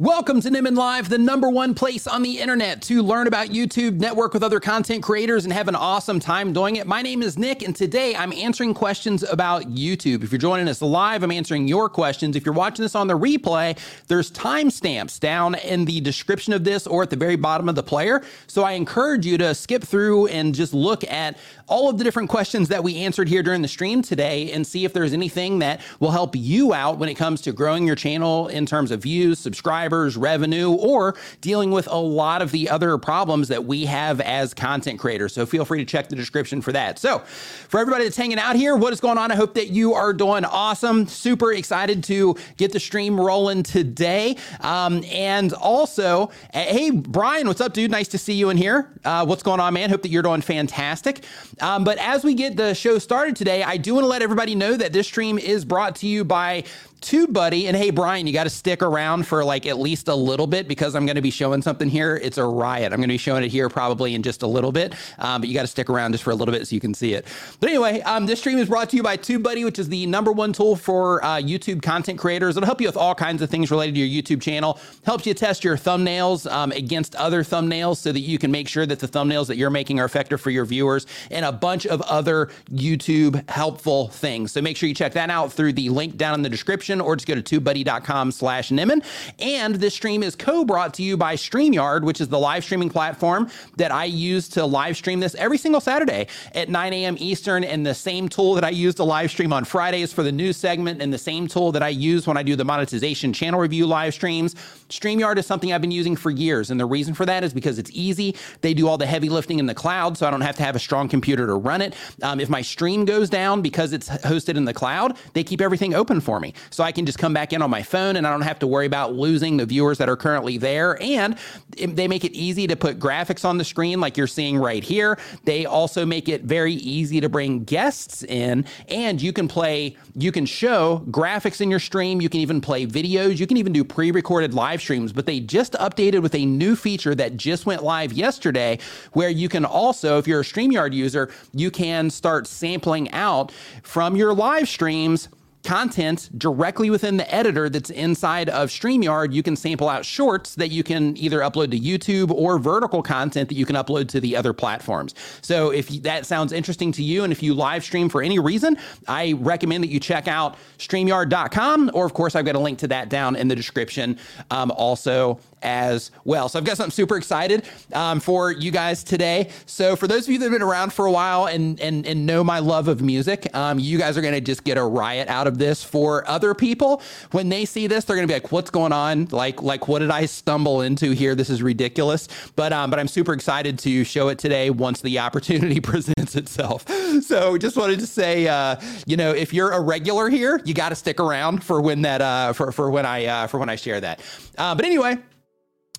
Welcome to Nimmin Live, the number one place on the internet to learn about YouTube, network with other content creators, and have an awesome time doing it. My name is Nick, and today I'm answering questions about YouTube. If you're joining us live, I'm answering your questions. If you're watching this on the replay, there's timestamps down in the description of this or at the very bottom of the player. So I encourage you to skip through and just look at all of the different questions that we answered here during the stream today and see if there's anything that will help you out when it comes to growing your channel in terms of views, subscribers, revenue, or dealing with a lot of the other problems that we have as content creators. So feel free to check the description for that. So, for everybody that's hanging out here, what is going on? I hope that you are doing awesome. Super excited to get the stream rolling today. Um, and also, hey, Brian, what's up, dude? Nice to see you in here. Uh, what's going on, man? Hope that you're doing fantastic. Um, but as we get the show started today, I do want to let everybody know that this stream is brought to you by TubeBuddy. And hey, Brian, you got to stick around for like at least a little bit because I'm going to be showing something here. It's a riot. I'm going to be showing it here probably in just a little bit, um, but you got to stick around just for a little bit so you can see it. But anyway, um, this stream is brought to you by TubeBuddy, which is the number one tool for uh, YouTube content creators. It'll help you with all kinds of things related to your YouTube channel. Helps you test your thumbnails um, against other thumbnails so that you can make sure that the thumbnails that you're making are effective for your viewers and a bunch of other YouTube helpful things. So make sure you check that out through the link down in the description or just go to tubebuddy.com slash Nimmin. And this stream is co-brought to you by StreamYard, which is the live streaming platform that I use to live stream this every single Saturday at 9 a.m. Eastern and the same tool that I use to live stream on Fridays for the news segment and the same tool that I use when I do the monetization channel review live streams. StreamYard is something I've been using for years. And the reason for that is because it's easy. They do all the heavy lifting in the cloud, so I don't have to have a strong computer to run it. Um, if my stream goes down because it's hosted in the cloud, they keep everything open for me. So I can just come back in on my phone and I don't have to worry about losing the viewers that are currently there. And they make it easy to put graphics on the screen like you're seeing right here. They also make it very easy to bring guests in and you can play, you can show graphics in your stream. You can even play videos. You can even do pre recorded live streams. But they just updated with a new feature that just went live yesterday where you can also, if you're a StreamYard user, you can start sampling out from your live streams content directly within the editor that's inside of StreamYard. You can sample out shorts that you can either upload to YouTube or vertical content that you can upload to the other platforms. So if that sounds interesting to you and if you live stream for any reason, I recommend that you check out StreamYard.com or, of course, I've got a link to that down in the description um, also as well. So I've got something super excited um, for you guys today. So for those of you that have been around for a while and and, and know my love of music, um, you guys are going to just get a riot out of this. For other people, when they see this, they're going to be like, "What's going on? Like like what did I stumble into here? This is ridiculous." But um, but I'm super excited to show it today once the opportunity presents itself. So just wanted to say, uh, you know, if you're a regular here, you got to stick around for when that uh, for for when I uh, for when I share that. Uh, but anyway.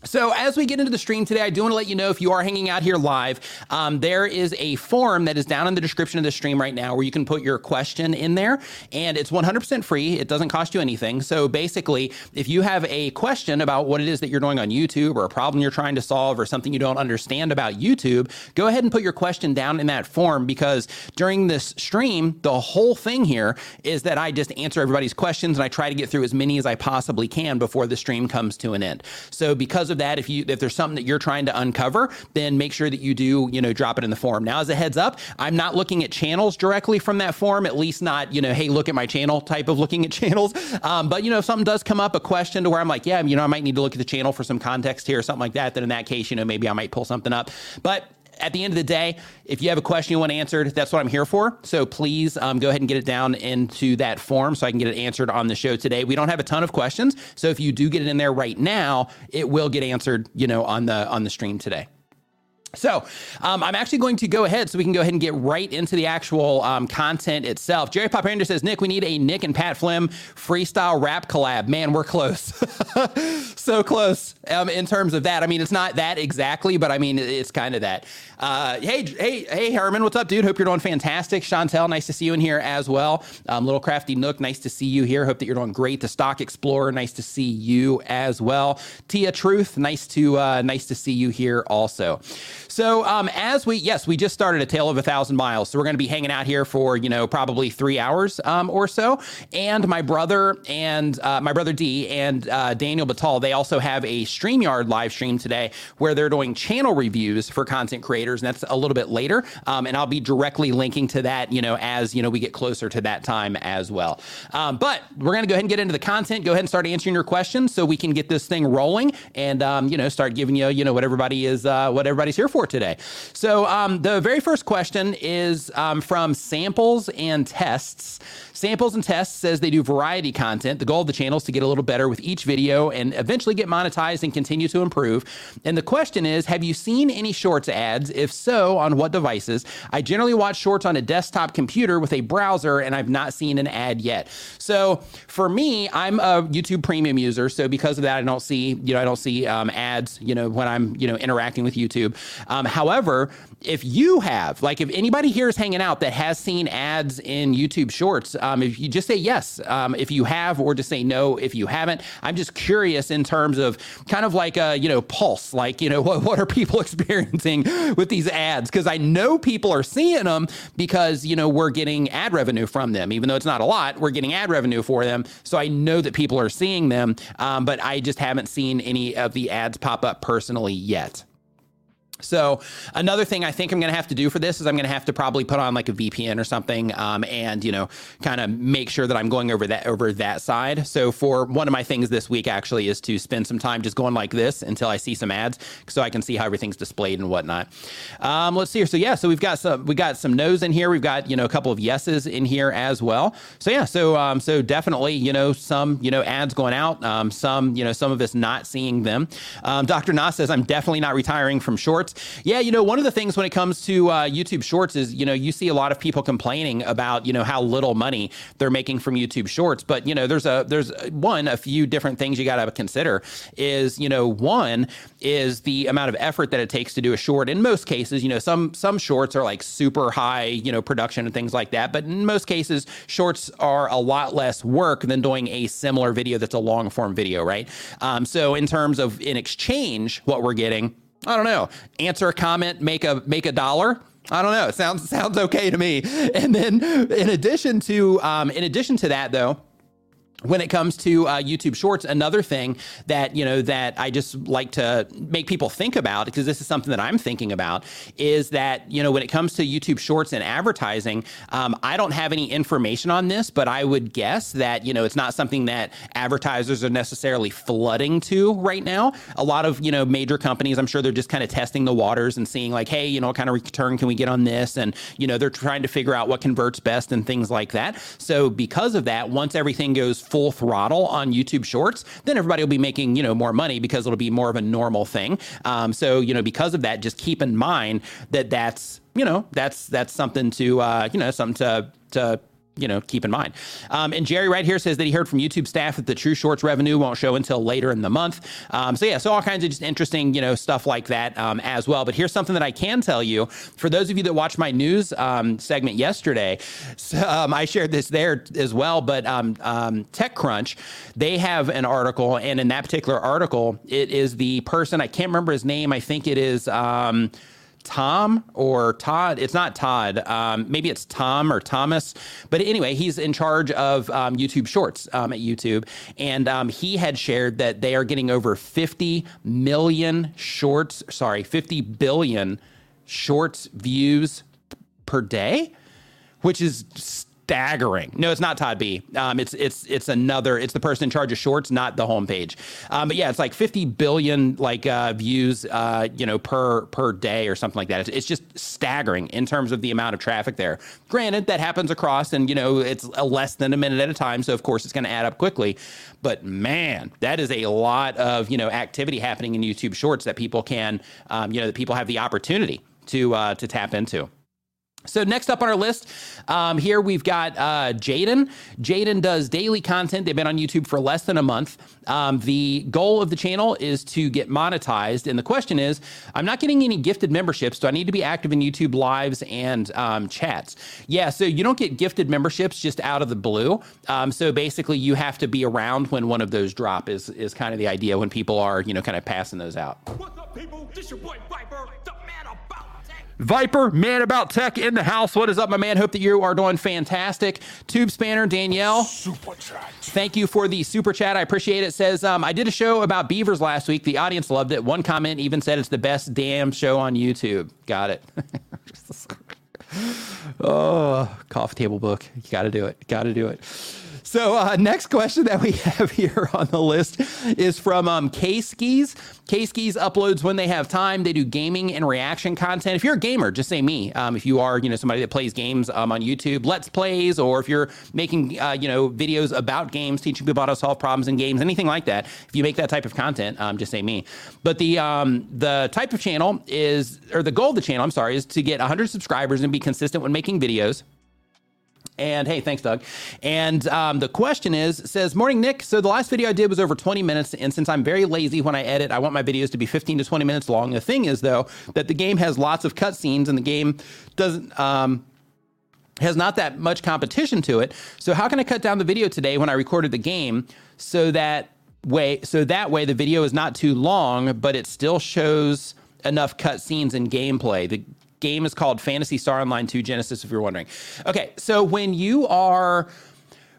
So, as we get into the stream today, I do want to let you know if you are hanging out here live, um, there is a form that is down in the description of the stream right now where you can put your question in there, and it's 100% free. It doesn't cost you anything. So, basically, if you have a question about what it is that you're doing on YouTube or a problem you're trying to solve or something you don't understand about YouTube, go ahead and put your question down in that form because during this stream, the whole thing here is that I just answer everybody's questions and I try to get through as many as I possibly can before the stream comes to an end. So, because of of that, if you if there's something that you're trying to uncover, then make sure that you do, you know, drop it in the forum. Now, as a heads up, I'm not looking at channels directly from that forum, at least not, you know, hey, look at my channel type of looking at channels. Um, but you know, if something does come up, a question to where I'm like, yeah, you know, I might need to look at the channel for some context here or something like that, then in that case, you know, maybe I might pull something up. But at the end of the day, if you have a question you want answered, that's what I'm here for. So please um, go ahead and get it down into that form so I can get it answered on the show today. We don't have a ton of questions, so if you do get it in there right now, it will get answered, you know, on the on the stream today. So um, I'm actually going to go ahead so we can go ahead and get right into the actual um, content itself. Jerry Popander says, Nick, we need a Nick and Pat Flynn freestyle rap collab. Man, we're close. so close um, in terms of that. I mean, it's not that exactly, but I mean, it's kind of that. Uh, hey, hey, hey, Herman, what's up, dude? Hope you're doing fantastic. Chantel, nice to see you in here as well. Um, Little Crafty Nook, nice to see you here. Hope that you're doing great. The Stock Explorer, nice to see you as well. Tia Truth, nice to uh, nice to see you here also. So um, as we yes, we just started a tale of a thousand miles. So we're going to be hanging out here for you know probably three hours um, or so. And my brother and uh, my brother D and uh, Daniel Batal, they also have a Streamyard live stream today where they're doing channel reviews for content creators, and that's a little bit later. Um, and I'll be directly linking to that, you know, as you know we get closer to that time as well. Um, but we're going to go ahead and get into the content. Go ahead and start answering your questions so we can get this thing rolling and um, you know start giving you you know what everybody is uh, what everybody's here for today. So um, the very first question is um, from samples and tests. Samples and Tests says they do variety content. The goal of the channel is to get a little better with each video and eventually get monetized and continue to improve. And the question is Have you seen any Shorts ads? If so, on what devices? I generally watch Shorts on a desktop computer with a browser, and I've not seen an ad yet. So for me, I'm a YouTube Premium user. So because of that, I don't see, you know, I don't see um, ads, you know, when I'm, you know, interacting with YouTube. Um, however, if you have, like, if anybody here is hanging out that has seen ads in YouTube Shorts, um, if you just say yes, um, if you have, or just say no if you haven't. I'm just curious in terms of kind of like a you know pulse, like you know what what are people experiencing with these ads? Because I know people are seeing them because you know we're getting ad revenue from them, even though it's not a lot. We're getting ad revenue for them, so I know that people are seeing them, um, but I just haven't seen any of the ads pop up personally yet. So another thing I think I'm going to have to do for this is I'm going to have to probably put on like a VPN or something, um, and you know, kind of make sure that I'm going over that over that side. So for one of my things this week actually is to spend some time just going like this until I see some ads, so I can see how everything's displayed and whatnot. Um, let's see here. So yeah, so we've got some we got some no's in here. We've got you know a couple of yeses in here as well. So yeah, so um, so definitely you know some you know ads going out, um, some you know some of us not seeing them. Um, Dr. Nas says I'm definitely not retiring from shorts shorts. Yeah, you know, one of the things when it comes to uh, YouTube shorts is, you know, you see a lot of people complaining about, you know, how little money they're making from YouTube shorts. But, you know, there's a, there's one, a few different things you got to consider is, you know, one is the amount of effort that it takes to do a short. In most cases, you know, some, some shorts are like super high, you know, production and things like that. But in most cases, shorts are a lot less work than doing a similar video that's a long form video, right? Um, so in terms of in exchange, what we're getting, I don't know. Answer a comment, make a make a dollar. I don't know. It sounds sounds okay to me. And then in addition to um, in addition to that though, when it comes to uh, YouTube Shorts, another thing that you know that I just like to make people think about because this is something that I'm thinking about is that you know when it comes to YouTube Shorts and advertising, um, I don't have any information on this, but I would guess that you know it's not something that advertisers are necessarily flooding to right now. A lot of you know major companies, I'm sure they're just kind of testing the waters and seeing like, hey, you know, what kind of return can we get on this, and you know they're trying to figure out what converts best and things like that. So because of that, once everything goes full throttle on YouTube Shorts, then everybody will be making you know more money because it'll be more of a normal thing. Um, so you know because of that, just keep in mind that that's you know that's that's something to uh, you know something to to you know, keep in mind. Um, and Jerry right here says that he heard from YouTube staff that the True Shorts revenue won't show until later in the month. Um, so yeah, so all kinds of just interesting, you know, stuff like that um, as well. But here's something that I can tell you for those of you that watched my news um, segment yesterday. So, um, I shared this there as well. But um, TechCrunch, they have an article, and in that particular article, it is the person I can't remember his name. I think it is. Tom or Todd. It's not Todd. Um, maybe it's Tom or Thomas. But anyway, he's in charge of um, YouTube Shorts um, at YouTube, and um, he had shared that they are getting over 50 million shorts. Sorry, 50 billion shorts views per day, which is staggering. No, it's not Todd B. Um, it's it's it's another. It's the person in charge of shorts, not the homepage. Um, but yeah, it's like 50 billion like uh, views, uh, you know, per per day or something like that. It's, it's, just staggering in terms of the amount of traffic there. Granted, that happens across, and you know, it's less than a minute at a time, so of course it's going to add up quickly. But man, that is a lot of you know activity happening in YouTube Shorts that people can, um, you know, that people have the opportunity to uh, to tap into. So next up on our list, um, here we've got uh, Jaden. Jaden does daily content. They've been on YouTube for less than a month. Um, the goal of the channel is to get monetized, and the question is, I'm not getting any gifted memberships. Do I need to be active in YouTube lives and um, chats? Yeah, so you don't get gifted memberships just out of the blue. Um, so basically, you have to be around when one of those drop. Is is kind of the idea when people are you know kind of passing those out. What's up, people? This your boy Viper, Viper, man about tech in the house. What is up, my man? Hope that you are doing fantastic. Tube Spanner, Danielle. Super chat. Thank you for the super chat. I appreciate it. Says, um, I did a show about beavers last week. The audience loved it. One comment even said it's the best damn show on YouTube. Got it. oh, coffee table book. You got to do it. Got to do it. So, uh, next question that we have here on the list is from um, K Skis. K Skis uploads when they have time. They do gaming and reaction content. If you're a gamer, just say me. Um, if you are, you know, somebody that plays games um, on YouTube, Let's Plays, or if you're making, uh, you know, videos about games, teaching people how to solve problems in games, anything like that. If you make that type of content, um, just say me. But the um, the type of channel is, or the goal of the channel, I'm sorry, is to get 100 subscribers and be consistent when making videos. And hey, thanks, Doug. And um, the question is says, Morning, Nick. So the last video I did was over 20 minutes. And since I'm very lazy when I edit, I want my videos to be 15 to 20 minutes long. The thing is, though, that the game has lots of cutscenes and the game doesn't. Um, has not that much competition to it. So how can I cut down the video today when I recorded the game so that way so that way the video is not too long, but it still shows enough cutscenes and gameplay. The game is called Phantasy Star Online 2 Genesis, if you're wondering. Okay, so when you are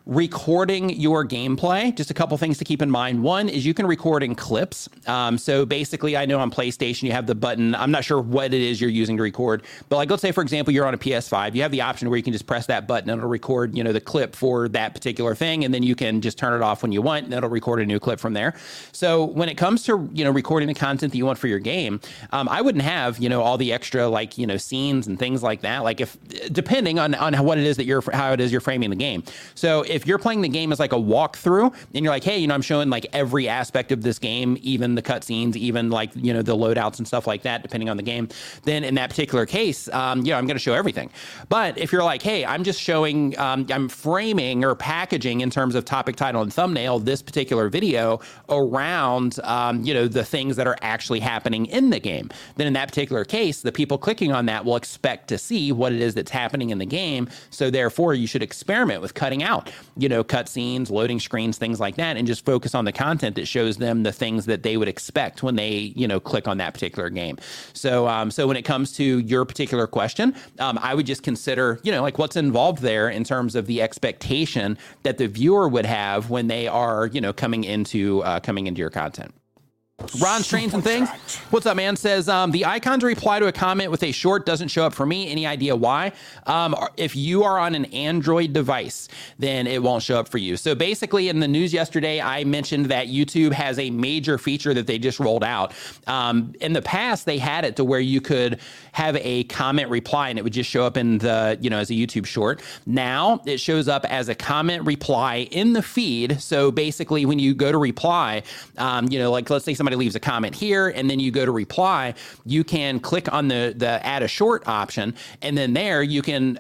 recording your gameplay, just a couple things to keep in mind. One is you can record in clips. Um, so basically, I know on PlayStation you have the button. I'm not sure what it is you're using to record, but like let's say for example you're on a PS5, you have the option where you can just press that button and it'll record you know the clip for that particular thing, and then you can just turn it off when you want, and it'll record a new clip from there. So when it comes to you know recording the content that you want for your game, um, I wouldn't have you know all the extra like you know scenes and things like that. Like if depending on on what it is that you're how it is you're framing the game. So if you're playing the game as like a walkthrough and you're like, hey, you know, I'm showing like every aspect of this game, even the cutscenes, even like, you know, the loadouts and stuff like that, depending on the game, then in that particular case, um, yeah, I'm going to show everything. But if you're like, hey, I'm just showing, um, I'm framing or packaging in terms of topic, title, and thumbnail this particular video around, um, you know, the things that are actually happening in the game, then in that particular case, the people clicking on that will expect to see what it is that's happening in the game. So therefore, you should experiment with cutting out, you know, cutscenes, loading screens, things like that, and just focus on the content that shows them the things that they would expect when they, you know, click on that particular game. So, um, so when it comes to your particular question, um, I would just consider, you know, like what's involved there in terms of the expectation that the viewer would have when they are, you know, coming into uh, coming into your content. Ron Trains and Things. What's up, man? Says um, the icon to reply to a comment with a short doesn't show up for me. Any idea why? Um, if you are on an Android device, then it won't show up for you. So basically, in the news yesterday, I mentioned that YouTube has a major feature that they just rolled out. Um, in the past, they had it to where you could have a comment reply and it would just show up in the, you know, as a YouTube short. Now it shows up as a comment reply in the feed. So basically, when you go to reply, um, you know, like let's say somebody somebody leaves a comment here and then you go to reply, you can click on the the add a short option and then there you can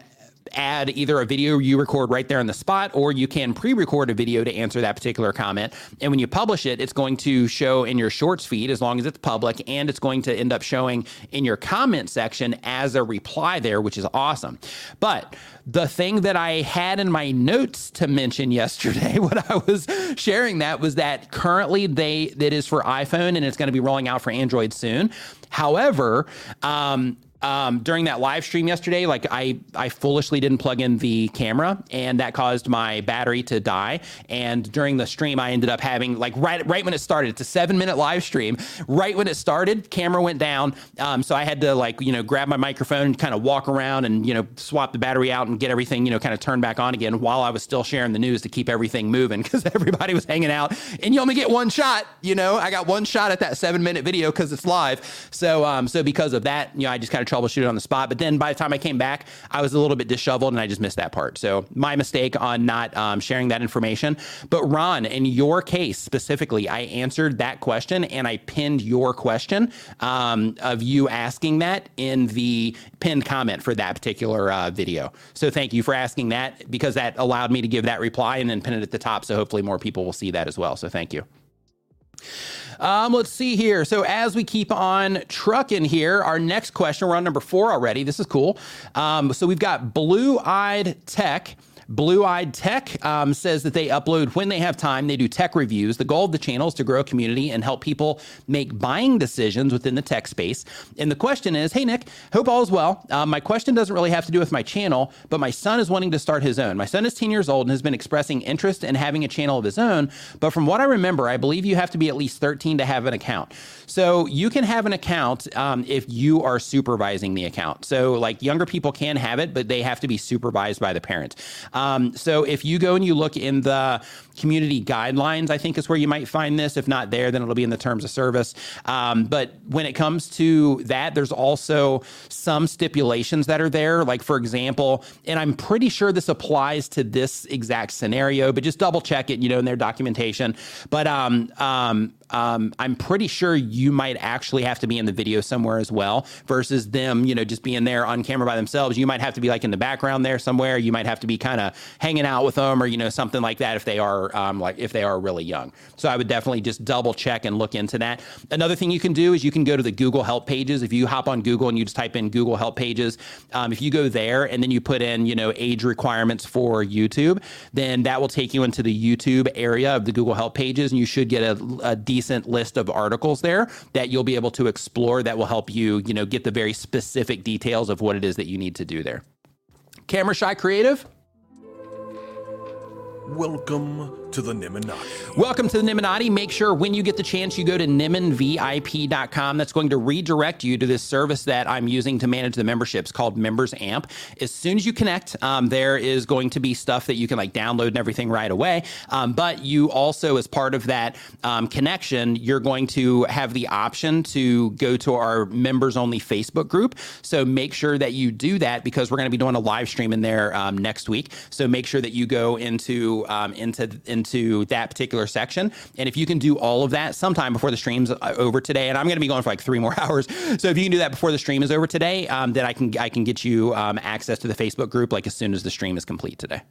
add either a video you record right there on the spot, or you can pre record a video to answer that particular comment. And when you publish it, it's going to show in your shorts feed as long as it's public, and it's going to end up showing in your comment section as a reply there, which is awesome. But the thing that I had in my notes to mention yesterday when I was sharing that was that currently they that is for iPhone and it's going to be rolling out for Android soon. However, um, um, during that live stream yesterday, like I, I foolishly didn't plug in the camera, and that caused my battery to die. And during the stream, I ended up having like right, right when it started. It's a seven minute live stream. Right when it started, camera went down. Um, so I had to like you know grab my microphone and kind of walk around and you know swap the battery out and get everything you know kind of turned back on again while I was still sharing the news to keep everything moving because everybody was hanging out. And you only get one shot. You know, I got one shot at that seven minute video because it's live. So um, so because of that, you know, I just kind of troubleshoot it on the spot. But then by the time I came back, I was a little bit disheveled and I just missed that part. So my mistake on not um, sharing that information. But Ron, in your case specifically, I answered that question and I pinned your question um, of you asking that in the pinned comment for that particular uh, video. So thank you for asking that because that allowed me to give that reply and then pin it at the top. So hopefully more people will see that as well. So thank you. Um, let's see here. So as we keep on trucking here, our next question, we're on number four already. This is cool. Um, so we've got Blue Eyed Tech. Blue Eyed Tech um, says that they upload when they have time. They do tech reviews. The goal of the channel is to grow a community and help people make buying decisions within the tech space. And the question is Hey, Nick, hope all is well. Um, my question doesn't really have to do with my channel, but my son is wanting to start his own. My son is 10 years old and has been expressing interest in having a channel of his own. But from what I remember, I believe you have to be at least 13 to have an account. So you can have an account um, if you are supervising the account. So, like younger people can have it, but they have to be supervised by the parent. Um, so, if you go and you look in the community guidelines, I think is where you might find this. If not there, then it'll be in the terms of service. Um, but when it comes to that, there's also some stipulations that are there. Like, for example, and I'm pretty sure this applies to this exact scenario, but just double check it, you know, in their documentation. But um, um, um, I'm pretty sure you might actually have to be in the video somewhere as well versus them, you know, just being there on camera by themselves. You might have to be like in the background there somewhere. You might have to be kind of hanging out with them or, you know, something like that if they are um, like if they are really young. So I would definitely just double check and look into that. Another thing you can do is you can go to the Google Help pages. If you hop on Google and you just type in Google Help pages, um, if you go there and then you put in, you know, age requirements for YouTube, then that will take you into the YouTube area of the Google Help pages and you should get a, a decent list of articles there that you'll be able to explore that will help you, you know, get the very specific details of what it is that you need to do there. Camera Shy Creative. Welcome to the Nimminati. Welcome to the Nimminati. Make sure when you get the chance, you go to nimminvip.com. That's going to redirect you to this service that I'm using to manage the memberships called Members Amp. As soon as you connect, um, there is going to be stuff that you can like download and everything right away. Um, but you also, as part of that um, connection, you're going to have the option to go to our members only Facebook group. So make sure that you do that because we're going to be doing a live stream in there um, next week. So make sure that you go into um, into into that particular section. And if you can do all of that sometime before the stream's uh, over today, and I'm going to be going for like three more hours, so if you can do that before the stream is over today, um, then I can I can get you um, access to the Facebook group like as soon as the stream is complete today.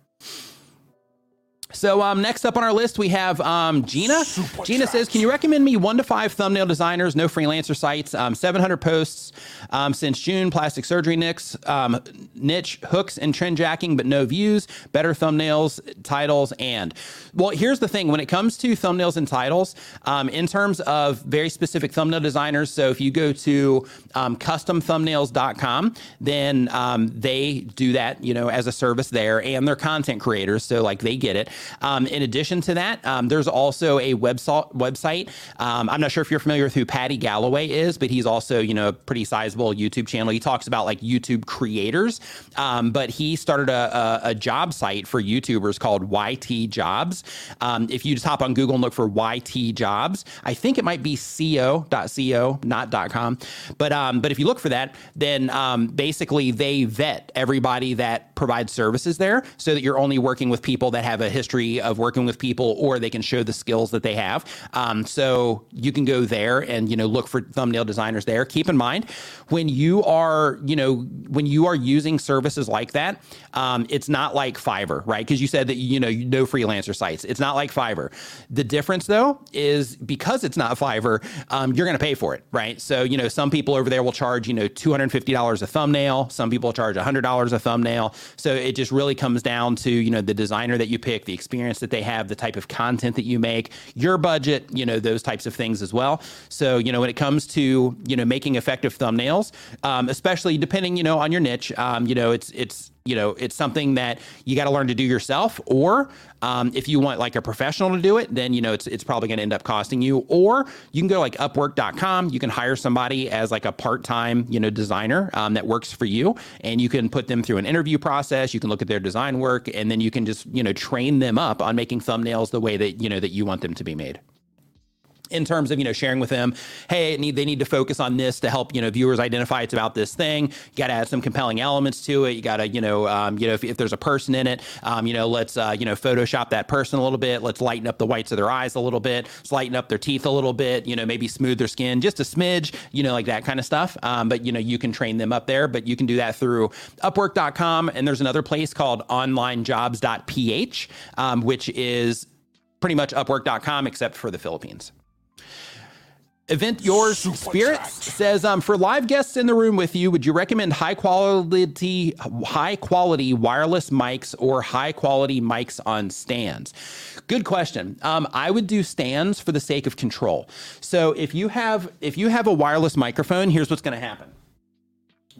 So um, next up on our list, we have um, Gina. Super Gina says, "Can you recommend me one to five thumbnail designers? No freelancer sites. Um, 700 posts um, since June. Plastic surgery nicks, um, niche hooks and trend jacking, but no views. Better thumbnails, titles, and well, here's the thing: when it comes to thumbnails and titles, um, in terms of very specific thumbnail designers. So if you go to customthumbnails.com, then they do that, you know, as a service there, and they're content creators, so like they get it." Um, in addition to that, um, there's also a website. Website. Um, I'm not sure if you're familiar with who Paddy Galloway is, but he's also you know a pretty sizable YouTube channel. He talks about like YouTube creators, um, but he started a, a, a, job site for YouTubers called YT Jobs. Um, if you just hop on Google and look for YT Jobs, I think it might be co.co, not .com, but um, but if you look for that, then basically they vet everybody that provides services there, so that you're only working with people that have a history history of working with people or they can show the skills that they have. Um, so you can go there and, you know, look for thumbnail designers there. Keep in mind when you are, you know, when you are using services like that, um, it's not like Fiverr, right? Because you said that, you know, no freelancer sites. It's not like Fiverr. The difference though is because it's not Fiverr, um, you're going to pay for it, right? So, you know, some people over there will charge, you know, $250 a thumbnail. Some people charge $100 a thumbnail. So it just really comes down to, you know, the designer that you pick, the experience that they have, the type of content that you make, your budget, you know, those types of things as well. So, you know, when it comes to, you know, making effective thumbnails, um, especially depending, you know, on your niche, um, you know, it's, it's, you know, it's something that you got to learn to do yourself. Or um, if you want like a professional to do it, then you know it's it's probably going to end up costing you. Or you can go like Upwork.com. You can hire somebody as like a part time you know designer um, that works for you, and you can put them through an interview process. You can look at their design work, and then you can just you know train them up on making thumbnails the way that you know that you want them to be made in terms of you know sharing with them hey need, they need to focus on this to help you know viewers identify it's about this thing. You got to add some compelling elements to it. You got to you know um, you know if, if, there's a person in it um, you know let's uh, you know photoshop that person a little bit. Let's lighten up the whites of their eyes a little bit. Let's lighten up their teeth a little bit you know maybe smooth their skin just a smidge you know like that kind of stuff. Um, but you know you can train them up there but you can do that through upwork.com and there's another place called onlinejobs.ph um, which is pretty much upwork.com except for the philippines Event Yours Super Spirits says, um, for live guests in the room with you, would you recommend high quality, high quality wireless mics or high quality mics on stands? Good question. Um, I would do stands for the sake of control. So if you have if you have a wireless microphone, here's what's going to happen.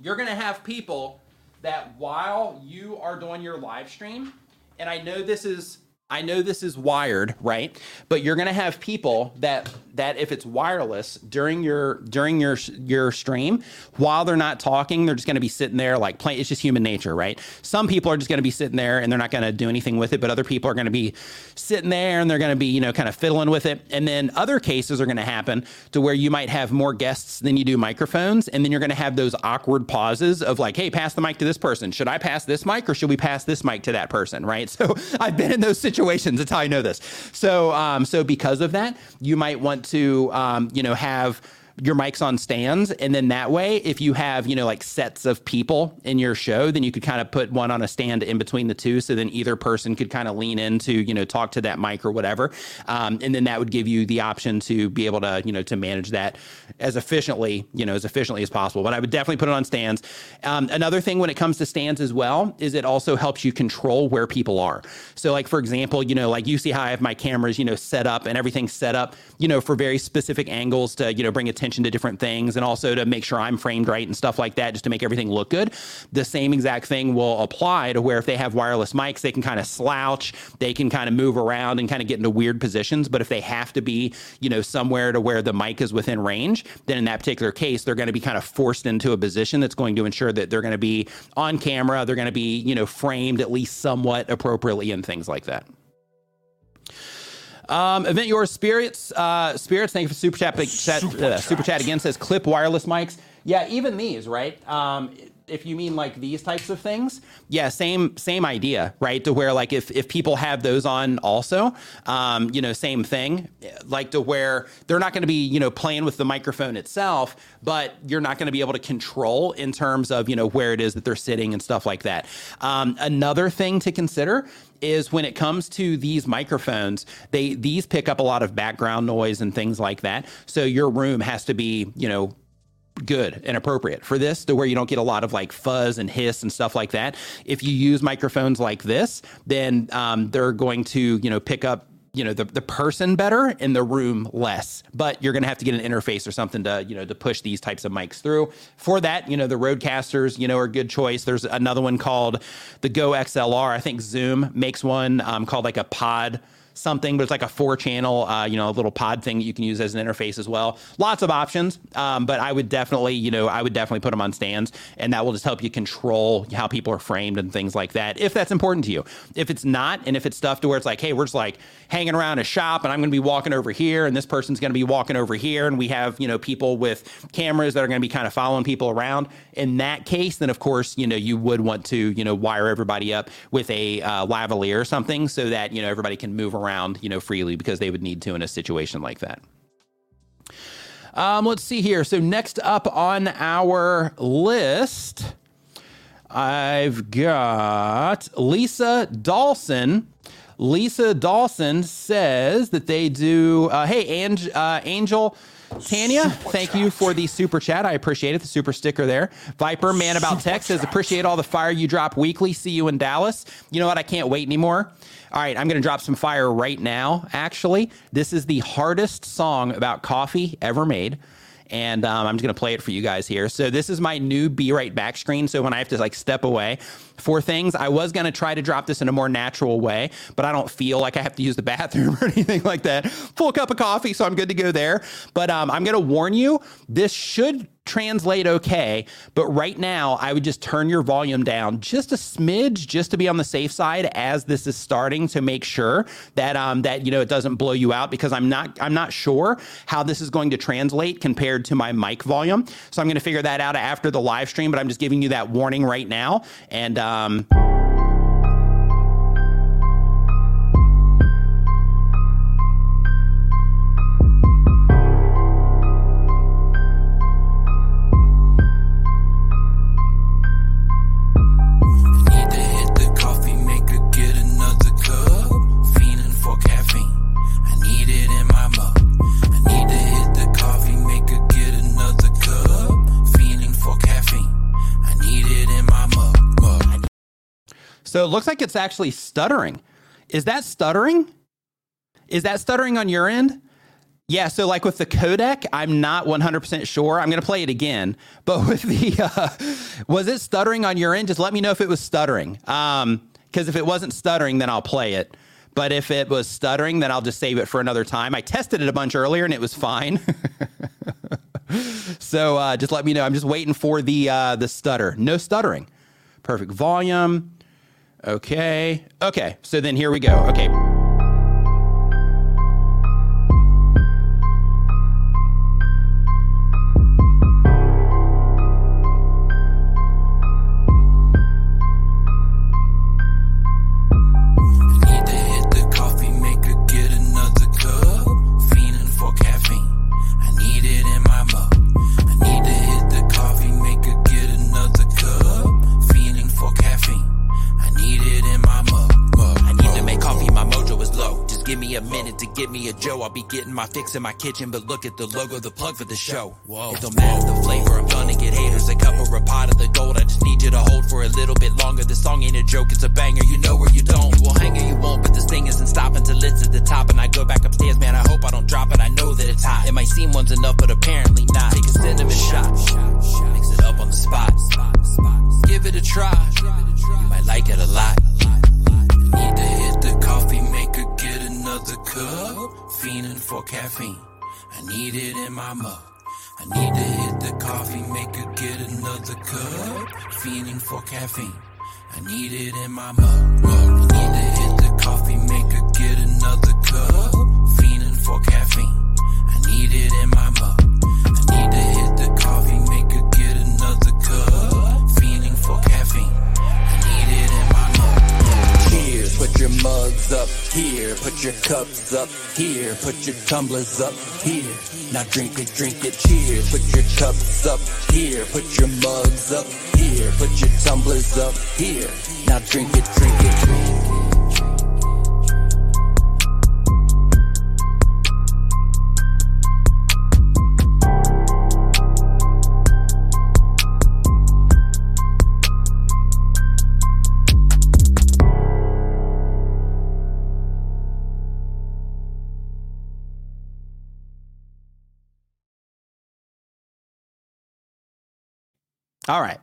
You're going to have people that while you are doing your live stream, and I know this is I know this is wired, right? But you're going to have people that that if it's wireless during your during your your stream, while they're not talking, they're just going to be sitting there like playing. It's just human nature, right? Some people are just going to be sitting there and they're not going to do anything with it, but other people are going to be sitting there and they're going to be you know kind of fiddling with it. And then other cases are going to happen to where you might have more guests than you do microphones, and then you're going to have those awkward pauses of like, hey, pass the mic to this person. Should I pass this mic or should we pass this mic to that person, right? So I've been in those situations. That's how I know this. So, um, so because of that, you might want to, um, you know, have your mics on stands and then that way if you have you know like sets of people in your show then you could kind of put one on a stand in between the two so then either person could kind of lean into you know talk to that mic or whatever um, and then that would give you the option to be able to you know to manage that as efficiently you know as efficiently as possible but i would definitely put it on stands. Um, another thing when it comes to stands as well is it also helps you control where people are. So like for example you know like you see how i have my cameras you know set up and everything set up you know for very specific angles to you know bring attention attention to different things and also to make sure I'm framed right and stuff like that, just to make everything look good. The same exact thing will apply to where if they have wireless mics, they can kind of slouch, they can kind of move around and kind of get into weird positions. But if they have to be, you know, somewhere to where the mic is within range, then in that particular case, they're going to be kind of forced into a position that's going to ensure that they're going to be on camera, they're going to be, you know, framed at least somewhat appropriately and things like that. Um, event your spirits, uh, spirits. Thank you for super chat. Super, chat, uh, super chat again says clip wireless mics. Yeah, even these, right? Um, if you mean like these types of things, yeah, same same idea, right? To where like if if people have those on also, um, you know, same thing, like to where they're not going to be you know playing with the microphone itself, but you're not going to be able to control in terms of you know where it is that they're sitting and stuff like that. Um, another thing to consider is when it comes to these microphones, they these pick up a lot of background noise and things like that. So your room has to be, you know, good and appropriate for this to where you don't get a lot of like fuzz and hiss and stuff like that. If you use microphones like this, then um, they're going to, you know, pick up you know the, the person better in the room less but you're going to have to get an interface or something to you know to push these types of mics through. For that you know the Rodecasters you know are a good choice. There's another one called the GoXLR i think zoom makes one um, called like a pod something, but it's like a four channel, uh, you know, a little pod thing that you can use as an interface as well. Lots of options, um, but I would definitely, you know, I would definitely put them on stands, and that will just help you control how people are framed and things like that, if that's important to you. If it's not, and if it's stuff to where it's like, hey, we're just like hanging around a shop, and I'm going to be walking over here, and this person's going to be walking over here, and we have, you know, people with cameras that are going to be kind of following people around. In that case, then of course, you know, you would want to, you know, wire everybody up with a uh, lavalier or something so that you know everybody can move around around, you know, freely because they would need to in a situation like that. Um, let's see here. So next up on our list, I've got Lisa Dawson. Lisa Dawson says that they do. Uh, hey, Ange, uh, Angel. Tanya, super thank chat. you for the super chat. I appreciate it. The super sticker there. Viper Man About Tech says, appreciate all the fire you drop weekly. See you in Dallas. You know what? I can't wait anymore. All right, I'm going to drop some fire right now, actually. This is the hardest song about coffee ever made and um, I'm just gonna play it for you guys here. So this is my new Be Right Back screen. So when I have to like step away for things, I was gonna try to drop this in a more natural way, but I don't feel like I have to use the bathroom or anything like that. Full cup of coffee, so I'm good to go there. But um, I'm gonna warn you, this should translate okay. But right now, I would just turn your volume down just a smidge, just to be on the safe side as this is starting to make sure that um, that you know it doesn't blow you out because I'm not I'm not sure how this is going to translate compared to my mic volume. So I'm going to figure that out after the live stream. But I'm just giving you that warning right now and. Um, So it looks like it's actually stuttering. Is that stuttering? Is that stuttering on your end? Yeah, so like with the codec, I'm not 100% sure. I'm going to play it again. But with the, uh, was it stuttering on your end? Just let me know if it was stuttering. Um, because if it wasn't stuttering, then I'll play it. But if it was stuttering, then I'll just save it for another time. I tested it a bunch earlier and it was fine. so uh, just let me know. I'm just waiting for the uh, the stutter. No stuttering. Perfect volume. Okay. Okay. So then here we go. Okay. Getting my fix in my kitchen, but look at the logo, the plug for the show. Whoa. It don't matter the flavor, I'm gonna get haters. A cup or a pot of the gold, I just need you to hold for a little bit longer. This song ain't a joke, it's a banger, you know where you don't. You will hang or you won't, but this thing isn't stopping till it's at the top. And I go back upstairs, man, I hope I don't drop it, I know that it's hot. It might seem one's enough, but apparently not. Take a cinnamon shot, mix it up on the spot. Give it a try, you might like it a lot. Need to hit the cup fiending for caffeine. I need it in my mug. I need to hit the coffee maker, get another cup. Fiending for caffeine. I need it in my mug. mug. I need to hit the coffee maker, get another cup. Fiending for caffeine. I need it in my mug. I need to hit the coffee maker, get another cup. Fiending for caffeine. Put your mugs up here, put your cups up here, put your tumblers up here. Now drink it, drink it, cheers. Put your cups up here, put your mugs up here, put your tumblers up here. Now drink it, drink it, All right.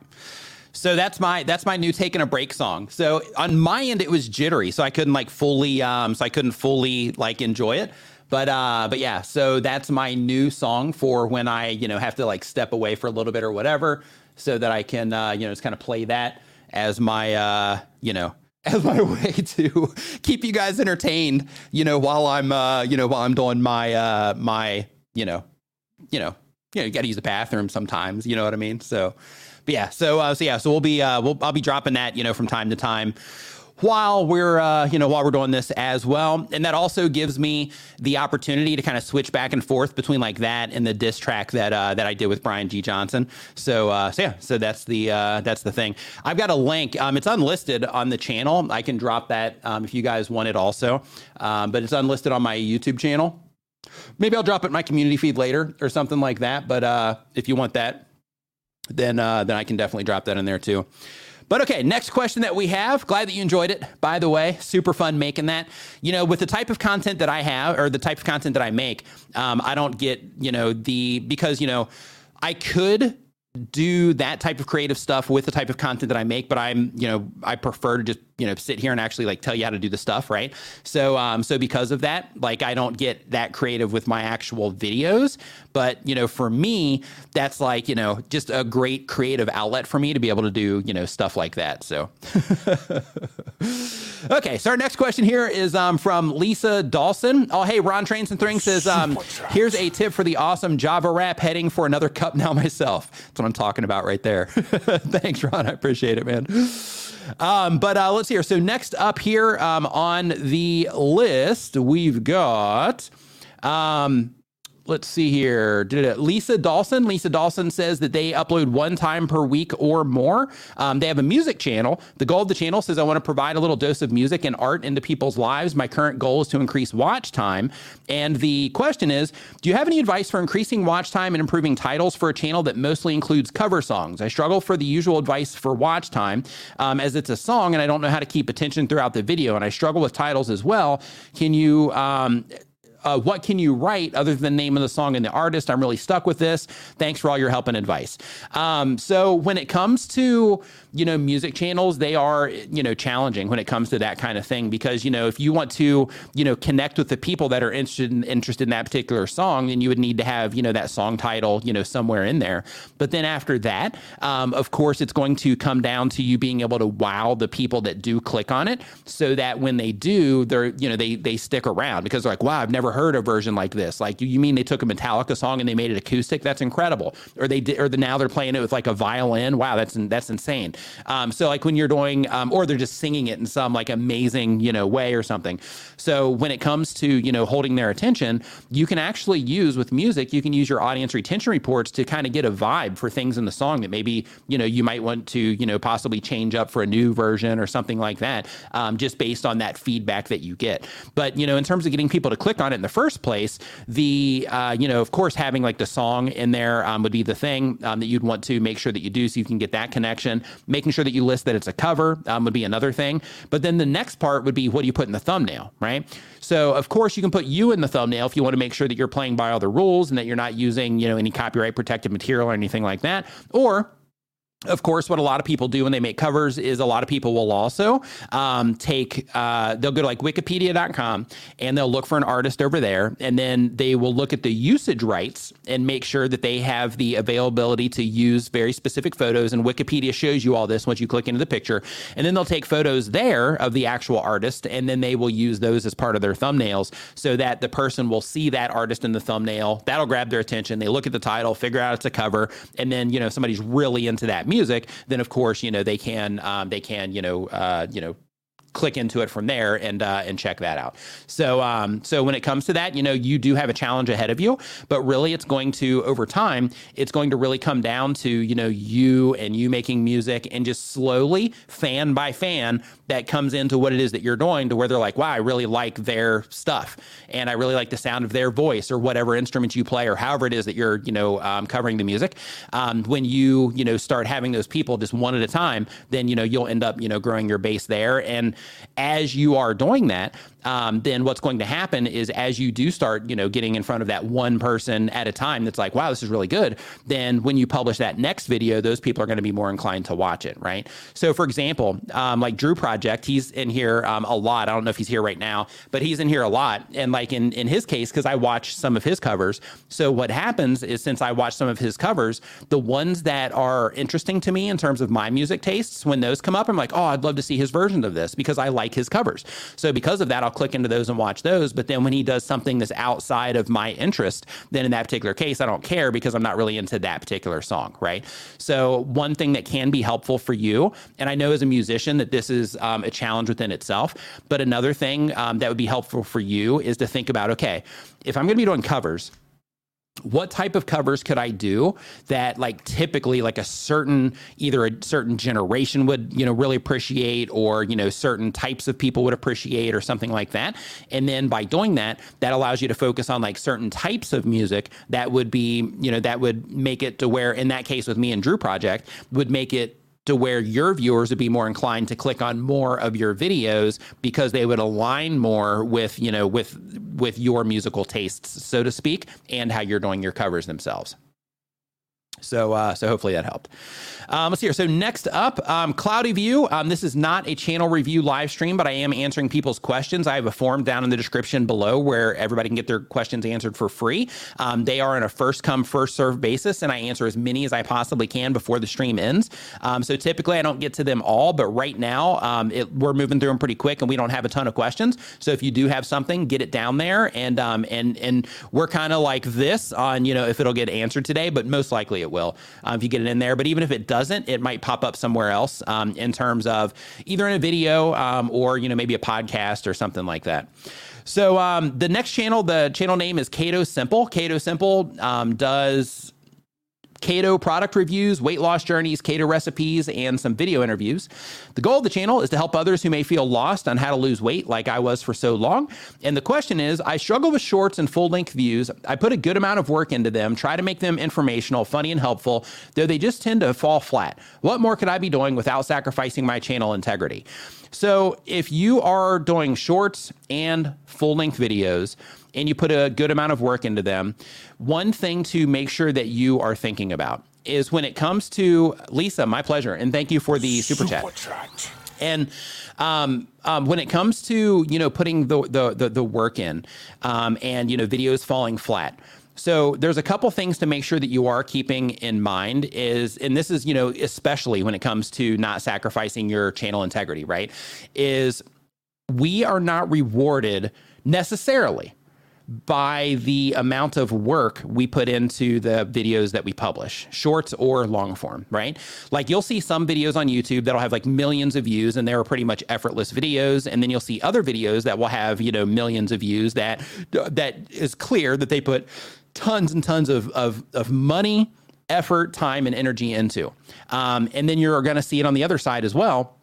So that's my that's my new taking a break song. So on my end it was jittery, so I couldn't like fully um so I couldn't fully like enjoy it. But uh but yeah, so that's my new song for when I, you know, have to like step away for a little bit or whatever so that I can uh you know just kind of play that as my uh you know as my way to keep you guys entertained, you know, while I'm uh you know while I'm doing my uh my, you know, you know, you know, you got to use the bathroom sometimes, you know what I mean? So but yeah, so uh, so yeah, so we'll be uh, we'll I'll be dropping that you know from time to time while we're uh, you know while we're doing this as well. And that also gives me the opportunity to kind of switch back and forth between like that and the diss track that uh, that I did with Brian G. Johnson. So uh, so yeah so that's the uh, that's the thing. I've got a link um, it's unlisted on the channel. I can drop that um, if you guys want it also. Um, but it's unlisted on my YouTube channel. Maybe I'll drop it in my community feed later or something like that but uh, if you want that then uh, then I can definitely drop that in there too. But okay, next question that we have. Glad that you enjoyed it, by the way. Super fun making that. You know, with the type of content that I have, or the type of content that I make, um, I don't get, you know, the, because, you know, I could do that type of creative stuff with the type of content that I make, but I'm, you know, I prefer to just, you know, sit here and actually like tell you how to do the stuff, right? So, um, so because of that, like I don't get that creative with my actual videos, but you know, for me, that's like, you know, just a great creative outlet for me to be able to do, you know, stuff like that. So, okay, so our next question here is um, from Lisa Dawson. Oh, hey, Ron Trains and Thring says, um, here's a tip for the awesome Java rap heading for another cup now myself. That's what I'm talking about right there. Thanks, Ron. I appreciate it, man. Um, but uh, let's see here. So next up here um, on the list, we've got. Um, let's see here. Lisa Dawson. Lisa Dawson says that they upload one time per week or more. Um, they have a music channel. The goal of the channel says I want to provide a little dose of music and art into people's lives. My current goal is to increase watch time. And the question is, do you have any advice for increasing watch time and improving titles for a channel that mostly includes cover songs? I struggle for the usual advice for watch time um, as it's a song and I don't know how to keep attention throughout the video. And I struggle with titles as well. Can you? Um, uh, what can you write other than the name of the song and the artist? I'm really stuck with this. Thanks for all your help and advice. Um, so when it comes to you know music channels, they are you know challenging when it comes to that kind of thing because you know if you want to you know connect with the people that are interested in, interested in that particular song, then you would need to have you know that song title you know somewhere in there. But then after that, um, of course, it's going to come down to you being able to wow the people that do click on it, so that when they do, they're you know they they stick around because they're like, wow, I've never heard a version like this. Like, you mean they took a Metallica song and they made it acoustic? That's incredible. Or they did, or the, now they're playing it with like a violin. Wow, that's that's insane. Um, so like when you're doing, um, or they're just singing it in some like amazing you know way or something. So when it comes to you know holding their attention, you can actually use with music. You can use your audience retention reports to kind of get a vibe for things in the song that maybe you know you might want to you know possibly change up for a new version or something like that, um, just based on that feedback that you get. But you know in terms of getting people to click on it in the first place, the uh, you know, of course, having like the song in there um, would be the thing um, that you'd want to make sure that you do, so you can get that connection. Making sure that you list that it's a cover um, would be another thing. But then the next part would be what do you put in the thumbnail, right? So of course you can put you in the thumbnail if you want to make sure that you're playing by all the rules and that you're not using you know any copyright protected material or anything like that, or of course, what a lot of people do when they make covers is a lot of people will also um, take, uh, they'll go to like wikipedia.com and they'll look for an artist over there. And then they will look at the usage rights and make sure that they have the availability to use very specific photos. And Wikipedia shows you all this once you click into the picture. And then they'll take photos there of the actual artist and then they will use those as part of their thumbnails so that the person will see that artist in the thumbnail. That'll grab their attention. They look at the title, figure out it's a cover. And then, you know, somebody's really into that music, then of course you know they can um, they can you know uh, you know click into it from there and uh, and check that out. So um, so when it comes to that, you know, you do have a challenge ahead of you, but really it's going to over time, it's going to really come down to you know you and you making music and just slowly fan by fan that comes into what it is that you're doing to where they're like, wow, I really like their stuff and I really like the sound of their voice or whatever instrument you play or however it is that you're you know um, covering the music. Um, when you you know start having those people just one at a time, then you know you'll end up you know growing your base there and as you are doing that, um, then what's going to happen is as you do start, you know, getting in front of that one person at a time that's like, wow, this is really good, then when you publish that next video, those people are going to be more inclined to watch it, right? So, for example, um, like Drew Project, he's in here um, a lot. I don't know if he's here right now, but he's in here a lot. And like in, in his case, because I watch some of his covers. So, what happens is since I watch some of his covers, the ones that are interesting to me in terms of my music tastes, when those come up, I'm like, oh, I'd love to see his version of this because I like his covers. So because of that, I'll click into those and watch those. But then when he does something that's outside of my interest, then in that particular case, I don't care because I'm not really into that particular song, right? So one thing that can be helpful for you, and I know as a musician that this is um, a challenge within itself, but another thing um, that would be helpful for you is to think about, okay, if I'm going to be doing covers, what type of covers could I do that like typically like a certain either a certain generation would you know really appreciate or you know certain types of people would appreciate or something like that? And then by doing that that allows you to focus on like certain types of music that would be you know that would make it to where in that case with me and Drew project would make it to where your viewers would be more inclined to click on more of your videos because they would align more with you know with with your musical tastes so to speak and how you're doing your covers themselves so, uh, so hopefully that helped. Um, let's see here. So next up, um, Cloudy View. Um, this is not a channel review live stream, but I am answering people's questions. I have a form down in the description below where everybody can get their questions answered for free. Um, they are on a first come, first serve basis, and I answer as many as I possibly can before the stream ends. Um, so typically I don't get to them all, but right now um, it, we're moving through them pretty quick, and we don't have a ton of questions. So if you do have something, get it down there, and and and we're kind of like this on you know if it'll get answered today, but most likely it will um, if you get it in there. But even if it doesn't, it might pop up somewhere else um, in terms of either in a video um, or you know maybe a podcast or something like that. So um, the next channel, the channel name is Keto Simple. Keto Simple um, does keto product reviews, weight loss journeys, keto recipes, and some video interviews. The goal of the channel is to help others who may feel lost on how to lose weight, like I was for so long. And the question is I struggle with shorts and full length views. I put a good amount of work into them, try to make them informational, funny, and helpful, though they just tend to fall flat. What more could I be doing without sacrificing my channel integrity? So, if you are doing shorts and full length videos, and you put a good amount of work into them, one thing to make sure that you are thinking about is when it comes to Lisa, my pleasure, and thank you for the super, super chat. chat. And um, um, when it comes to you know putting the the the, the work in, um, and you know videos falling flat. So there's a couple things to make sure that you are keeping in mind is, and this is you know especially when it comes to not sacrificing your channel integrity, right? Is we are not rewarded necessarily by the amount of work we put into the videos that we publish, shorts or long form, right? Like you'll see some videos on YouTube that'll have like millions of views and they're pretty much effortless videos, and then you'll see other videos that will have, you know, millions of views that that is clear that they put tons and tons of of, of money, effort, time, and energy into. Um, and then you're going to see it on the other side as well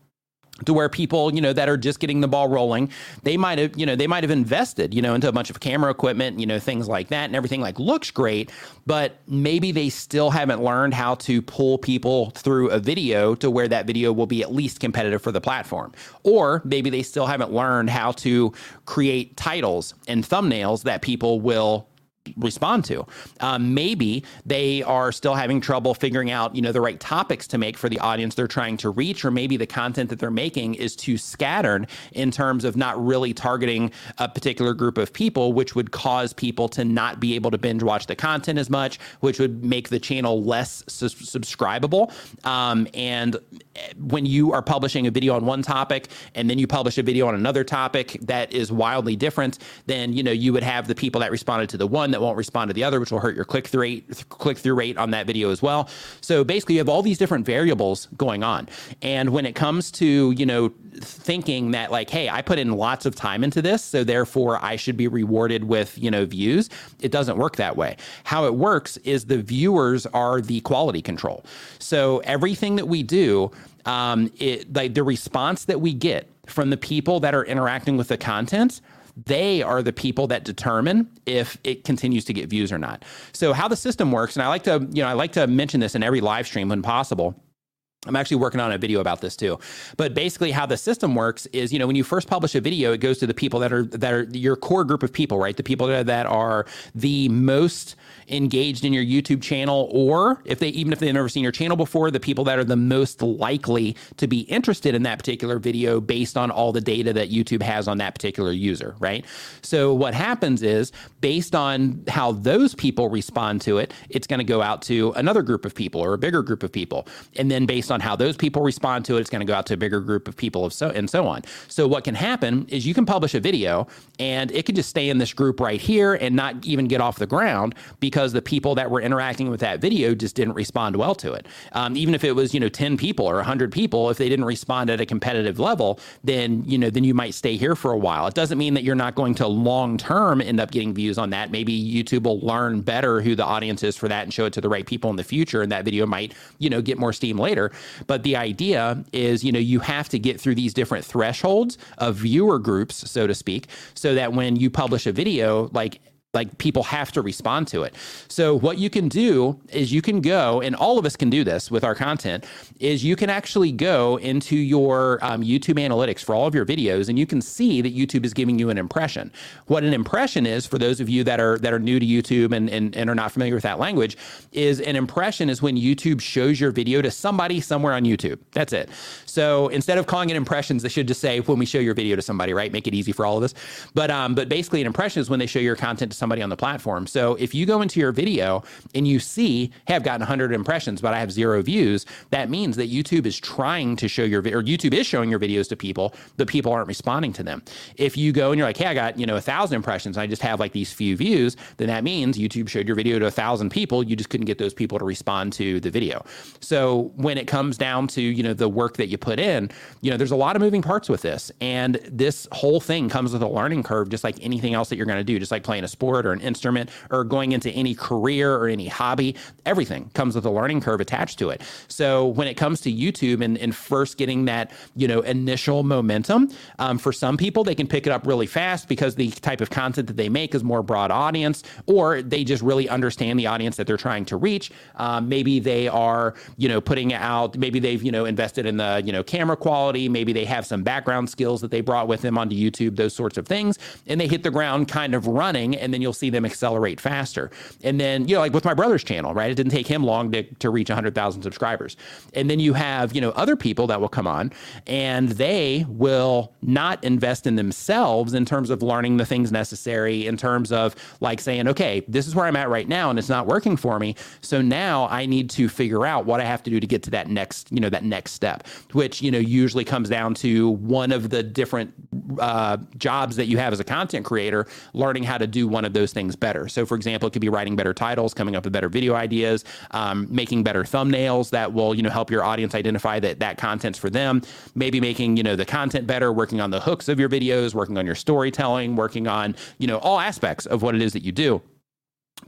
to where people, you know, that are just getting the ball rolling, they might have, you know, they might have invested, you know, into a bunch of camera equipment, you know, things like that, and everything like looks great, but maybe they still haven't learned how to pull people through a video to where that video will be at least competitive for the platform. Or maybe they still haven't learned how to create titles and thumbnails that people will respond to. Um, maybe they are still having trouble figuring out, you know, the right topics to make for the audience they're trying to reach, or maybe the content that they're making is too scattered in terms of not really targeting a particular group of people, which would cause people to not be able to binge watch the content as much, which would make the channel less su- subscribable. Um, and when you are publishing a video on one topic and then you publish a video on another topic that is wildly different, then you know you would have the people that responded to the one that that won't respond to the other, which will hurt your click through rate, click through rate on that video as well. So basically, you have all these different variables going on. And when it comes to you know thinking that like, hey, I put in lots of time into this, so therefore I should be rewarded with you know views, it doesn't work that way. How it works is the viewers are the quality control. So everything that we do um, it like the response that we get from the people that are interacting with the content they are the people that determine if it continues to get views or not. So how the system works, and I like to, you know, I like to mention this in every live stream when possible. I'm actually working on a video about this too. But basically how the system works is, you know, when you first publish a video, it goes to the people that are that are your core group of people, right? The people that that are the most engaged in your YouTube channel, or if they even if they've never seen your channel before, the people that are the most likely to be interested in that particular video based on all the data that YouTube has on that particular user, right? So what happens is based on how those people respond to it, it's going to go out to another group of people or a bigger group of people. And then based on how those people respond to it, it's going to go out to a bigger group of people of so and so on. So what can happen is you can publish a video and it can just stay in this group right here and not even get off the ground because because the people that were interacting with that video just didn't respond well to it. Um, even if it was, you know, 10 people or 100 people, if they didn't respond at a competitive level, then, you know, then you might stay here for a while. It doesn't mean that you're not going to long term end up getting views on that. Maybe YouTube will learn better who the audience is for that and show it to the right people in the future. And that video might, you know, get more steam later. But the idea is, you know, you have to get through these different thresholds of viewer groups, so to speak, so that when you publish a video, like like people have to respond to it. So what you can do is you can go, and all of us can do this with our content, is you can actually go into your um, YouTube analytics for all of your videos, and you can see that YouTube is giving you an impression. What an impression is, for those of you that are that are new to YouTube and, and, and are not familiar with that language, is an impression is when YouTube shows your video to somebody somewhere on YouTube. That's it. So instead of calling it impressions, they should just say when we show your video to somebody, right? Make it easy for all of us. But um, but basically, an impression is when they show your content to somebody on the platform. So if you go into your video and you see, hey, I've gotten 100 impressions, but I have zero views, that means that YouTube is trying to show your or YouTube is showing your videos to people, but people aren't responding to them. If you go and you're like, hey, I got you know a thousand impressions, I just have like these few views, then that means YouTube showed your video to a thousand people. You just couldn't get those people to respond to the video. So when it comes down to you know the work that you put in, you know there's a lot of moving parts with this, and this whole thing comes with a learning curve, just like anything else that you're going to do, just like playing a sport or an instrument or going into any career or any hobby. Everything comes with a learning curve attached to it. So when it comes to YouTube and, and first getting that you know initial momentum, um, for some people they can pick it up really fast because the type of content that they make is more broad audience, or they just really understand the audience that they're trying to reach. Um, maybe they are you know putting out, maybe they've you know invested in the you know camera quality, maybe they have some background skills that they brought with them onto YouTube, those sorts of things, and they hit the ground kind of running, and then you'll see them accelerate faster. And then you know like with my brother's channel, right? It didn't take him long to to reach 100,000 subscribers, and then you have you know other people that will come on and they will not invest in themselves in terms of learning the things necessary in terms of like saying okay this is where i'm at right now and it's not working for me so now i need to figure out what i have to do to get to that next you know that next step which you know usually comes down to one of the different uh, jobs that you have as a content creator learning how to do one of those things better. So for example it could be writing better titles coming up with better video ideas um, making better thumbnails that will you know help your audience identify that that content's for them. Maybe making you know the content better working on the hooks of your videos working on your storytelling working on you know all aspects of what it is that you do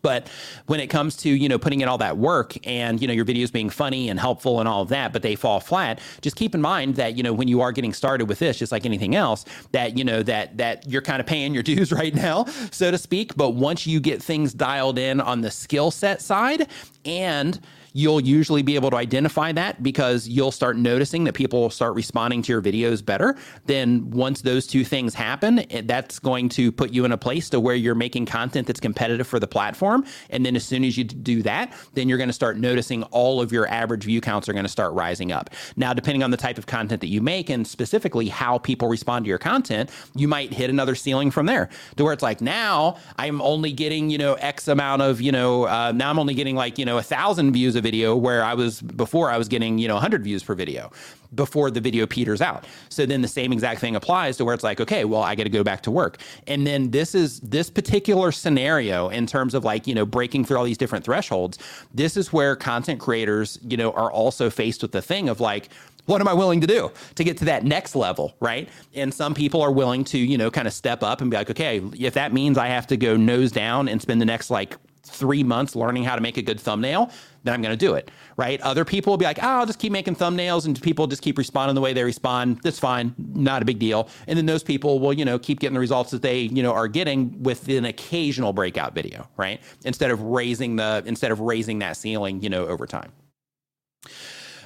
but when it comes to you know putting in all that work and you know your videos being funny and helpful and all of that but they fall flat just keep in mind that you know when you are getting started with this just like anything else that you know that that you're kind of paying your dues right now so to speak. But once you get things dialed in on the skill set side and you'll usually be able to identify that because you'll start noticing that people will start responding to your videos better. Then once those two things happen, that's going to put you in a place to where you're making content that's competitive for the platform. And then as soon as you do that, then you're going to start noticing all of your average view counts are going to start rising up. Now, depending on the type of content that you make and specifically how people respond to your content, you might hit another ceiling from there to where it's like now I'm only getting, you know, X amount of, you know, uh, now I'm only getting like, you know, a thousand views video where I was before I was getting, you know, 100 views per video before the video peters out. So then the same exact thing applies to where it's like, okay, well, I got to go back to work. And then this is this particular scenario in terms of like, you know, breaking through all these different thresholds. This is where content creators, you know, are also faced with the thing of like, what am I willing to do to get to that next level, right? And some people are willing to, you know, kind of step up and be like, okay, if that means I have to go nose down and spend the next like three months learning how to make a good thumbnail, then I'm going to do it, right? Other people will be like, oh, I'll just keep making thumbnails and people just keep responding the way they respond. That's fine, not a big deal. And then those people will, you know, keep getting the results that they, you know, are getting with an occasional breakout video, right? Instead of raising the, instead of raising that ceiling, you know, over time.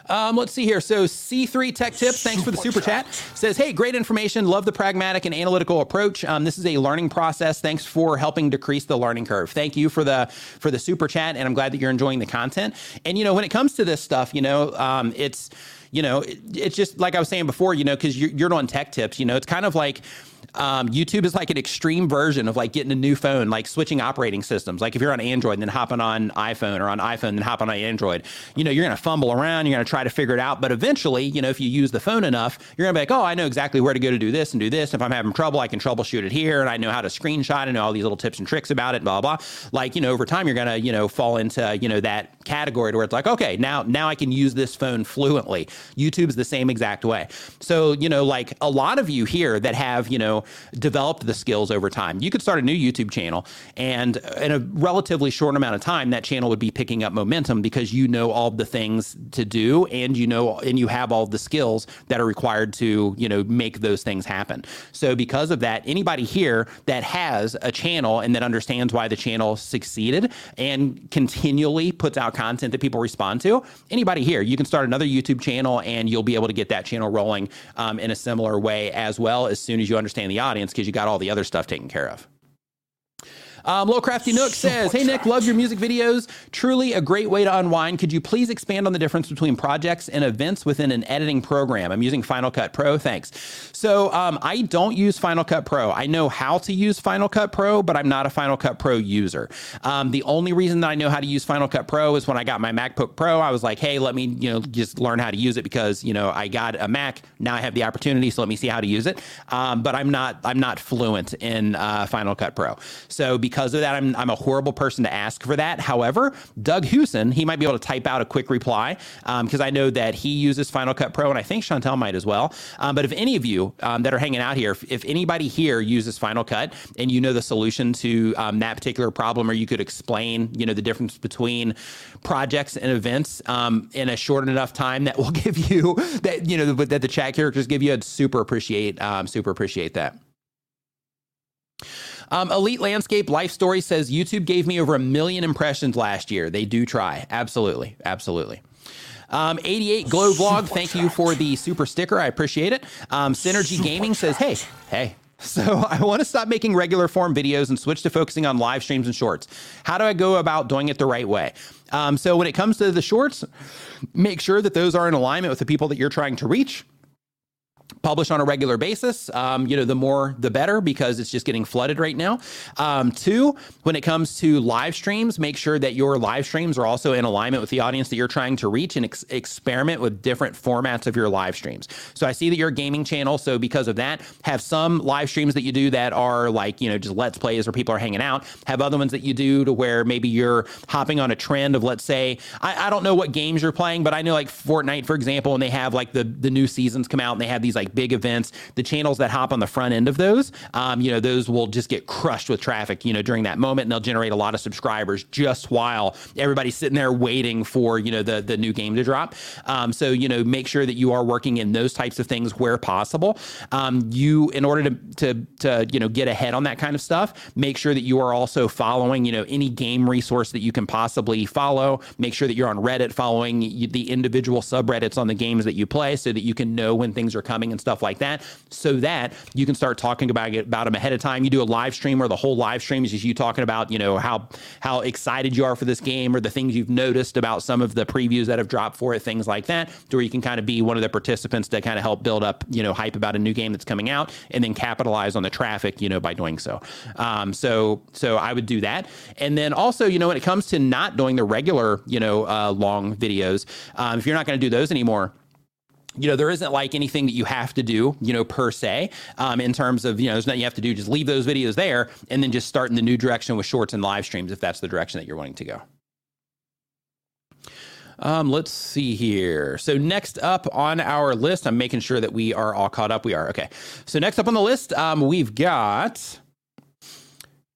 Um, let's see here. So C3 Tech Tips, thanks for the super chat. Says, hey, great information. Love the pragmatic and analytical approach. Um, this is a learning process. Thanks for helping decrease the learning curve. Thank you for the for the super chat, and I'm glad that you're enjoying the content. And you know, when it comes to this stuff, you know, um, it's you know, it, it's just like I was saying before, you know, because you're, you're on tech tips. You know, it's kind of like um, YouTube is like an extreme version of like getting a new phone, like switching operating systems. Like if you're on Android and then hopping on iPhone or on iPhone then hopping on Android, you know, you're to fumble around, you're to try to figure it out. But eventually, you know, if you use the phone enough, you're to be like, oh, I know exactly where to go to do this and do this. If I'm having trouble, I can troubleshoot it here. And I know how to screenshot. Know all these little tips and tricks about it, blah, blah. Like, you know, over time, you're to, you know, fall into, you know, that category where it's like, okay, now, now I can use this phone fluently. YouTube's the same exact way. So, you know, like a lot of you here that have, you know, developed the skills over time. You could start a new YouTube channel, and in a relatively short amount of time, that channel would be picking up momentum because you know all the things to do, and you know, and you have all the skills that are required to, you know, make those things happen. So, because of that, anybody here that has a channel and that understands why the channel succeeded and continually puts out content that people respond to, anybody here, you can start another YouTube channel and you'll be able to get that channel rolling um, in a similar way as well as soon as you understand the audience because you got all the other stuff taken care of. Um, Low Crafty Nook says, Hey, Nick, love your music videos. Truly a great way to unwind. Could you please expand on the difference between projects and events within an editing program? I'm using Final Cut Pro. Thanks. So um, I don't use Final Cut Pro. I know how to use Final Cut Pro, but I'm not a Final Cut Pro user. Um, the only reason that I know how to use Final Cut Pro is when I got my MacBook Pro. I was like, hey, let me, you know, just learn how to use it because, you know, I got a Mac. Now I have the opportunity, so let me see how to use it. Um, but I'm not, I'm not fluent in uh, Final Cut Pro. So because of that, I'm, I'm a horrible person to ask for that. However, Doug Hewson, he might be able to type out a quick reply because um, I know that he uses Final Cut Pro, and I think Chantel might as well. Um, but if any of you um, that are hanging out here, if, if, anybody here uses Final Cut and you know the solution to um, that particular problem, or you could explain, you know, the difference between projects and events um, in a short enough time that will give you that you know that the chat characters give you, I'd super appreciate um, super appreciate that. Um, Elite Landscape Life Story says YouTube gave me over a million impressions last year. They do try. Absolutely. Absolutely. Um, 88 Glow Vlog, thank you for the super sticker. I appreciate it. Um, Synergy Gaming says, hey, hey, so I want to stop making regular form videos and switch to focusing on live streams and shorts. How do I go about doing it the right way? Um, so when it comes to the shorts, make sure that those are in alignment with the people that you're trying to reach publish on a regular basis. Um, you know, the more the better because it's just getting flooded right now. Um, two, when it comes to live streams, make sure that your live streams are also in alignment with the audience that you're trying to reach and ex- experiment with different formats of your live streams. So I see that you're a gaming channel. So because of that, have some live streams that you do that are like, you know, just let's plays where people are hanging out. Have other ones that you do to where maybe you're hopping on a trend of, let's say, I, I don't know what games you're playing, but I know like Fortnite, for example, and they have like the, the new seasons come out and they have these like big events, the channels that hop on the front end of those, um, you know, those will just get crushed with traffic, you know, during that moment, and they'll generate a lot of subscribers just while everybody's sitting there waiting for, you know, the the new game to drop. Um, so, you know, make sure that you are working in those types of things where possible. Um, you, in order to to to you know get ahead on that kind of stuff, make sure that you are also following, you know, any game resource that you can possibly follow. Make sure that you're on Reddit following the individual subreddits on the games that you play, so that you can know when things are coming and stuff like that, so that you can start talking about it, about them ahead of time. You do a live stream where the whole live stream is just you talking about, you know, how how excited you are for this game or the things you've noticed about some of the previews that have dropped for it, things like that, to where you can kind of be one of the participants to kind of help build up, you know, hype about a new game that's coming out and then capitalize on the traffic, you know, by doing so. Um, so so I would do that, and then also, you know, when it comes to not doing the regular, you know, uh, long videos, um, if you're not going to do those anymore you know, there isn't like anything that you have to do, you know, per se, um, in terms of, you know, there's nothing you have to do. Just leave those videos there and then just start in the new direction with shorts and live streams if that's the direction that you're wanting to go. Um, let's see here. So next up on our list, I'm making sure that we are all caught up. We are okay. So next up on the list, um, we've got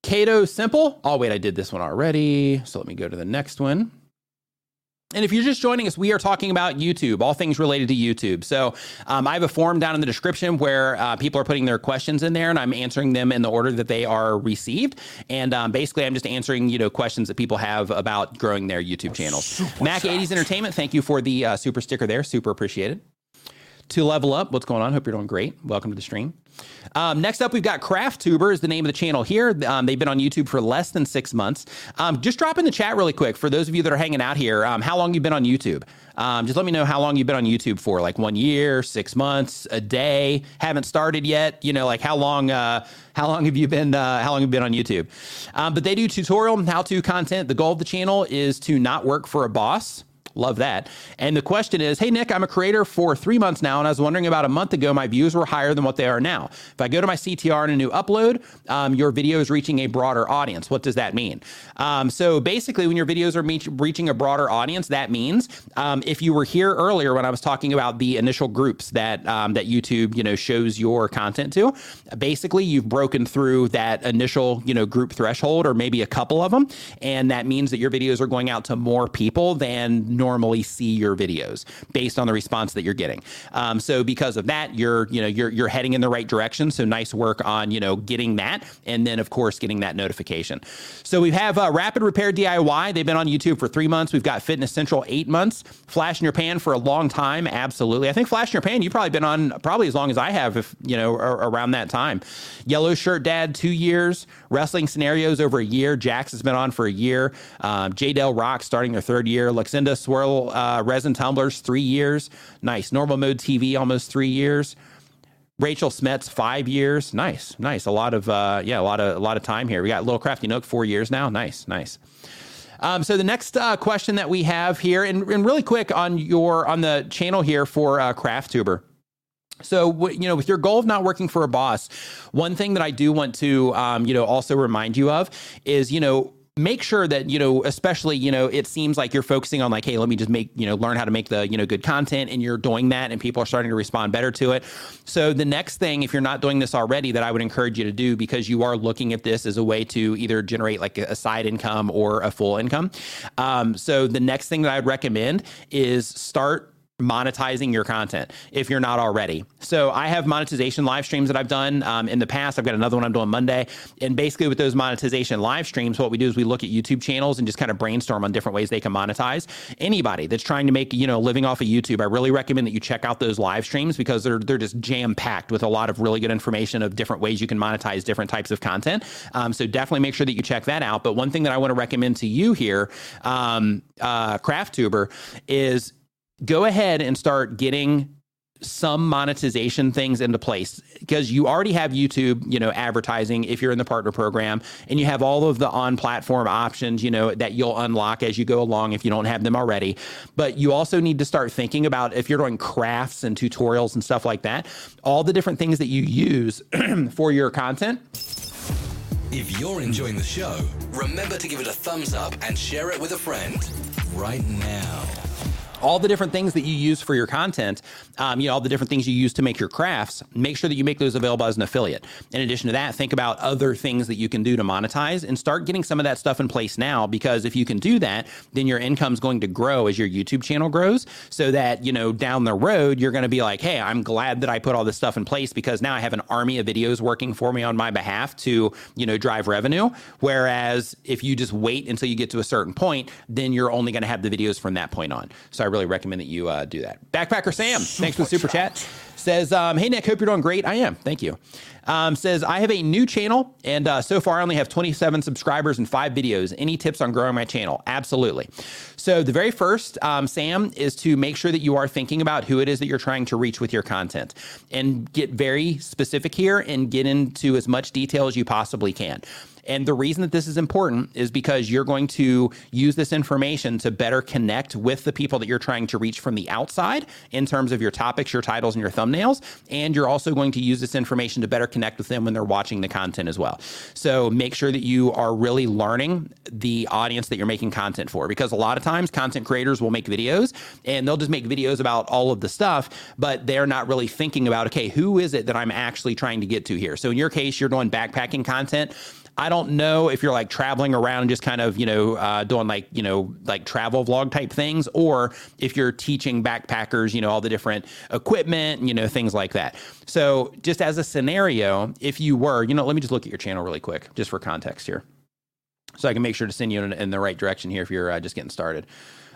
Keto Simple. Oh wait, I did this one already. So let me go to the next one. And if you're just joining us, we are talking about YouTube, all things related to YouTube. So um, I have a form down in the description where uh, people are putting their questions in there, and I'm answering them in the order that they are received. And um, basically, I'm just answering you know questions that people have about growing their YouTube channels. Super Mac 80s Entertainment, thank you for the uh, super sticker there, super appreciated. To level up, what's going on? Hope you're doing great. Welcome to the stream. Um, next up, we've got Craft Tuber is the name of the channel here. Um, they've been on YouTube for less than six months. Um, just drop in the chat really quick for those of you that are hanging out here. Um, how long you've been on YouTube? Um, just let me know how long you've been on YouTube for, like one year, six months, a day. Haven't started yet. You know, like how long? Uh, how long have you been? Uh, how long have you been on YouTube? Um, but they do tutorial how-to content. The goal of the channel is to not work for a boss. Love that. And the question is Hey, Nick, I'm a creator for three months now, and I was wondering about a month ago, my views were higher than what they are now. If I go to my CTR and a new upload, um, your video is reaching a broader audience. What does that mean? Um, so basically, when your videos are me- reaching a broader audience, that means um, if you were here earlier when I was talking about the initial groups that um, that YouTube you know shows your content to, basically you've broken through that initial you know group threshold or maybe a couple of them, and that means that your videos are going out to more people than normally see your videos based on the response that you're getting. Um, so because of that, you're you know you're you're heading in the right direction. So nice work on you know getting that, and then of course getting that notification. So we have uh, Rapid Repair DIY. They've been on YouTube for three months. We've got Fitness Central eight months. Flash in your pan for a long time. Absolutely, I think Flash in your pan. You've probably been on probably as long as I have, if you know around that time. Yellow Shirt Dad two years. Wrestling Scenarios over a year. Jax has been on for a year. Um, J Del Rock starting their third year. Luxinda Swirl uh, Resin Tumblers three years. Nice. Normal Mode TV almost three years. Rachel Smets, five years. Nice, nice. A lot of uh, yeah, a lot of a lot of time here. We got Little Crafty Nook, four years now. Nice, nice. Um, so the next uh, question that we have here, and, and, really quick on your on the channel here for uh, CraftTuber. So, you know, with your goal of not working for a boss, one thing that I do want to, um, you know, also remind you of is, you know, make sure that you know especially you know it seems like you're focusing on like hey let me just make you know learn how to make the you know good content and you're doing that and people are starting to respond better to it. So the next thing if you're not doing this already that i would encourage you to do because you are looking at this as a way to either generate like a side income or a full income um, so the next thing that i'd recommend is start monetizing your content if you're not already. So I have monetization live streams that I've done um, in the past. I've got another one I'm doing Monday. And basically, with those monetization live streams, what we do is we look at YouTube channels and just kind of brainstorm on different ways they can monetize. Anybody that's trying to make you know living off of YouTube, I really recommend that you check out those live streams because they're they're just jam packed with a lot of really good information of different ways you can monetize different types of content. Um, so definitely make sure that you check that out. But one thing that I want to recommend to you here, um, uh, CraftTuber, is go ahead and start getting some monetization things into place because you already have YouTube, you know, advertising if you're in the partner program and you have all of the on platform options, you know, that you'll unlock as you go along if you don't have them already. But you also need to start thinking about if you're doing crafts and tutorials and stuff like that, all the different things that you use for your content. If you're enjoying the show, remember to give it a thumbs up and share it with a friend right now all the different things that you use for your content, um, you know, all the different things you use to make your crafts, make sure that you make those available as an affiliate. In addition to that, think about other things that you can do to monetize and start getting some of that stuff in place now. Because if you can do that, then your income is going to grow as your YouTube channel grows. So that, you know, down the road, you're going to be like, hey, I'm glad that I put all this stuff in place because now I have an army of videos working for me on my behalf to, you know, drive revenue. Whereas if you just wait until you get to a certain point, then you're only going to have the videos from that point on. So I really recommend that you uh, do that. Backpacker Sam, thanks for the super chat. chat. Says, um, hey Nick, hope you're doing great. I am. Thank you. Um, says, I have a new channel, and uh, so far I only have 27 subscribers and five videos. Any tips on growing my channel? Absolutely. So, the very first, um, Sam, is to make sure that you are thinking about who it is that you're trying to reach with your content and get very specific here and get into as much detail as you possibly can. And the reason that this is important is because you're going to use this information to better connect with the people that you're trying to reach from the outside in terms of your topics, your titles, and your thumbnails. And you're also going to use this information to better connect with them when they're watching the content as well. So make sure that you are really learning the audience that you're making content for because a lot of times content creators will make videos and they'll just make videos about all of the stuff, but they're not really thinking about, okay, who is it that I'm actually trying to get to here? So in your case, you're doing backpacking content I don't know if you're like traveling around just kind of, you know, uh, doing like, you know, like travel vlog type things, or if you're teaching backpackers, you know, all the different equipment, you know, things like that. So, just as a scenario, if you were, you know, let me just look at your channel really quick, just for context here. So I can make sure to send you in, in the right direction here if you're uh, just getting started.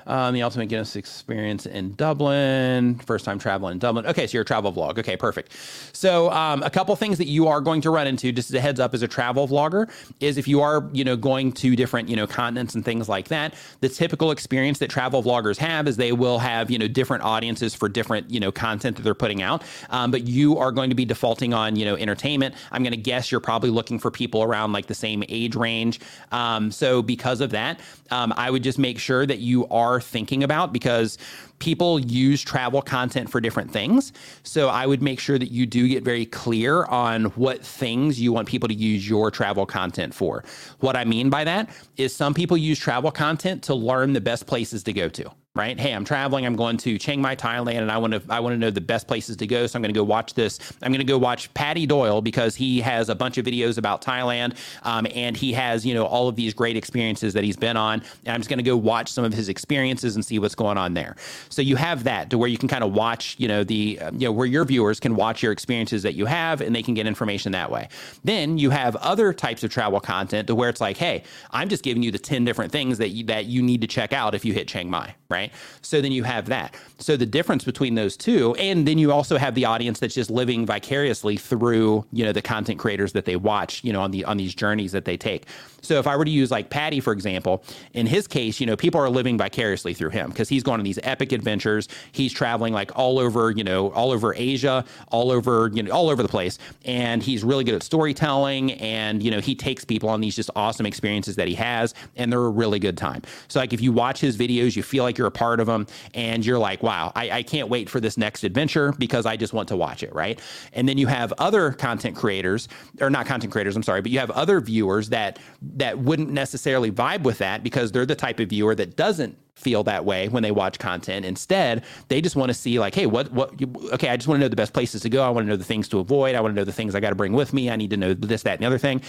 Um, the Ultimate Guinness Experience in Dublin. First time traveling in Dublin. Okay, so you're a travel vlog. Okay, perfect. So um, a couple things that you are going to run into, just as a heads up, as a travel vlogger, is if you are you know going to different you know continents and things like that. The typical experience that travel vloggers have is they will have you know different audiences for different you know content that they're putting out. Um, but you are going to be defaulting on you know entertainment. I'm going to guess you're probably looking for people around like the same age range. Um, so because of that, um, I would just make sure that you are are thinking about because people use travel content for different things. So I would make sure that you do get very clear on what things you want people to use your travel content for. What I mean by that is some people use travel content to learn the best places to go to right? Hey, I'm traveling. I'm going to Chiang Mai, Thailand, and I want to I want to know the best places to go. So I'm going to go watch this. I'm going to go watch Paddy Doyle because he has a bunch of videos about Thailand, um, and he has you know all of these great experiences that he's been on. And I'm just going to go watch some of his experiences and see what's going on there. So you have that to where you can kind of watch you know the uh, you know where your viewers can watch your experiences that you have, and they can get information that way. Then you have other types of travel content to where it's like, hey, I'm just giving you the ten different things that you, that you need to check out if you hit Chiang Mai, right? Right? So then you have that. So the difference between those two, and then you also have the audience that's just living vicariously through, you know, the content creators that they watch, you know, on the on these journeys that they take. So if I were to use like Paddy, for example, in his case, you know, people are living vicariously through him because he's going on these epic adventures. He's traveling like all over, you know, all over Asia, all over, you know, all over the place. And he's really good at storytelling. And, you know, he takes people on these just awesome experiences that he has, and they're a really good time. So like if you watch his videos, you feel like you're a part of them and you're like, wow, I, I can't wait for this next adventure because I just want to watch it, right? And then you have other content creators, or not content creators, I'm sorry, but you have other viewers that that wouldn't necessarily vibe with that because they're the type of viewer that doesn't feel that way when they watch content. Instead, they just want to see like, hey, what what okay, I just want to know the best places to go. I want to know the things to avoid. I want to know the things I got to bring with me. I need to know this, that, and the other thing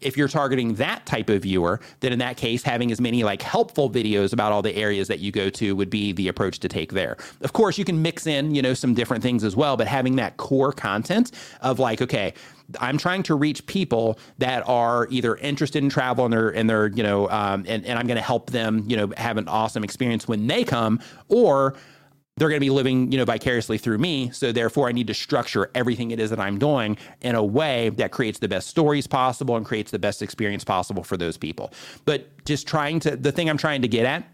if you're targeting that type of viewer, then in that case, having as many like helpful videos about all the areas that you go to would be the approach to take there. Of course, you can mix in, you know, some different things as well, but having that core content of like, okay, I'm trying to reach people that are either interested in travel and they're and they're, you know, um, and, and I'm going to help them, you know, have an awesome experience when they come, or they're going to be living, you know, vicariously through me. So therefore, I need to structure everything it is that I'm doing in a way that creates the best stories possible and creates the best experience possible for those people. But just trying to, the thing I'm trying to get at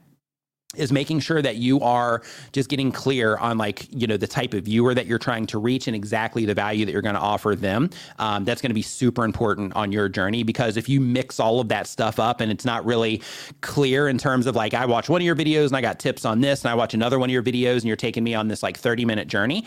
is making sure that you are just getting clear on like you know the type of viewer that you're trying to reach and exactly the value that you're going to offer them. Um, that's going to be super important on your journey because if you mix all of that stuff up and it's not really clear in terms of like i watch one of your videos and i got tips on this and i watch another one of your videos and you're taking me on this like 30 minute journey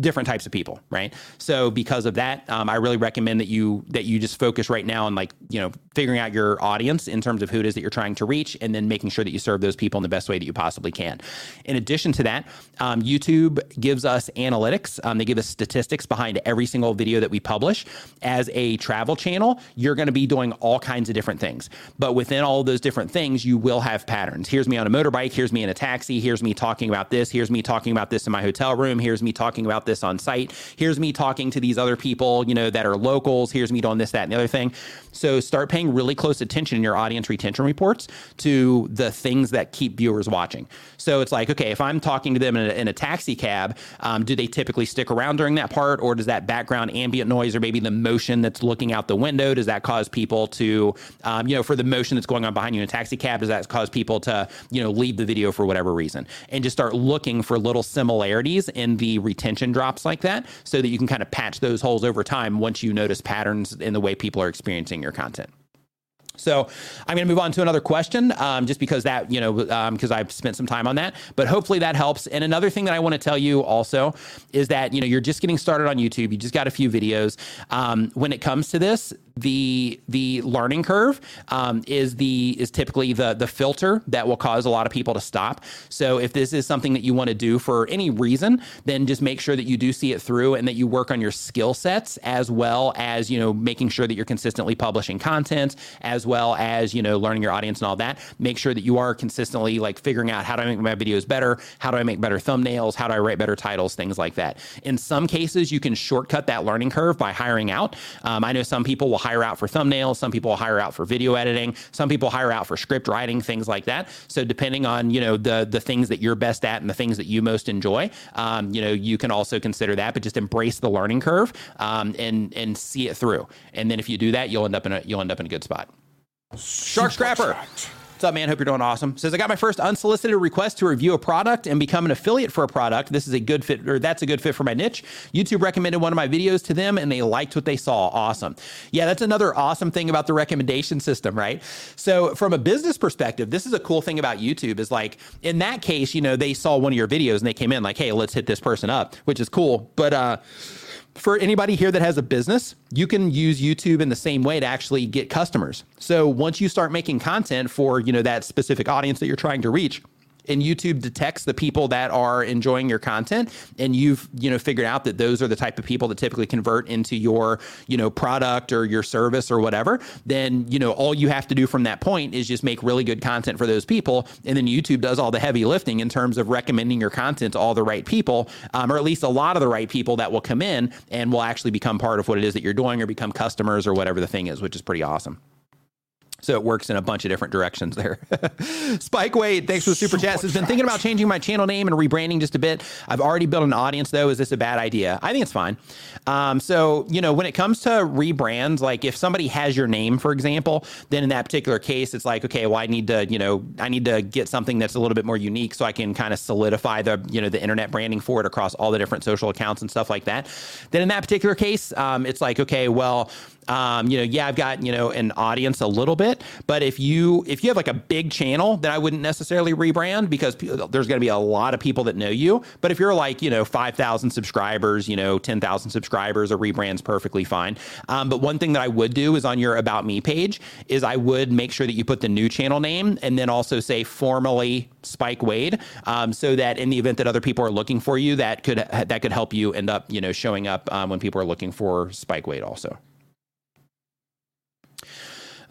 different types of people right so because of that um, i really recommend that you that you just focus right now on like you know figuring out your audience in terms of who it is that you're trying to reach and then making sure that you serve those people in the best way that you possibly can. In addition to that, um, YouTube gives us analytics. Um, they give us statistics behind every single video that we publish. As a travel channel, you're going to be doing all kinds of different things. But within all those different things, you will have patterns. Here's me on a motorbike. Here's me in a taxi. Here's me talking about this. Here's me talking about this in my hotel room. Here's me talking about this on site. Here's me talking to these other people, you know, that are locals. Here's me doing this, that, and the other thing. So start paying really close attention in your audience retention reports to the things that keep viewers watching. So it's like, okay, if I'm talking to them in a, in a taxi cab, um, do they typically stick around during that part, or does that background ambient noise or maybe the motion that's looking out the window does that cause people to, um, you know, for the motion that's going on behind you in a taxi cab, does that cause people to, you know, leave the video for whatever reason, and just start looking for little similarities in the retention drops like that, so that you can kind of patch those holes over time once you notice patterns in the way people are experiencing your content. So I'm going to move on to another question, um, just because that you know because um, I've spent some time on that. But hopefully that helps. And another thing that I want to tell you also is that you know you're just getting started on YouTube. You just got a few videos. Um, when it comes to this, the the learning curve um, is the is typically the the filter that will cause a lot of people to stop. So if this is something that you want to do for any reason, then just make sure that you do see it through and that you work on your skill sets as well as you know making sure that you're consistently publishing content as well as, you know, learning your audience and all that. Make sure that you are consistently like figuring out how do I make my videos better? How do I make better thumbnails? How do I write better titles? Things like that. In some cases, you can shortcut that learning curve by hiring out. Um, I know some people will hire out for thumbnails. Some people hire out for video editing. Some people hire out for script writing, things like that. So depending on, you know, the, the things that you're best at and the things that you most enjoy, um, you know, you can also consider that, but just embrace the learning curve um, and, and see it through. And then if you do that, you'll end up in a, you'll end up in a good spot. Shark Scrapper. What's up, man? Hope you're doing awesome. Says I got my first unsolicited request to review a product and become an affiliate for a product. This is a good fit, or that's a good fit for my niche. YouTube recommended one of my videos to them, and they liked what they saw. Awesome. Yeah, that's another awesome thing about the recommendation system, right? So, from a business perspective, this is a cool thing about YouTube. Is like in that case, you know, they saw one of your videos and they came in like, "Hey, let's hit this person up," which is cool. But uh, for anybody here that has a business, you can use YouTube in the same way to actually get customers. So once you start making content for, you know, that specific audience that you're trying to reach, and YouTube detects the people that are enjoying your content and you've, you know, figured out that those are the type of people that typically convert into your, you know, product or your service or whatever, then, you know, all you have to do from that point is just make really good content for those people. And then YouTube does all the heavy lifting in terms of recommending your content to all the right people, um, or at least a lot of the right people that will come in and will actually become part of what it is that you're doing or become customers or whatever the thing is, which is pretty awesome. So it works in a bunch of different directions there. Spike Wade, thanks for the super, super chat. Has been thinking about changing my channel name and rebranding just a bit. I've already built an audience though. Is this a bad idea? I think it's fine. Um, so you know, when it comes to rebrands, like if somebody has your name, for example, then in that particular case, it's like, okay, well, I need to, you know, I need to get something that's a little bit more unique so I can kind of solidify the, you know, the internet branding for it across all the different social accounts and stuff like that. Then in that particular case, um, it's like, okay, well, um, you know, yeah, I've got you know an audience a little bit, but if you if you have like a big channel, then I wouldn't necessarily rebrand because there's going to be a lot of people that know you. But if you're like you know five thousand subscribers, you know ten thousand subscribers, a rebrand's perfectly fine. Um, but one thing that I would do is on your About Me page is I would make sure that you put the new channel name and then also say formally Spike Wade, um, so that in the event that other people are looking for you, that could that could help you end up you know showing up um, when people are looking for Spike Wade also.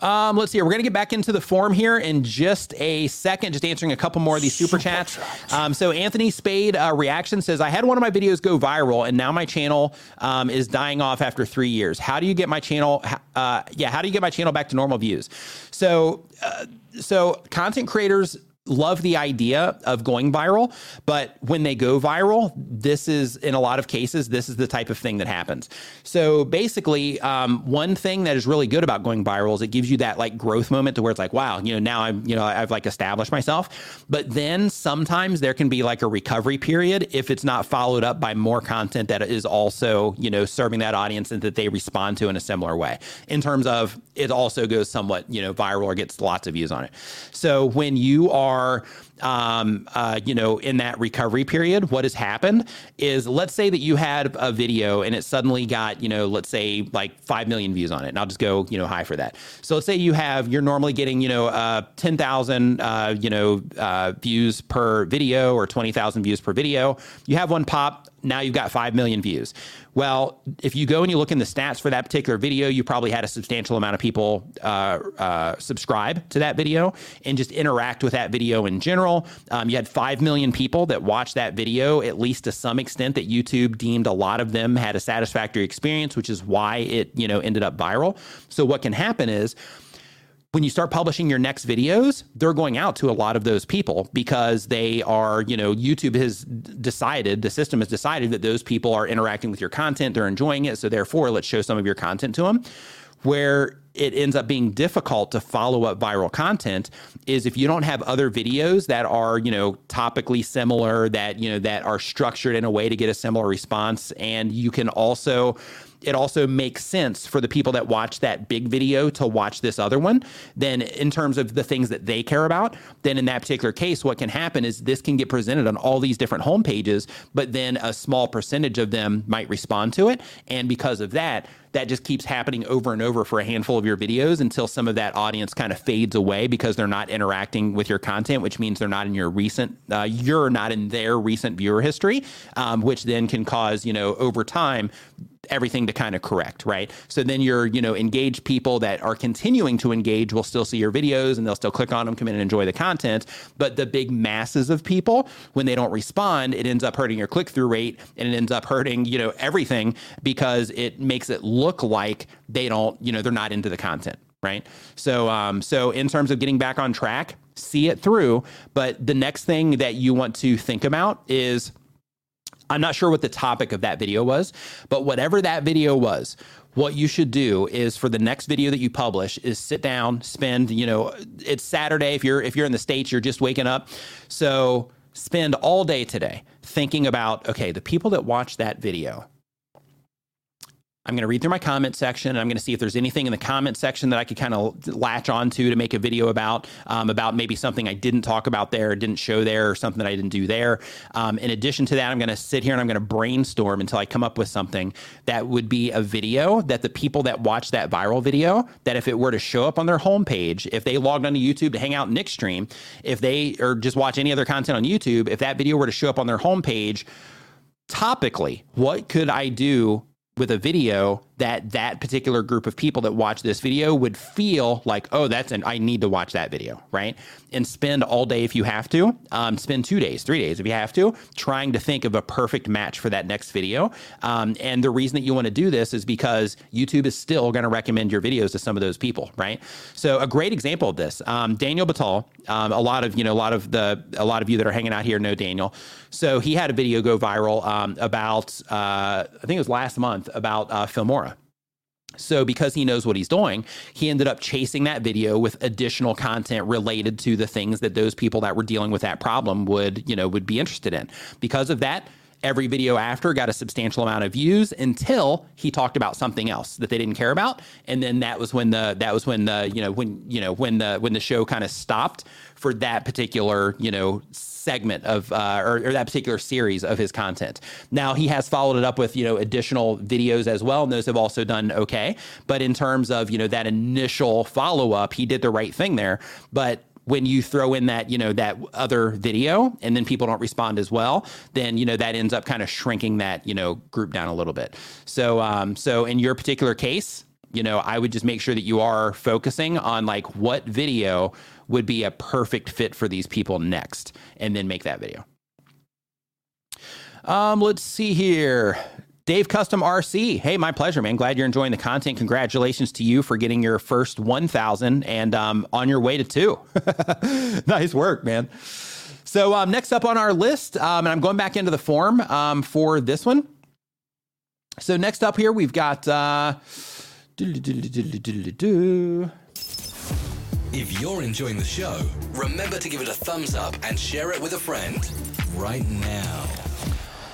Um, let's see. We're going to get back into the form here in just a second, just answering a couple more of these super, super chats. Um, so Anthony Spade uh, reaction says, I had one of my videos go viral and now my channel um, is dying off after three years. How do you get my channel? Uh, yeah. How do you get my channel back to normal views? So, uh, so content creators love the idea of going viral, but when they go viral, this is in a lot of cases, this is the type of thing that happens. So basically, um, one thing that is really good about going viral is it gives you that like growth moment to where it's like, wow, you know, now I'm, you know, I've like established myself. But then sometimes there can be like a recovery period if it's not followed up by more content that is also, you know, serving that audience and that they respond to in a similar way. In terms of it also goes somewhat, you know, viral or gets lots of views on it. So when you are are um, uh, you know, in that recovery period, what has happened is let's say that you had a video and it suddenly got, you know, let's say like 5 million views on it. And I'll just go, you know, high for that. So let's say you have, you're normally getting, you know, uh, 10,000, uh, you know, uh, views per video or 20,000 views per video. You have one pop now you've got 5 million views. Well, if you go and you look in the stats for that particular video, you probably had a substantial amount of people uh, uh, subscribe to that video and just interact with that video in general. Um, you had 5 million people that watched that video, at least to some extent, that YouTube deemed a lot of them had a satisfactory experience, which is why it, you know, ended up viral. So what can happen is when you start publishing your next videos, they're going out to a lot of those people because they are, you know, YouTube has decided, the system has decided that those people are interacting with your content, they're enjoying it. So therefore, let's show some of your content to them. Where it ends up being difficult to follow up viral content is if you don't have other videos that are, you know, topically similar, that, you know, that are structured in a way to get a similar response. And you can also, it also makes sense for the people that watch that big video to watch this other one, then in terms of the things that they care about, then in that particular case, what can happen is this can get presented on all these different homepages, but then a small percentage of them might respond to it. And because of that, that just keeps happening over and over for a handful of your videos until some of that audience kind of fades away because they're not interacting with your content, which means they're not in your recent, uh, you're not in their recent viewer history, um, which then can cause, you know, over time, everything to kind of correct, right? So then your, you know, engaged people that are continuing to engage will still see your videos and they'll still click on them, come in and enjoy the content. But the big masses of people, when they don't respond, it ends up hurting your click through rate and it ends up hurting, you know, everything because it makes it look like they don't, you know, they're not into the content. Right. So, um, so in terms of getting back on track, see it through. But the next thing that you want to think about is I'm not sure what the topic of that video was, but whatever that video was, what you should do is for the next video that you publish is sit down, spend, you know, it's Saturday if you're if you're in the states, you're just waking up. So, spend all day today thinking about okay, the people that watch that video I'm going to read through my comment section and I'm going to see if there's anything in the comment section that I could kind of latch onto to make a video about, um, about maybe something I didn't talk about there, didn't show there, or something that I didn't do there. Um, in addition to that, I'm going to sit here and I'm going to brainstorm until I come up with something that would be a video that the people that watch that viral video, that if it were to show up on their homepage, if they logged onto YouTube to hang out Nick stream, if they or just watch any other content on YouTube, if that video were to show up on their homepage, topically, what could I do with a video that that particular group of people that watch this video would feel like, oh, that's an I need to watch that video, right? And spend all day if you have to, um, spend two days, three days if you have to, trying to think of a perfect match for that next video. Um, and the reason that you want to do this is because YouTube is still going to recommend your videos to some of those people, right? So a great example of this, um, Daniel Batal, um, a lot of you know, a lot of the a lot of you that are hanging out here know Daniel. So he had a video go viral um, about uh, I think it was last month about uh, Filmora so, because he knows what he's doing, he ended up chasing that video with additional content related to the things that those people that were dealing with that problem would, you know, would be interested in. Because of that, every video after got a substantial amount of views until he talked about something else that they didn't care about and then that was when the that was when the you know when you know when the when the show kind of stopped for that particular you know segment of uh, or, or, that particular series of his content. Now he has followed it up with you know additional videos as well, and those have also done okay. But in terms of you know that initial follow up, he did the right thing there. But when you throw in that you know that other video and then people don't respond as well then you know that ends up kind of shrinking that you know group down a little bit so um so in your particular case you know i would just make sure that you are focusing on like what video would be a perfect fit for these people next, and then make that video. Um, let's see here. Dave Custom RC. Hey, my pleasure, man. Glad you're enjoying the content. Congratulations to you for getting your first 1,000 and um, on your way to two. nice work, man. So, um, next up on our list, um, and I'm going back into the form um, for this one. So, next up here, we've got. Uh, if you're enjoying the show, remember to give it a thumbs up and share it with a friend right now.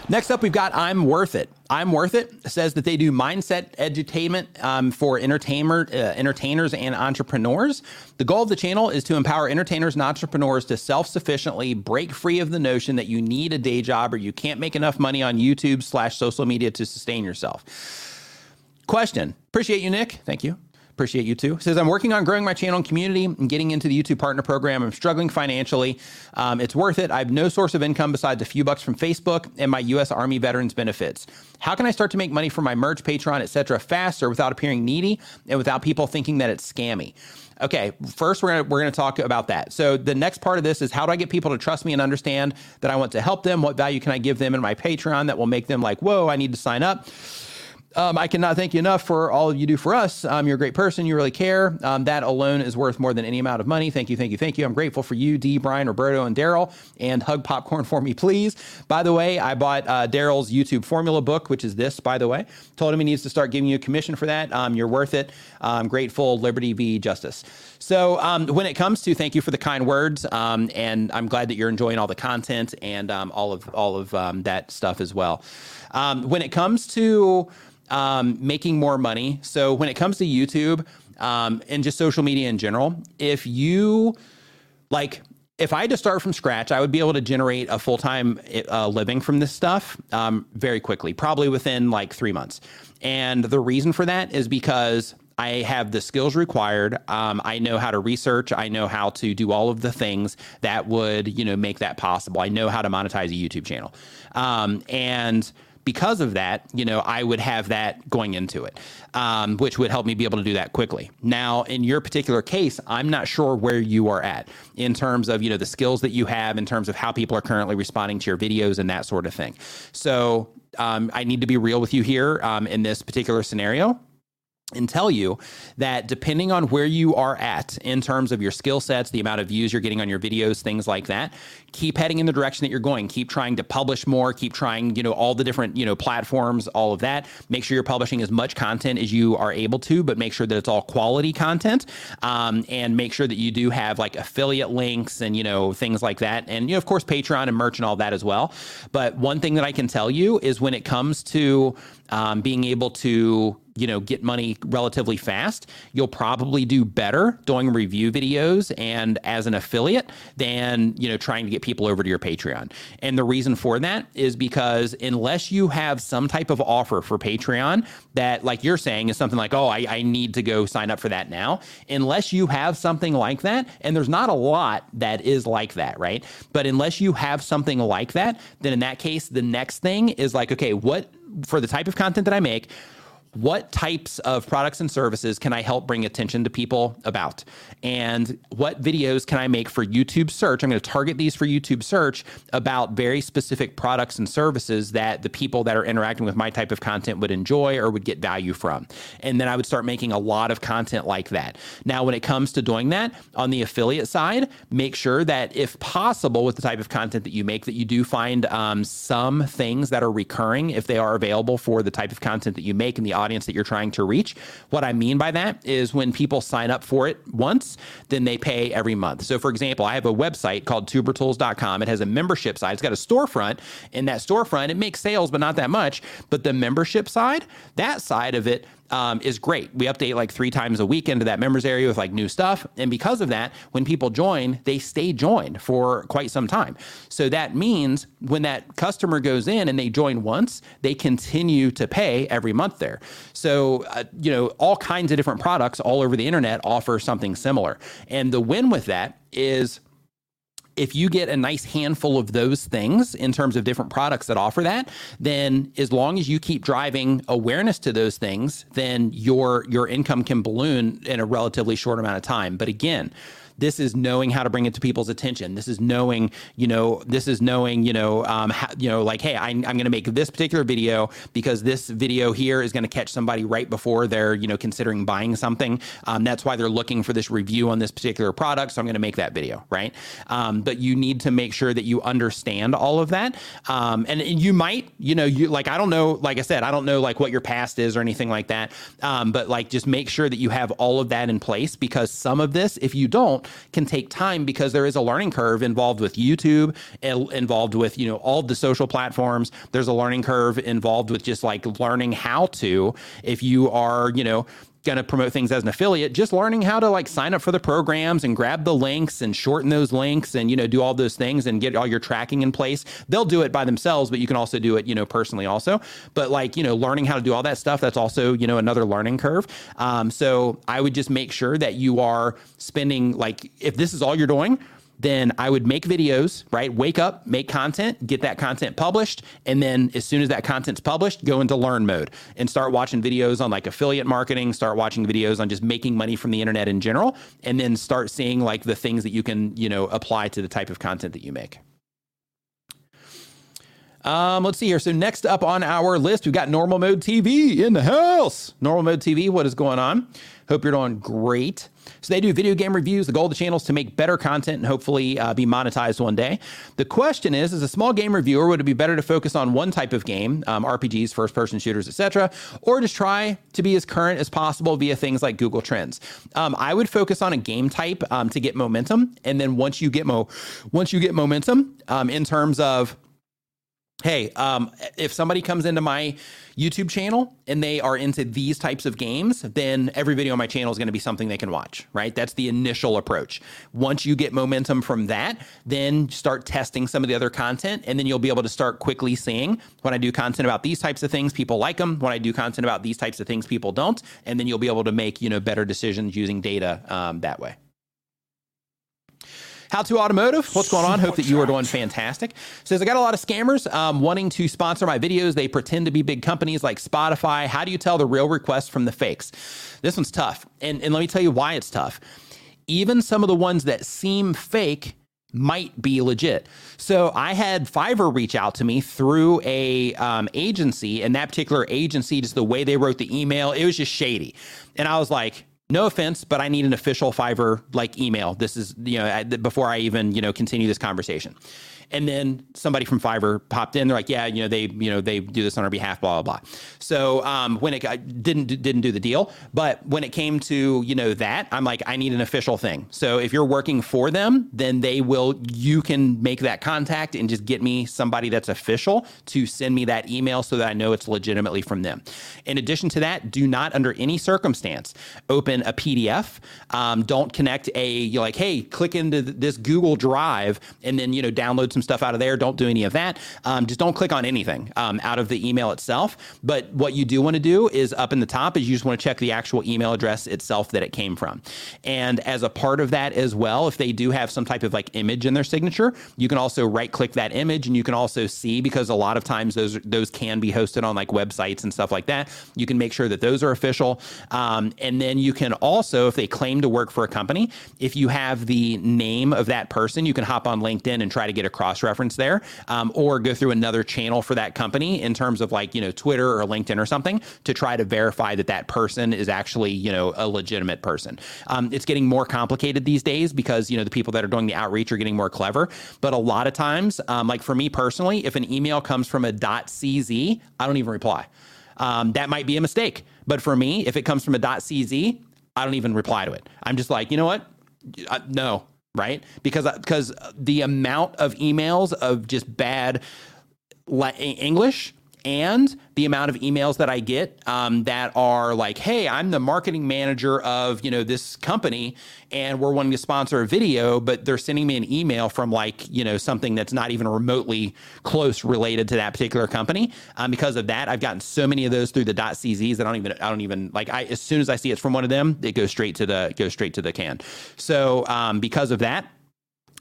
Next up, we've got I'm Worth It. I'm Worth It says that they do mindset edutainment um, for entertainer, uh, entertainers and entrepreneurs. The goal of the channel is to empower entertainers and entrepreneurs to self sufficiently break free of the notion that you need a day job or you can't make enough money on YouTube slash social media to sustain yourself. Question. Appreciate you, Nick. Thank you. Appreciate you too. Says, I'm working on growing my channel and community and getting into the YouTube partner program. I'm struggling financially. Um, it's worth it. I have no source of income besides a few bucks from Facebook and my U.S. Army veterans benefits. How can I start to make money from my merch, Patreon, etc., faster without appearing needy and without people thinking that it's scammy? Okay, first we're gonna we're gonna talk about that. So the next part of this is how do I get people to trust me and understand that I want to help them? What value can I give them in my Patreon that will make them like, whoa, I need to sign up? Um, I cannot thank you enough for all you do for us. Um, you're a great person. You really care. Um, that alone is worth more than any amount of money. Thank you, thank you, thank you. I'm grateful for you, D, Brian, Roberto, and Derral. And hug popcorn for me, please. By the way, I bought uh, Derral's YouTube formula book, which is this, by the way. Told him he needs to start giving you a commission for that. Um, you're worth it. I'm grateful. Liberty v. justice. So um, when it comes to thank you for the kind words, um, and I'm glad that you're enjoying all the content and all of all of that stuff as well. when it comes to um, making more money. So when it comes to YouTube um, and just social media in general, if you like, if I had to start from scratch, I would be able to generate a full time uh, living from this stuff um, very quickly, probably within like three months. And the reason for that is because I have the skills required. Um, I know how to research. I know how to do all of the things that would, you know, make that possible. I know how to monetize a YouTube channel. Um, and because of that, you know, I would have that going into it, um, which would help me be able to do that quickly. Now, in your particular case, I'm not sure where you are at in terms of, you know, the skills that you have, in terms of how people are currently responding to your videos and that sort of thing. So um, I need to be real with you here um, in this particular scenario and tell you that depending on where you are at in terms of your skill sets, the amount of views you're getting on your videos, things like that, keep heading in the direction that you're going. Keep trying to publish more, keep trying, you know, all the different, you know, platforms, all of that. Make sure you're publishing as much content as you are able to, but make sure that it's all quality content. Um, and make sure that you do have like affiliate links and, you know, things like that. And, you know, of course, Patreon and merch and all that as well. But one thing that I can tell you is when it comes to um, being able to you know get money relatively fast you'll probably do better doing review videos and as an affiliate than you know trying to get people over to your patreon. And the reason for that is because unless you have some type of offer for patreon that like you're saying is something like oh I, I need to go sign up for that now unless you have something like that and there's not a lot that is like that right? But unless you have something like that then in that case the next thing is like okay what for the type of content that i make what types of products and services can I help bring attention to people about? And what videos can I make for YouTube search? I'm going to target these for YouTube search about very specific products and services that the people that are interacting with my type of content would enjoy or would get value from. And then I would start making a lot of content like that. Now, when it comes to doing that on the affiliate side, make sure that if possible with the type of content that you make, that you do find um, some things that are recurring if they are available for the type of content that you make and the audience that you're trying to reach. What I mean by that is when people sign up for it once, then they pay every month. So, for example, I have a website called tubertools.com. It has a membership side, it's got a storefront. In that storefront, it makes sales, but not that much. But the membership side, that side of it, um, is great. We update like three times a week into that members area with like new stuff. And because of that, when people join, they stay joined for quite some time. So that means when that customer goes in and they join once, they continue to pay every month there. So, uh, you know, all kinds of different products all over the internet offer something similar. And the win with that is if you get a nice handful of those things in terms of different products that offer that, then as long as you keep driving awareness to those things, then your your income can balloon in a relatively short amount of time. But again, this is knowing how to bring it to people's attention. This is knowing, you know, this is knowing, you know, um, how, you know, like, hey, I, I'm going to make this particular video because this video here is going to catch somebody right before they're, you know, considering buying something. Um, that's why they're looking for this review on this particular product. So I'm going to make that video, right? Um, but you need to make sure that you understand all of that. Um, and, and, you might, you know, you like, I don't know, like I said, I don't know like what your past is or anything like that. Um, but like, just make sure that you have all of that in place because some of this, if you don't, can take time because there is a learning curve involved with YouTube, involved with, you know, all the social platforms. There's a learning curve involved with just like learning how to, if you are, you know, going to promote things as an affiliate just learning how to like sign up for the programs and grab the links and shorten those links and you know do all those things and get all your tracking in place. They'll do it by themselves but you can also do it you know personally also. But like you know learning how to do all that stuff that's also you know another learning curve. Um, so i would just make sure that you are spending like if this is all you're doing then I would make videos, right? Wake up, make content, get that content published. And then as soon as that content's published, go into learn mode and start watching videos on like affiliate marketing, start watching videos on just making money from the internet in general, and then start seeing like the things that you can, you know, apply to the type of content that you make. Um, let's see here. So next up on our list, we've got Normal Mode TV in the house. Normal Mode TV, what is going on? Hope you're doing great. So they do video game reviews. The goal of the channel is to make better content and hopefully uh, be monetized one day. The question is, as a small game reviewer, would it be better to focus on one type of game, um, RPGs, first-person shooters, etc., or just try to be as current as possible via things like Google Trends? Um, I would focus on a game type um, to get momentum, and then once you get mo, once you get momentum um, in terms of hey, um, if somebody comes into my YouTube channel and they are into these types of games, then every video on my channel is going to be something they can watch, right? That's the initial approach. Once you get momentum from that, then start testing some of the other content, and then you'll be able to start quickly seeing when I do content about these types of things, people like them. When I do content about these types of things, people don't, and then you'll be able to make you know better decisions using data um, that way. How to Automotive, what's going on? Hope that you are doing fantastic. Says, I got a lot of scammers um, wanting to sponsor my videos. They pretend to be big companies like Spotify. How do you tell the real requests from the fakes? This one's tough. And, and let me tell you why it's tough. Even some of the ones that seem fake might be legit. So I had Fiverr reach out to me through a um, agency, and that particular agency, just the way they wrote the email, it was just shady. And I was like, no offense, but I need an official Fiverr like email. This is, you know, before I even, you know, continue this conversation. And then somebody from Fiverr popped in. They're like, yeah, you know, they, you know, they do this on our behalf, blah, blah, blah. So um, when it didn't, didn't do the deal, but when it came to, you know, that, I'm like, I need an official thing. So if you're working for them, then they will, you can make that contact and just get me somebody that's official to send me that email so that I know it's legitimately from them. In addition to that, do not under any circumstance open a PDF. Um, don't connect a, you're like, hey, click into this Google Drive and then, you know, download some stuff out of there. Don't do any of that. Um, just don't click on anything um, out of the email itself. But what you do want to do is up in the top is you just want to check the actual email address itself that it came from. And as a part of that as well, if they do have some type of like image in their signature, you can also right click that image and you can also see because a lot of times those those can be hosted on like websites and stuff like that. You can make sure that those are official. Um, and then you can also, if they claim to work for a company, if you have the name of that person, you can hop on LinkedIn and try to get a cross reference there, um, or go through another channel for that company in terms of like you know Twitter or LinkedIn or something to try to verify that that person is actually you know a legitimate person. Um, it's getting more complicated these days because you know the people that are doing the outreach are getting more clever. But a lot of times, um, like for me personally, if an email comes from a .cz, I don't even reply. Um, that might be a mistake. But for me, if it comes from a .cz, I don't even reply to it. I'm just like, you know what? Uh, no, right? Because uh, because the amount of emails of just bad English and the amount of emails that I get um, that are like, "Hey, I'm the marketing manager of you know this company, and we're wanting to sponsor a video," but they're sending me an email from like you know something that's not even remotely close related to that particular company. Um, because of that, I've gotten so many of those through the .czs that I don't even I don't even like. I as soon as I see it's from one of them, it goes straight to the goes straight to the can. So um, because of that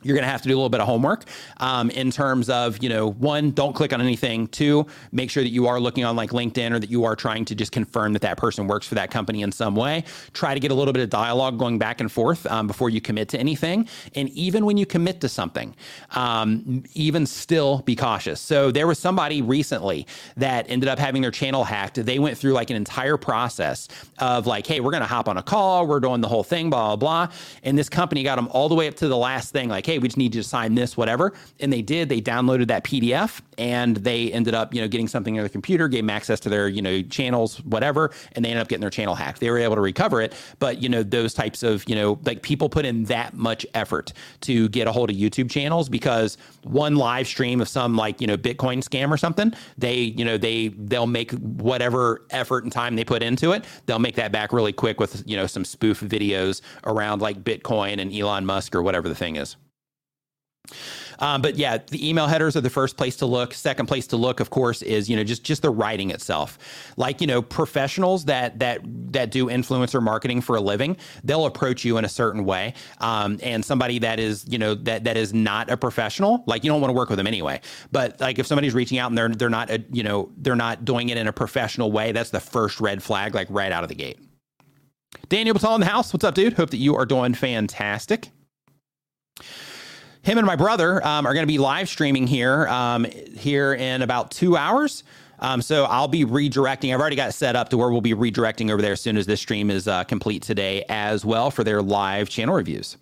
you're going to have to do a little bit of homework um, in terms of you know one don't click on anything. Two make sure that you are looking on like linkedin or that you are trying to just confirm that that person works for that company in some way. Try to get a little bit of dialogue going back and forth um, before you commit to anything. And even when you commit to something um, even still be cautious. So there was somebody recently that ended up having their channel hacked. They went through like an entire process of like hey we're going to hop on a call. We're doing the whole thing blah blah blah. And this company got them all the way up to the last thing. Like hey, we just need you to sign this, whatever. And they did. They downloaded that PDF and they ended up, you know, getting something on their computer, gave them access to their, you know, channels, whatever, and they ended up getting their channel hacked. They were able to recover it. But, you know, those types of, you know, like people put in that much effort to get a hold of YouTube channels because one live stream of some like, you know, Bitcoin scam or something, they, you know, they they'll make whatever effort and time they put into it, they'll make that back really quick with, you know, some spoof videos around like Bitcoin and Elon Musk or whatever the thing is. Um, but yeah, the email headers are the first place to look. Second place to look, of course, is you know just just the writing itself. Like you know, professionals that that that do influencer marketing for a living, they'll approach you in a certain way. Um, and somebody that is you know that that is not a professional, like you don't want to work with them anyway. But like if somebody's reaching out and they're they're not a, you know they're not doing it in a professional way, that's the first red flag, like right out of the gate. Daniel Batal in the house. What's up, dude? Hope that you are doing fantastic him and my brother um, are going to be live streaming here um, here in about two hours. Um, so I'll be redirecting. I've already got set up to where we'll be redirecting over there as soon as this stream is uh, complete today as well for their live channel reviews.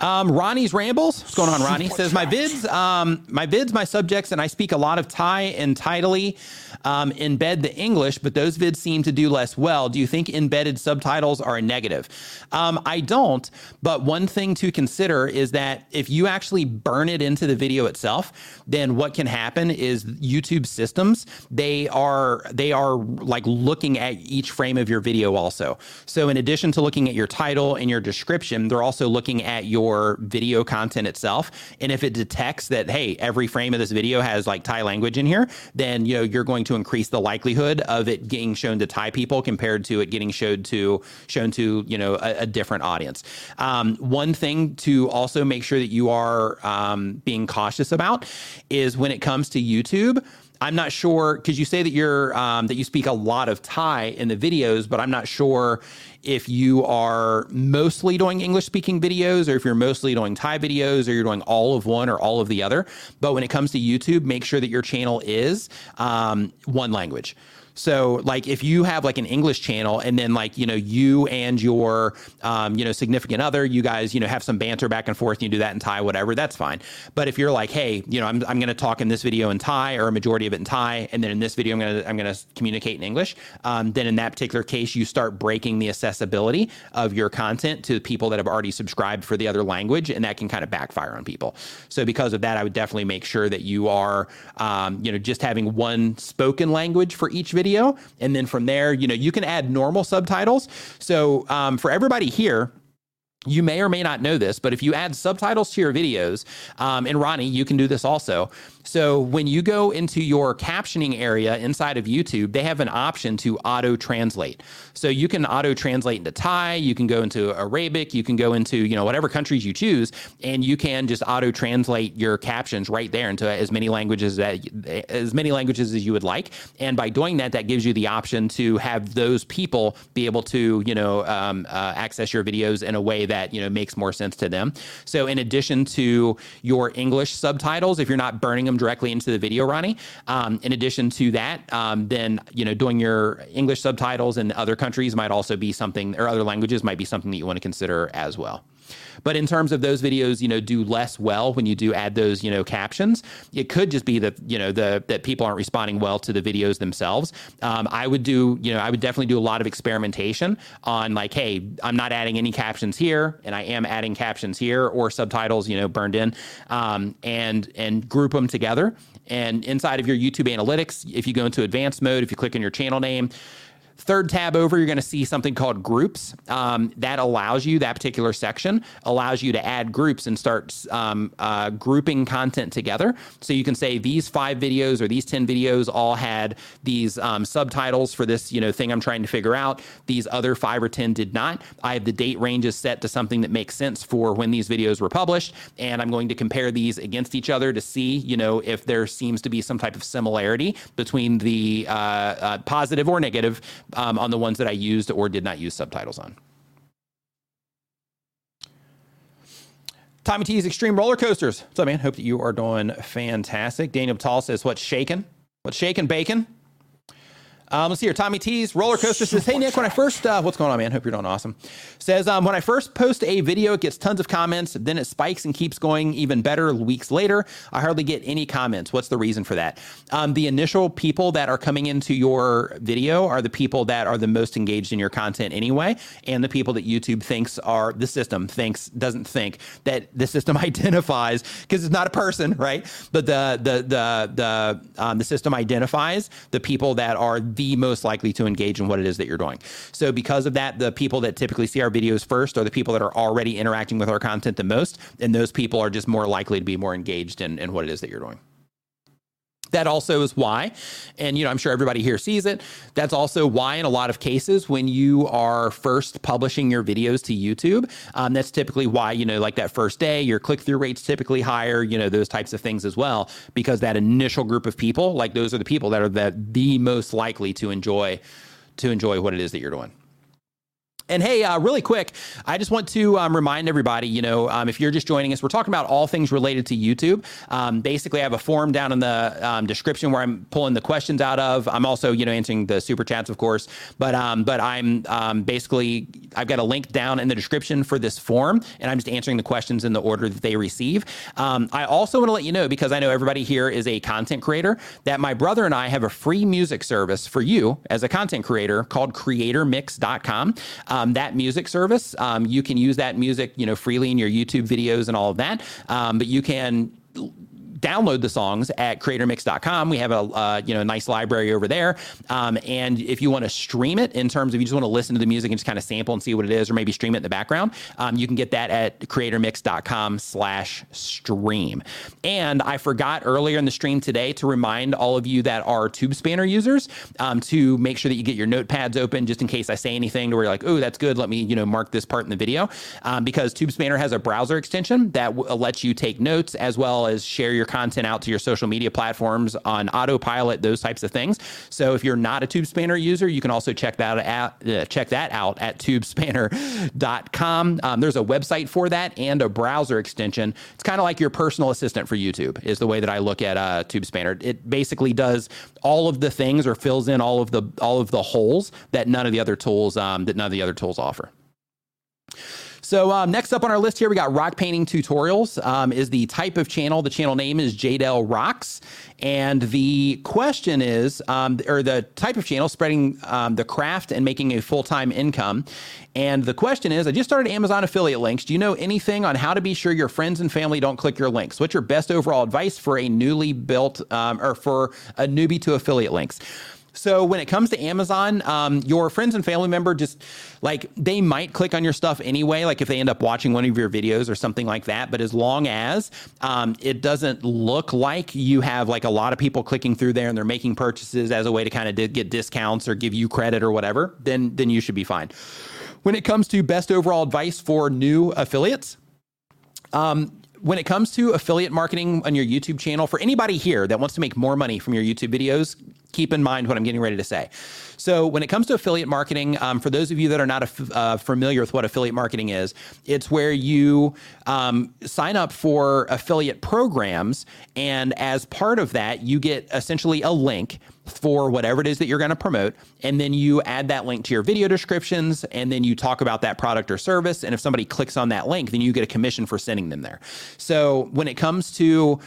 Um, Ronnie's rambles. What's going on, Ronnie? Says my vids, um, my vids, my subjects, and I speak a lot of Thai and tidily um, embed the English, but those vids seem to do less well. Do you think embedded subtitles are a negative? Um, I don't. But one thing to consider is that if you actually burn it into the video itself, then what can happen is YouTube systems they are they are like looking at each frame of your video also. So in addition to looking at your title and your description, they're also looking at your your video content itself. And if it detects that, hey, every frame of this video has like Thai language in here, then you know you're going to increase the likelihood of it getting shown to Thai people compared to it getting showed to shown to you know a, a different audience. Um, one thing to also make sure that you are um, being cautious about is when it comes to YouTube I'm not sure because you say that you're um, that you speak a lot of Thai in the videos, but I'm not sure if you are mostly doing English speaking videos or if you're mostly doing Thai videos or you're doing all of one or all of the other. But when it comes to YouTube, make sure that your channel is um, one language. So like if you have like an English channel and then like, you know, you and your, um, you know, significant other, you guys, you know, have some banter back and forth and you do that in Thai, whatever, that's fine. But if you're like, hey, you know, I'm, I'm going to talk in this video in Thai or a majority of it in Thai, and then in this video, I'm going to, I'm to communicate in English. Um, then in that particular case, you start breaking the accessibility of your content to people that have already subscribed for the other language. And that can kind of backfire on people. So because of that, I would definitely make sure that you are, um, you know, just having one spoken language for each video. And then from there, you know, you can add normal subtitles. So um, for everybody here, you may or may not know this, but if you add subtitles to your videos, um, and Ronnie, you can do this also. So when you go into your captioning area inside of YouTube, they have an option to auto translate. So you can auto translate into Thai, you can go into Arabic, you can go into, you know, whatever countries you choose, and you can just auto translate your captions right there into as many languages that as many languages as you would like. And by doing that, that gives you the option to have those people be able to, you know, um, uh, access your videos in a way that, you know, makes more sense to them. So in addition to your English subtitles, if you're not burning them directly into the video, Ronnie. Um, in addition to that, um, then you know doing your English subtitles in other countries might also be something, or other languages might be something that you want to consider as well. But in terms of those videos, you know, do less well when you do add those, you know, captions. It could just be that you know the that people aren't responding well to the videos themselves. Um, I would do, you know, I would definitely do a lot of experimentation on like, hey, I'm not adding any captions here, and I am adding captions here or subtitles, you know, burned in, um, and and group them together. And inside of your YouTube analytics, if you go into advanced mode, if you click on your channel name, Third tab over, you're going to see something called groups. Um, that allows you, that particular section allows you to add groups and start um, uh, grouping content together. So you can say these five videos or these 10 videos all had these um, subtitles for this, you know, thing I'm trying to figure out. These other five or 10 did not. I have the date ranges set to something that makes sense for when these videos were published. And I'm going to compare these against each other to see, you know, if there seems to be some type of similarity between the uh, uh, positive or negative um, on the ones that I used or did not use subtitles on. Tommy T's Extreme Roller Coasters. What's up, man? Hope that you are doing fantastic. Daniel Batal says, What's shaking? What's shaking, bacon? Um, let's see here. Tommy T's roller coaster says, "Hey Nick, when I first uh, what's going on, man? Hope you're doing awesome." Says um, when I first post a video, it gets tons of comments. Then it spikes and keeps going even better weeks later. I hardly get any comments. What's the reason for that? Um, the initial people that are coming into your video are the people that are the most engaged in your content anyway, and the people that YouTube thinks are the system thinks doesn't think that the system identifies because it's not a person, right? But the the the the um, the system identifies the people that are the most likely to engage in what it is that you're doing. So, because of that, the people that typically see our videos first are the people that are already interacting with our content the most. And those people are just more likely to be more engaged in, in what it is that you're doing. That also is why, and you know, I'm sure everybody here sees it. That's also why, in a lot of cases, when you are first publishing your videos to YouTube, um, that's typically why, you know, like that first day, your click through rate's typically higher, you know, those types of things as well, because that initial group of people, like those are the people that are the, the most likely to enjoy to enjoy what it is that you're doing. And hey, uh, really quick, I just want to um, remind everybody, you know, um, if you're just joining us, we're talking about all things related to YouTube. Um, basically, I have a form down in the um, description where I'm pulling the questions out of. I'm also, you know, answering the super chats, of course. But um, but I'm um, basically I've got a link down in the description for this form, and I'm just answering the questions in the order that they receive. I also want to let you know because I know everybody here is a content creator that my brother and I have a free music service for you as a content creator called CreatorMix.com. Um, um, that music service. Um, you can use that music, you know, freely in your YouTube videos and all of that. Um, but you can download the songs at creatormix.com. We have a uh, you know nice library over there. Um, and if you want to stream it in terms of you just want to listen to the music and just kind of sample and see what it is, or maybe stream it in the background, um, you can get that at creatormix.com slash stream. And I forgot earlier in the stream today to remind all of you that are TubeSpanner users um, to make sure that you get your notepads open just in case I say anything to where you're like, oh, that's good. Let me, you know, mark this part in the video. Um, because TubeSpanner has a browser extension that w- lets you take notes as well as share your content out to your social media platforms on autopilot, those types of things. So if you're not a TubeSpanner user, you can also check that out, uh, check that out at tubespanner.com. Um, there's a website for that and a browser extension. It's kind of like your personal assistant for YouTube is the way that I look at uh, TubeSpanner. It basically does all of the things or fills in all of the all of the holes that none of the other tools um, that none of the other tools offer. So um, next up on our list here, we got rock painting tutorials. Um, is the type of channel? The channel name is Jadel Rocks, and the question is, um, or the type of channel, spreading um, the craft and making a full time income. And the question is, I just started Amazon affiliate links. Do you know anything on how to be sure your friends and family don't click your links? What's your best overall advice for a newly built um, or for a newbie to affiliate links? So when it comes to Amazon, um, your friends and family member just like they might click on your stuff anyway, like if they end up watching one of your videos or something like that. But as long as um, it doesn't look like you have like a lot of people clicking through there and they're making purchases as a way to kind of get discounts or give you credit or whatever, then then you should be fine. When it comes to best overall advice for new affiliates, um, when it comes to affiliate marketing on your YouTube channel, for anybody here that wants to make more money from your YouTube videos, keep in mind what I'm getting ready to say. So, when it comes to affiliate marketing, um, for those of you that are not uh, familiar with what affiliate marketing is, it's where you um, sign up for affiliate programs, and as part of that, you get essentially a link for whatever it is that you're going to promote. And then you add that link to your video descriptions and then you talk about that product or service. And if somebody clicks on that link, then you get a commission for sending them there. So when it comes to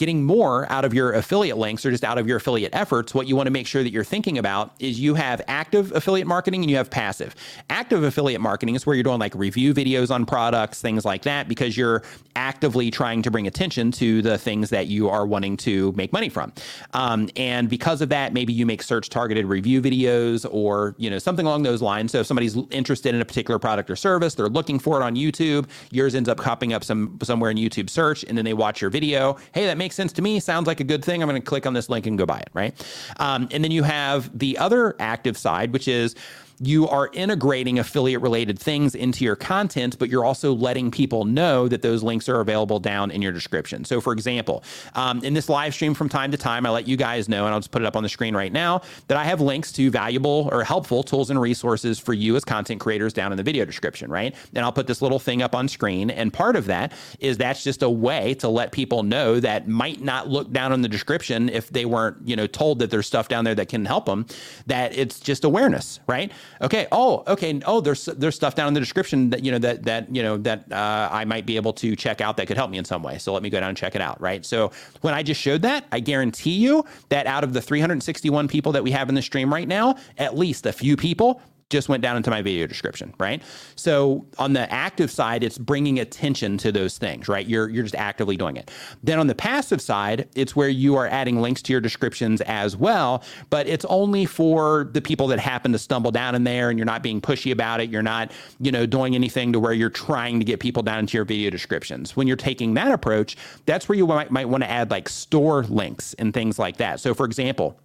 getting more out of your affiliate links or just out of your affiliate efforts, what you want to make sure that you're thinking about is you have active affiliate marketing and you have passive. Active affiliate marketing is where you're doing like review videos on products, things like that, because you're actively trying to bring attention to the things that you are wanting to make money from. Um, and because of that, maybe you make search targeted review videos or, you know, something along those lines. So if somebody's interested in a particular product or service, they're looking for it on YouTube, yours ends up popping up some somewhere in YouTube search, and then they watch your video. Hey, that makes makes sense to me, sounds like a good thing. I'm going to click on this link and go buy it, right? Um, and then you have the other active side, which is you are integrating affiliate related things into your content, but you're also letting people know that those links are available down in your description. So, for example, um, in this live stream from time to time, I let you guys know, and I'll just put it up on the screen right now, that I have links to valuable or helpful tools and resources for you as content creators down in the video description, right? And I'll put this little thing up on screen. And part of that is that's just a way to let people know that might not look down in the description if they weren't, you know, told that there's stuff down there that can help them, that it's just awareness, right? Okay, oh, okay, oh, there's there's stuff down in the description that you know that that you know that uh, I might be able to check out that could help me in some way. So let me go down and check it out, right? So when I just showed that, I guarantee you that out of the 361 people that we have in the stream right now, at least a few people just went down into my video description, right? So on the active side, it's bringing attention to those things, right? You're you're just actively doing it. Then on the passive side, it's where you are adding links to your descriptions as well, but it's only for the people that happen to stumble down in there and you're not being pushy about it. You're not, you know, doing anything to where you're trying to get people down into your video descriptions. When you're taking that approach, that's where you might, might want to add like store links and things like that. So for example,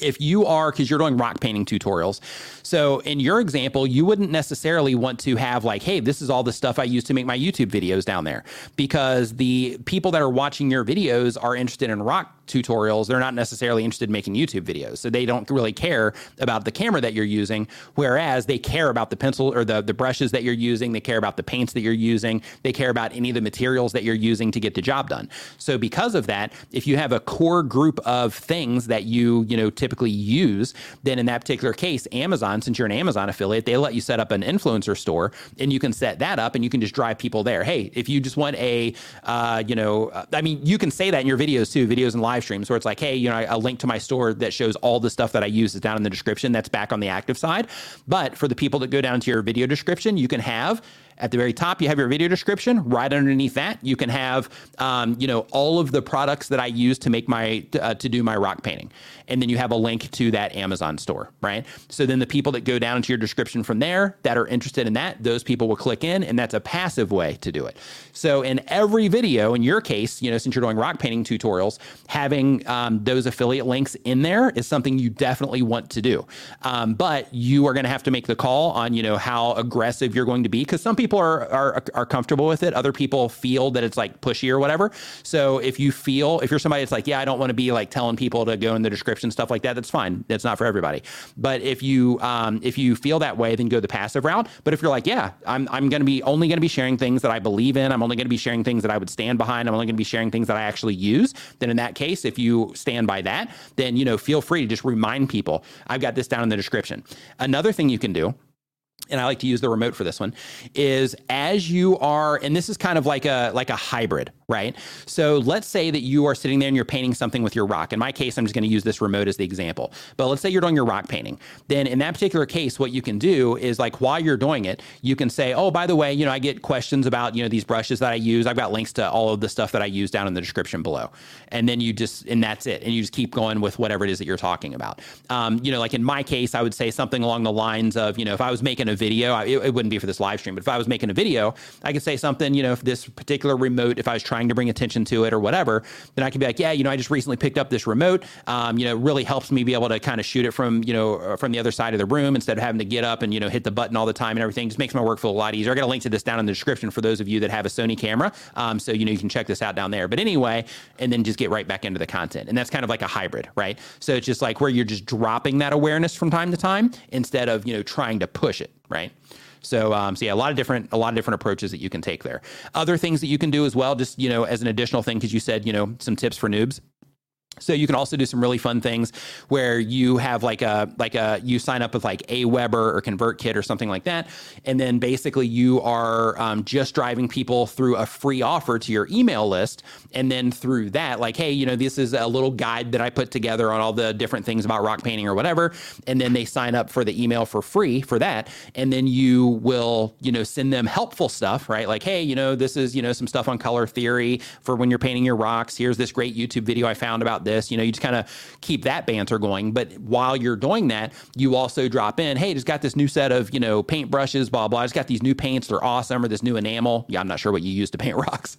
if you are because you're doing rock painting tutorials. So in your example you wouldn't necessarily want to have like hey this is all the stuff i use to make my youtube videos down there. Because the people that are watching your videos are interested in rock tutorials they're not necessarily interested in making youtube videos so they don't really care about the camera that you're using whereas they care about the pencil or the, the brushes that you're using they care about the paints that you're using they care about any of the materials that you're using to get the job done so because of that if you have a core group of things that you you know typically use, then in that particular case, Amazon, since you're an Amazon affiliate, they let you set up an influencer store and you can set that up and you can just drive people there. Hey, if you just want a, uh, you know, uh, I mean, you can say that in your videos too, videos and live streams where it's like, hey, you know, a link to my store that shows all the stuff that I use is down in the description. That's back on the active side. But for the people that go down to your video description, you can have at the very top, you have your video description. Right underneath that, you can have, um, you know, all of the products that I use to make my uh, to do my rock painting, and then you have a link to that Amazon store, right? So then the people that go down into your description from there that are interested in that, those people will click in, and that's a passive way to do it. So in every video, in your case, you know, since you're doing rock painting tutorials, having um, those affiliate links in there is something you definitely want to do. Um, but you are going to have to make the call on, you know, how aggressive you're going to be because some people people are, are are comfortable with it. Other people feel that it's like pushy or whatever. So if you feel if you're somebody that's like, yeah, I don't want to be like telling people to go in the description stuff like that, that's fine. That's not for everybody. But if you um, if you feel that way, then go the passive route. But if you're like, yeah, I'm I'm going to be only going to be sharing things that I believe in. I'm only going to be sharing things that I would stand behind. I'm only going to be sharing things that I actually use. Then in that case, if you stand by that, then you know feel free to just remind people. I've got this down in the description. Another thing you can do and I like to use the remote for this one, is as you are, and this is kind of like a like a hybrid, right? So let's say that you are sitting there and you're painting something with your rock. In my case, I'm just going to use this remote as the example. But let's say you're doing your rock painting. Then in that particular case, what you can do is like while you're doing it, you can say, "Oh, by the way, you know, I get questions about you know these brushes that I use. I've got links to all of the stuff that I use down in the description below." And then you just and that's it, and you just keep going with whatever it is that you're talking about. Um, you know, like in my case, I would say something along the lines of, you know, if I was making a video, it, it wouldn't be for this live stream, but if I was making a video, I could say something, you know, if this particular remote, if I was trying to bring attention to it or whatever, then I can be like, yeah, you know, I just recently picked up this remote. Um, you know, really helps me be able to kind of shoot it from, you know, uh, from the other side of the room instead of having to get up and, you know, hit the button all the time and everything. Just makes my workflow a lot easier. I got a link to this down in the description for those of you that have a Sony camera. Um, so, you know, you can check this out down there. But anyway, and then just get right back into the content. And that's kind of like a hybrid, right? So it's just like where you're just dropping that awareness from time to time instead of, you know, trying to push it, right? So, um, so yeah, a lot of different, a lot of different approaches that you can take there. Other things that you can do as well, just you know, as an additional thing, because you said you know some tips for noobs. So you can also do some really fun things where you have like a like a you sign up with like Aweber or ConvertKit or something like that, and then basically you are um, just driving people through a free offer to your email list, and then through that, like, hey, you know, this is a little guide that I put together on all the different things about rock painting or whatever, and then they sign up for the email for free for that, and then you will you know send them helpful stuff, right? Like, hey, you know, this is you know some stuff on color theory for when you're painting your rocks. Here's this great YouTube video I found about this. You know, you just kind of keep that banter going. But while you're doing that, you also drop in, hey, just got this new set of, you know, paint brushes, blah, blah. I just got these new paints. They're awesome. Or this new enamel. Yeah, I'm not sure what you use to paint rocks.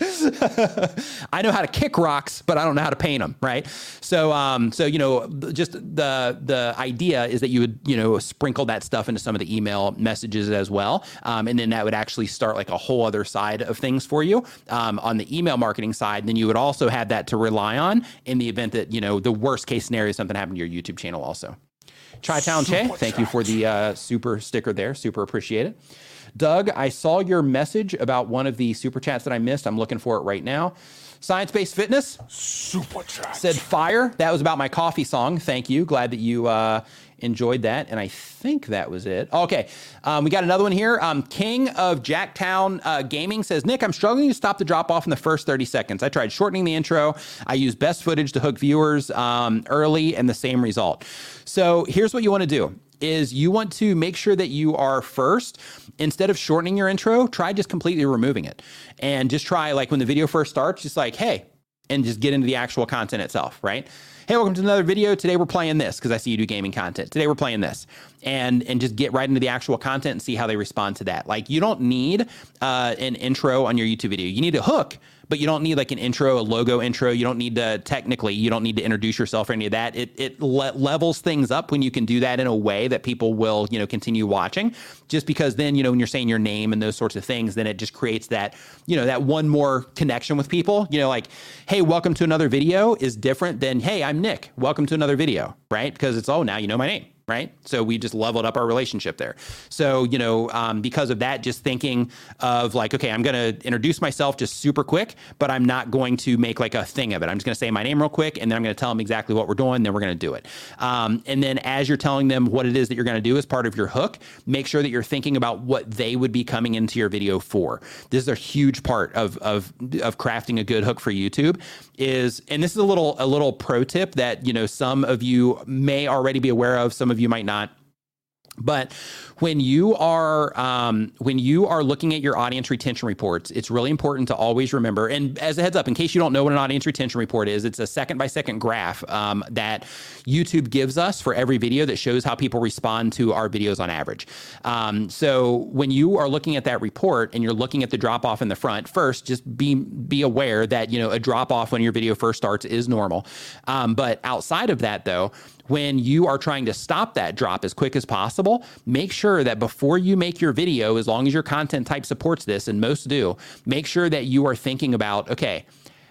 I know how to kick rocks, but I don't know how to paint them. Right. So, um, so, you know, just the, the idea is that you would, you know, sprinkle that stuff into some of the email messages as well. Um, and then that would actually start like a whole other side of things for you um, on the email marketing side. Then you would also have that to rely on in the event that that you know the worst case scenario something happened to your YouTube channel also. Chai Town Che, thank you for the uh, super sticker there. Super appreciate it. Doug, I saw your message about one of the super chats that I missed. I'm looking for it right now. Science Based Fitness. Super chat. Said fire. That was about my coffee song. Thank you. Glad that you uh, enjoyed that. And I think that was it. Okay. Um, we got another one here. Um, King of Jacktown uh, Gaming says, Nick, I'm struggling to stop the drop off in the first 30 seconds. I tried shortening the intro. I used best footage to hook viewers um, early and the same result. So here's what you want to do is you want to make sure that you are first instead of shortening your intro try just completely removing it and just try like when the video first starts just like hey and just get into the actual content itself right hey, welcome to another video. Today we're playing this because I see you do gaming content. Today we're playing this, and and just get right into the actual content and see how they respond to that. Like you don't need uh, an intro on your YouTube video. You need a hook but you don't need like an intro, a logo intro. You don't need to technically, you don't need to introduce yourself or any of that. It it le- levels things up when you can do that in a way that people will you know continue watching. Just because then you know when you're saying your name and those sorts of things, then it just creates that you know that one more connection with people. You know, like hey, welcome to another video is different than hey, I'm Nick. Welcome to another video, right? Because it's oh now you know my name right? So we just leveled up our relationship there. So, you know, um, because of that, just thinking of like, okay, I'm going to introduce myself just super quick, but I'm not going to make like a thing of it. I'm just going to say my name real quick, and then I'm going to tell them exactly what we're doing, then we're going to do it. Um, and then as you're telling them what it is that you're going to do as part of your hook, make sure that you're thinking about what they would be coming into your video for. This is a huge part of, of, of crafting a good hook for YouTube is, and this is a little, a little pro tip that, you know, some of you may already be aware of, some of you might not. But when you are um, when you are looking at your audience retention reports, it's really important to always remember. And as a heads up, in case you don't know what an audience retention report is, it's a second by second graph um, that YouTube gives us for every video that shows how people respond to our videos on average. Um, so when you are looking at that report and you're looking at the drop off in the front, first just be be aware that you know a drop off when your video first starts is normal. Um, but outside of that, though, when you are trying to stop that drop as quick as possible make sure that before you make your video, as long as your content type supports this, and most do, make sure that you are thinking about, okay,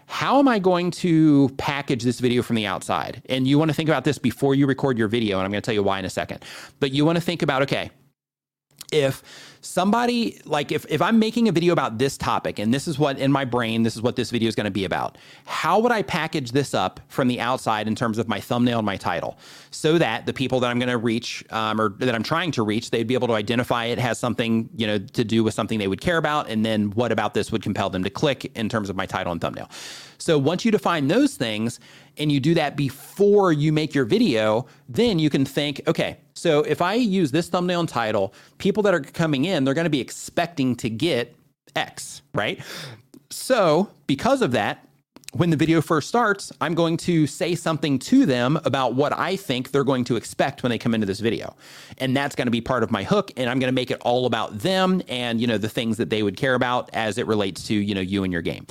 how am I going to package this video from the outside? And you want to think about this before you record your video, and I'm going to tell you why in a second. But you want to think about, okay, if somebody like if, if i'm making a video about this topic and this is what in my brain this is what this video is going to be about how would i package this up from the outside in terms of my thumbnail and my title? So that the people that i'm going to reach um, or that i'm trying to reach they'd be able to identify it has something you know to do with something they would care about and then what about this would compel them to click in terms of my title and thumbnail. So once you define those things and you do that before you make your video, then you can think, okay, so if I use this thumbnail and title, people that are coming in, they're going to be expecting to get X, right? So because of that, when the video first starts, I'm going to say something to them about what I think they're going to expect when they come into this video. And that's going to be part of my hook and I'm going to make it all about them and you know the things that they would care about as it relates to, you know, you and your game.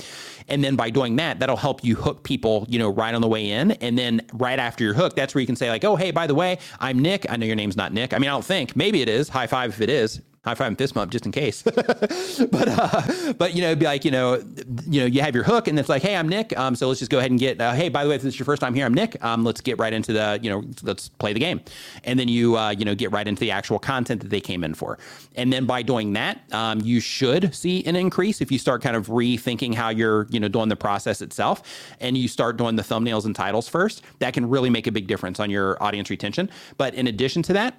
And then by doing that, that'll help you hook people, you know, right on the way in. And then right after your hook, that's where you can say like, "Oh, hey, by the way, I'm Nick. I know your name's not Nick. I mean, I don't think. Maybe it is. High five if it is high five and fist bump just in case. but uh, but you know, be like you know, you know, you have your hook, and it's like, hey, I'm Nick. Um, so let's just go ahead and get. Uh, hey, by the way, if this is your first time here, I'm Nick. Um, let's get right into the you know, let's play the game, and then you uh, you know get right into the actual content that they came in for, and then by doing that, um, you should see an increase if you start kind of rethinking how you're you know doing the process itself, and you start doing the thumbnails and titles first. That can really make a big difference on your audience retention. But in addition to that,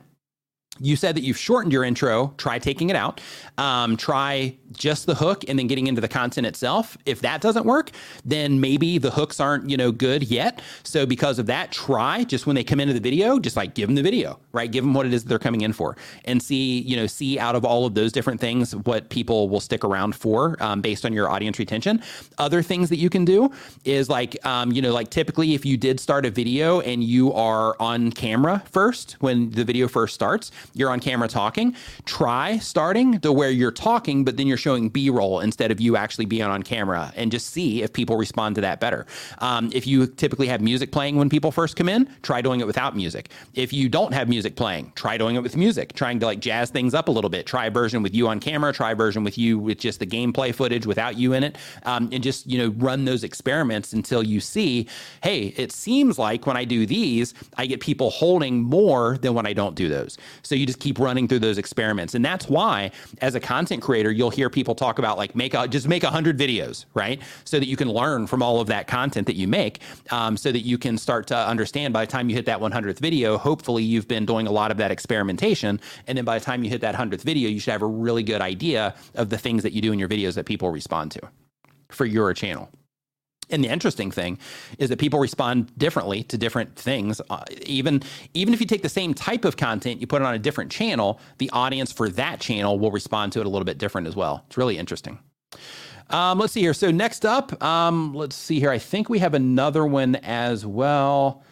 you said that you've shortened your intro. Try taking it out. Um, try just the hook and then getting into the content itself. If that doesn't work, then maybe the hooks aren't you know good yet. So because of that, try just when they come into the video, just like give them the video, right? Give them what it is they're coming in for, and see you know see out of all of those different things what people will stick around for um, based on your audience retention. Other things that you can do is like um, you know like typically if you did start a video and you are on camera first when the video first starts you're on camera talking, try starting to where you're talking, but then you're showing B roll instead of you actually being on camera and just see if people respond to that better. Um, if you typically have music playing when people first come in, try doing it without music. If you don't have music playing, try doing it with music, trying to like jazz things up a little bit. Try a version with you on camera, try a version with you with just the gameplay footage without you in it, um, and just, you know, run those experiments until you see, hey, it seems like when I do these, I get people holding more than when I don't do those. So you just keep running through those experiments. And that's why, as a content creator, you'll hear people talk about like make a, just make a hundred videos, right? So that you can learn from all of that content that you make, um, so that you can start to understand by the time you hit that 100th video, hopefully you've been doing a lot of that experimentation. And then by the time you hit that 100th video, you should have a really good idea of the things that you do in your videos that people respond to for your channel. And the interesting thing is that people respond differently to different things. Uh, even even if you take the same type of content, you put it on a different channel, the audience for that channel will respond to it a little bit different as well. It's really interesting. Um, let's see here. So next up, um, let's see here. I think we have another one as well.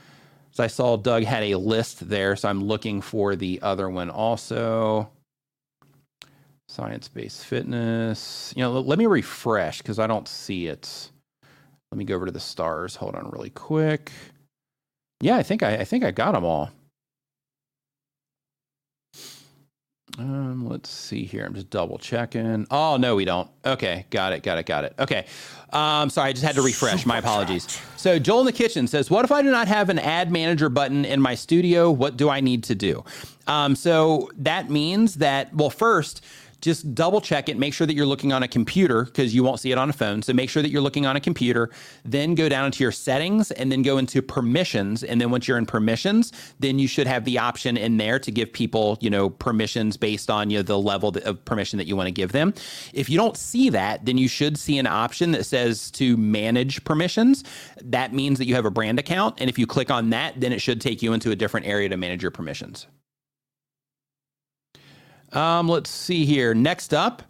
So I saw Doug had a list there, so I'm looking for the other one also. Science-based fitness. You know, let me refresh because I don't see it. Let me go over to the stars. Hold on really quick. Yeah, I think I, I think I got them all. Um, let's see here. I'm just double checking. Oh no, we don't. Okay, got it, got it, got it. Okay. Um, sorry, I just had to refresh. My apologies. So Joel in the kitchen says, "What if I do not have an ad manager button in my studio? What do I need to do?" Um, so that means that well, first just double check it. Make sure that you're looking on a computer because you won't see it on a phone. So make sure that you're looking on a computer. Then go down into your settings and then go into permissions. And then once you're in permissions, then you should have the option in there to give people, you know, permissions based on you know, the level of permission that you want to give them. If you don't see that, then you should see an option that says to manage permissions. That means that you have a brand account. And if you click on that, then it should take you into a different area to manage your permissions. Um, let's see here. Next up,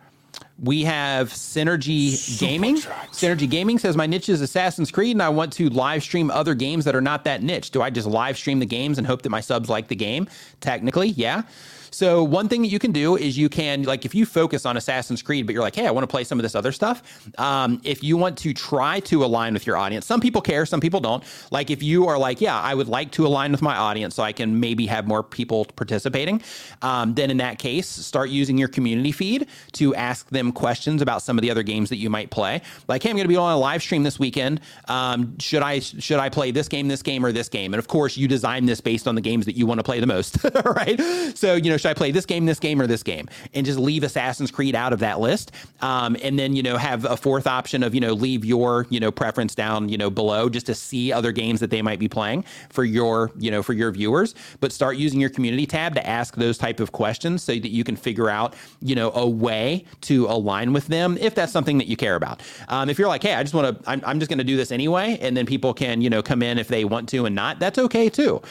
We have Synergy Gaming. Synergy Gaming says my niche is Assassin's Creed, and I want to live stream other games that are not that niche. Do I just live stream the games and hope that my subs like the game? Technically, yeah. So one thing that you can do is you can like if you focus on Assassin's Creed, but you're like, hey, I want to play some of this other stuff. Um, if you want to try to align with your audience, some people care, some people don't. Like if you are like, yeah, I would like to align with my audience so I can maybe have more people participating, um, then in that case, start using your community feed to ask them questions about some of the other games that you might play. Like, hey, I'm going to be on a live stream this weekend. Um, should I should I play this game, this game, or this game? And of course, you design this based on the games that you want to play the most, right? So you know should I play this game, this game, or this game? And just leave Assassin's Creed out of that list. Um, and then, you know, have a fourth option of, you know, leave your, you know, preference down, you know, below just to see other games that they might be playing for your, you know, for your viewers. But start using your community tab to ask those type of questions so that you can figure out, you know, a way to align with them if that's something that you care about. Um, if you're like, hey, I just want to, I'm, I'm just going to do this anyway, and then people can, you know, come in if they want to and not, that's okay too.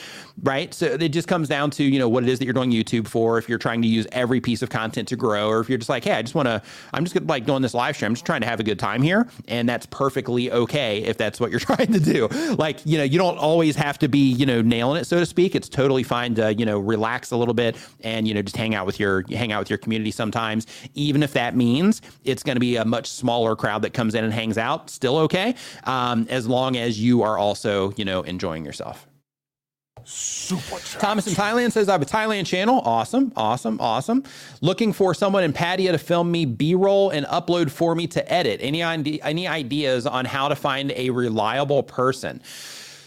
Right. So it just comes down to, you know, what it is that you're doing YouTube for. If you're trying to use every piece of content to grow, or if you're just like, hey, I just want to, I'm just gonna, like doing this live stream, I'm just trying to have a good time here. And that's perfectly okay if that's what you're trying to do. Like, you know, you don't always have to be, you know, nailing it, so to speak. It's totally fine to, you know, relax a little bit and, you know, just hang out with your, hang out with your community sometimes, even if that means it's going to be a much smaller crowd that comes in and hangs out, still okay. Um, as long as you are also, you know, enjoying yourself. Super Thomas in Thailand says, I have a Thailand channel. Awesome, awesome, awesome. Looking for someone in Pattaya to film me B roll and upload for me to edit. Any, any ideas on how to find a reliable person?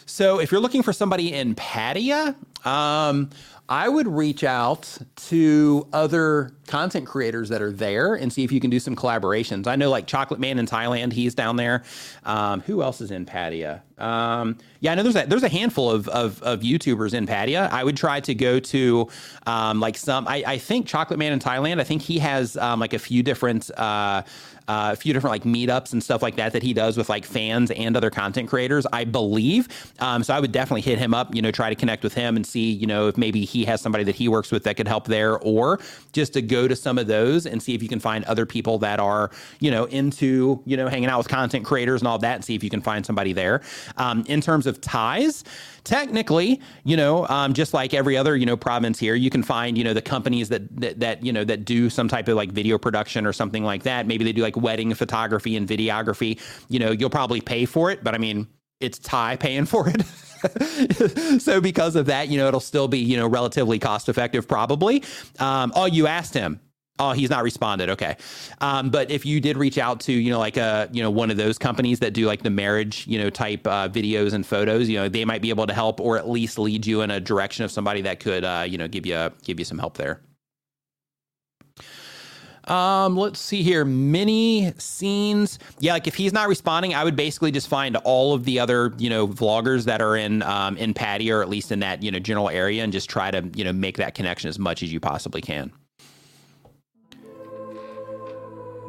So, if you're looking for somebody in Pattaya, um, I would reach out to other content creators that are there and see if you can do some collaborations. I know like Chocolate Man in Thailand, he's down there. Um, who else is in Pattaya? Um, yeah, I know there's a, there's a handful of, of, of YouTubers in Pattaya. I would try to go to um, like some. I, I think Chocolate Man in Thailand. I think he has um, like a few different. Uh, uh, a few different like meetups and stuff like that that he does with like fans and other content creators, I believe. Um, so I would definitely hit him up, you know, try to connect with him and see, you know, if maybe he has somebody that he works with that could help there, or just to go to some of those and see if you can find other people that are, you know, into, you know, hanging out with content creators and all that, and see if you can find somebody there. Um, in terms of ties, technically, you know, um, just like every other, you know, province here, you can find, you know, the companies that, that, that, you know, that do some type of like video production or something like that. Maybe they do like wedding photography and videography. You know, you'll probably pay for it, but I mean, it's Thai paying for it. so because of that, you know, it'll still be, you know, relatively cost effective probably. Um, oh, you asked him. Oh, he's not responded. Okay. Um, but if you did reach out to, you know, like a, uh, you know, one of those companies that do like the marriage, you know, type uh, videos and photos, you know, they might be able to help or at least lead you in a direction of somebody that could, uh, you know, give you, give you some help there. Um, let's see here. Mini scenes. Yeah, like if he's not responding, I would basically just find all of the other, you know, vloggers that are in um, in Pattaya at least in that, you know, general area and just try to, you know, make that connection as much as you possibly can.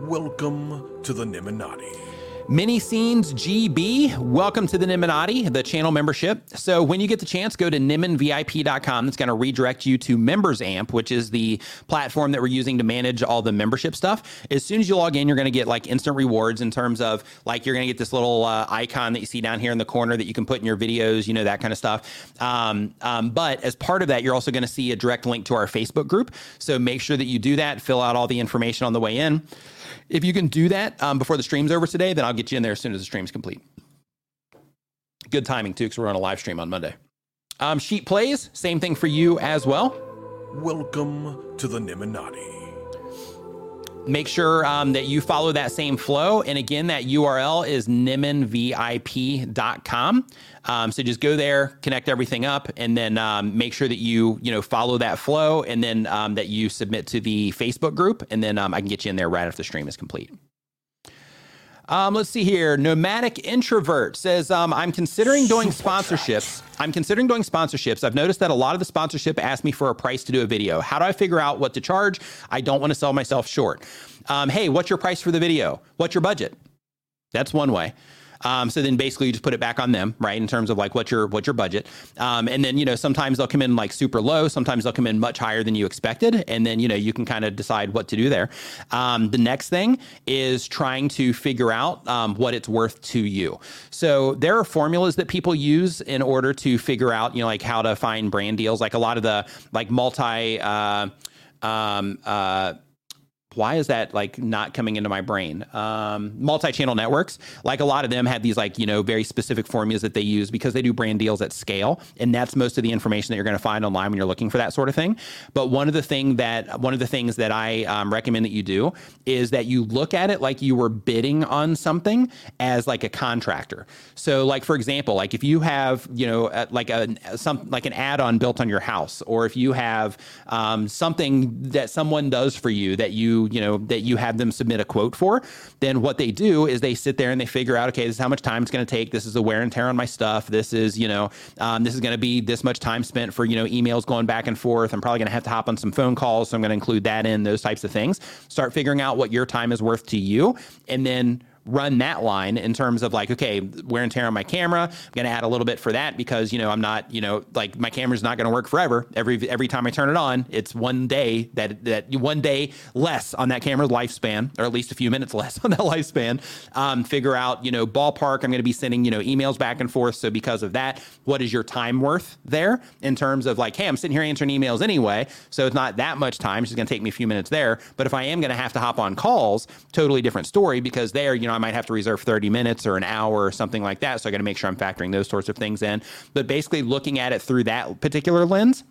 Welcome to the Nimminati. Mini Scenes GB, welcome to the Nimminati, the channel membership. So when you get the chance, go to nimminvip.com. That's going to redirect you to Members Amp, which is the platform that we're using to manage all the membership stuff. As soon as you log in, you're going to get like instant rewards in terms of like you're going to get this little uh, icon that you see down here in the corner that you can put in your videos, you know, that kind of stuff. Um, um, but as part of that, you're also going to see a direct link to our Facebook group. So make sure that you do that, fill out all the information on the way in. If you can do that um, before the stream's over today, then I'll get you in there as soon as the stream's complete. Good timing, too, because we're on a live stream on Monday. Um, Sheet Plays, same thing for you as well. Welcome to the Nimminati. Make sure um, that you follow that same flow. And again, that URL is nimminvip.com. Um, so just go there, connect everything up, and then um, make sure that you you know follow that flow, and then um, that you submit to the Facebook group, and then um, I can get you in there right after the stream is complete. Um, let's see here. Nomadic introvert says, um, "I'm considering doing sponsorships. I'm considering doing sponsorships. I've noticed that a lot of the sponsorship ask me for a price to do a video. How do I figure out what to charge? I don't want to sell myself short. Um, hey, what's your price for the video? What's your budget? That's one way. Um, so then basically you just put it back on them, right? In terms of like what your what's your budget, um, and then you know sometimes they'll come in like super low, sometimes they'll come in much higher than you expected, and then you know you can kind of decide what to do there. Um, the next thing is trying to figure out um, what it's worth to you. So there are formulas that people use in order to figure out you know like how to find brand deals. Like a lot of the like multi. Uh, um, uh, why is that like not coming into my brain? Um, multi-channel networks, like a lot of them have these like you know very specific formulas that they use because they do brand deals at scale, and that's most of the information that you're going to find online when you're looking for that sort of thing. But one of the thing that one of the things that I um, recommend that you do is that you look at it like you were bidding on something as like a contractor. So like for example, like if you have you know like a some like an add-on built on your house, or if you have um, something that someone does for you that you you know that you have them submit a quote for, then what they do is they sit there and they figure out, okay, this is how much time it's going to take. This is the wear and tear on my stuff. This is you know um, this is going to be this much time spent for you know emails going back and forth. I'm probably going to have to hop on some phone calls, so I'm going to include that in those types of things. Start figuring out what your time is worth to you, and then run that line in terms of like, okay, wear and tear on my camera. I'm going to add a little bit for that because, you know, I'm not, you know, like my camera's not going to work forever. Every, every time I turn it on, it's one day that, that one day less on that camera's lifespan, or at least a few minutes less on that lifespan. Um, figure out, you know, ballpark. I'm going to be sending, you know, emails back and forth. So because of that, what is your time worth there in terms of like, hey, I'm sitting here answering emails anyway. So it's not that much time. It's just going to take me a few minutes there. But if I am going to have to hop on calls, totally different story because there, you know, might have to reserve 30 minutes or an hour or something like that. So I got to make sure I'm factoring those sorts of things in. But basically, looking at it through that particular lens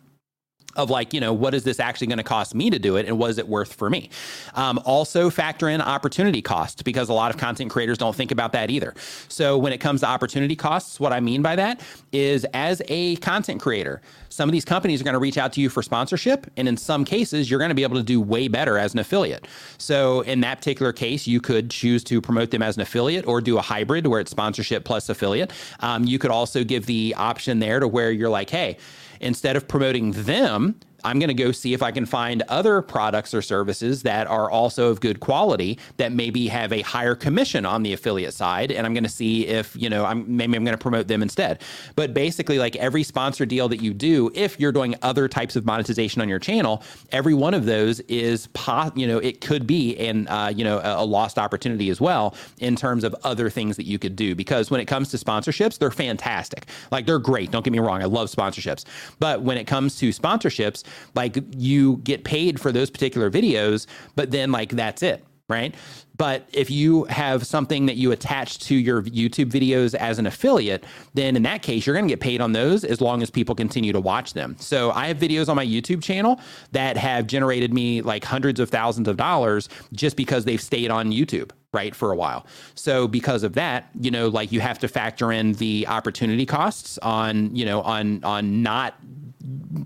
of like you know what is this actually going to cost me to do it and what is it worth for me? Um, also factor in opportunity cost because a lot of content creators don't think about that either. So when it comes to opportunity costs what i mean by that is as a content creator some of these companies are going to reach out to you for sponsorship and in some cases you're going to be able to do way better as an affiliate. So in that particular case you could choose to promote them as an affiliate or do a hybrid where it's sponsorship plus affiliate. Um, you could also give the option there to where you're like hey instead of promoting them I'm going to go see if I can find other products or services that are also of good quality that maybe have a higher commission on the affiliate side. And I'm going to see if, you know, I'm maybe I'm going to promote them instead. But basically, like every sponsor deal that you do, if you're doing other types of monetization on your channel, every one of those is, po- you know, it could be an, uh, you know, a, a lost opportunity as well in terms of other things that you could do. Because when it comes to sponsorships, they're fantastic. Like they're great. Don't get me wrong. I love sponsorships. But when it comes to sponsorships, like you get paid for those particular videos, but then like that's it, right? But if you have something that you attach to your YouTube videos as an affiliate, then in that case, you're going to get paid on those as long as people continue to watch them. So I have videos on my YouTube channel that have generated me like hundreds of thousands of dollars just because they've stayed on YouTube right for a while so because of that you know like you have to factor in the opportunity costs on you know on on not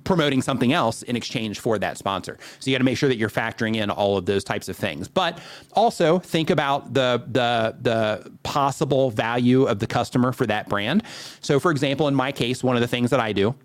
promoting something else in exchange for that sponsor. So you got to make sure that you're factoring in all of those types of things. But also think about the the the possible value of the customer for that brand. So for example, in my case, one of the things that I do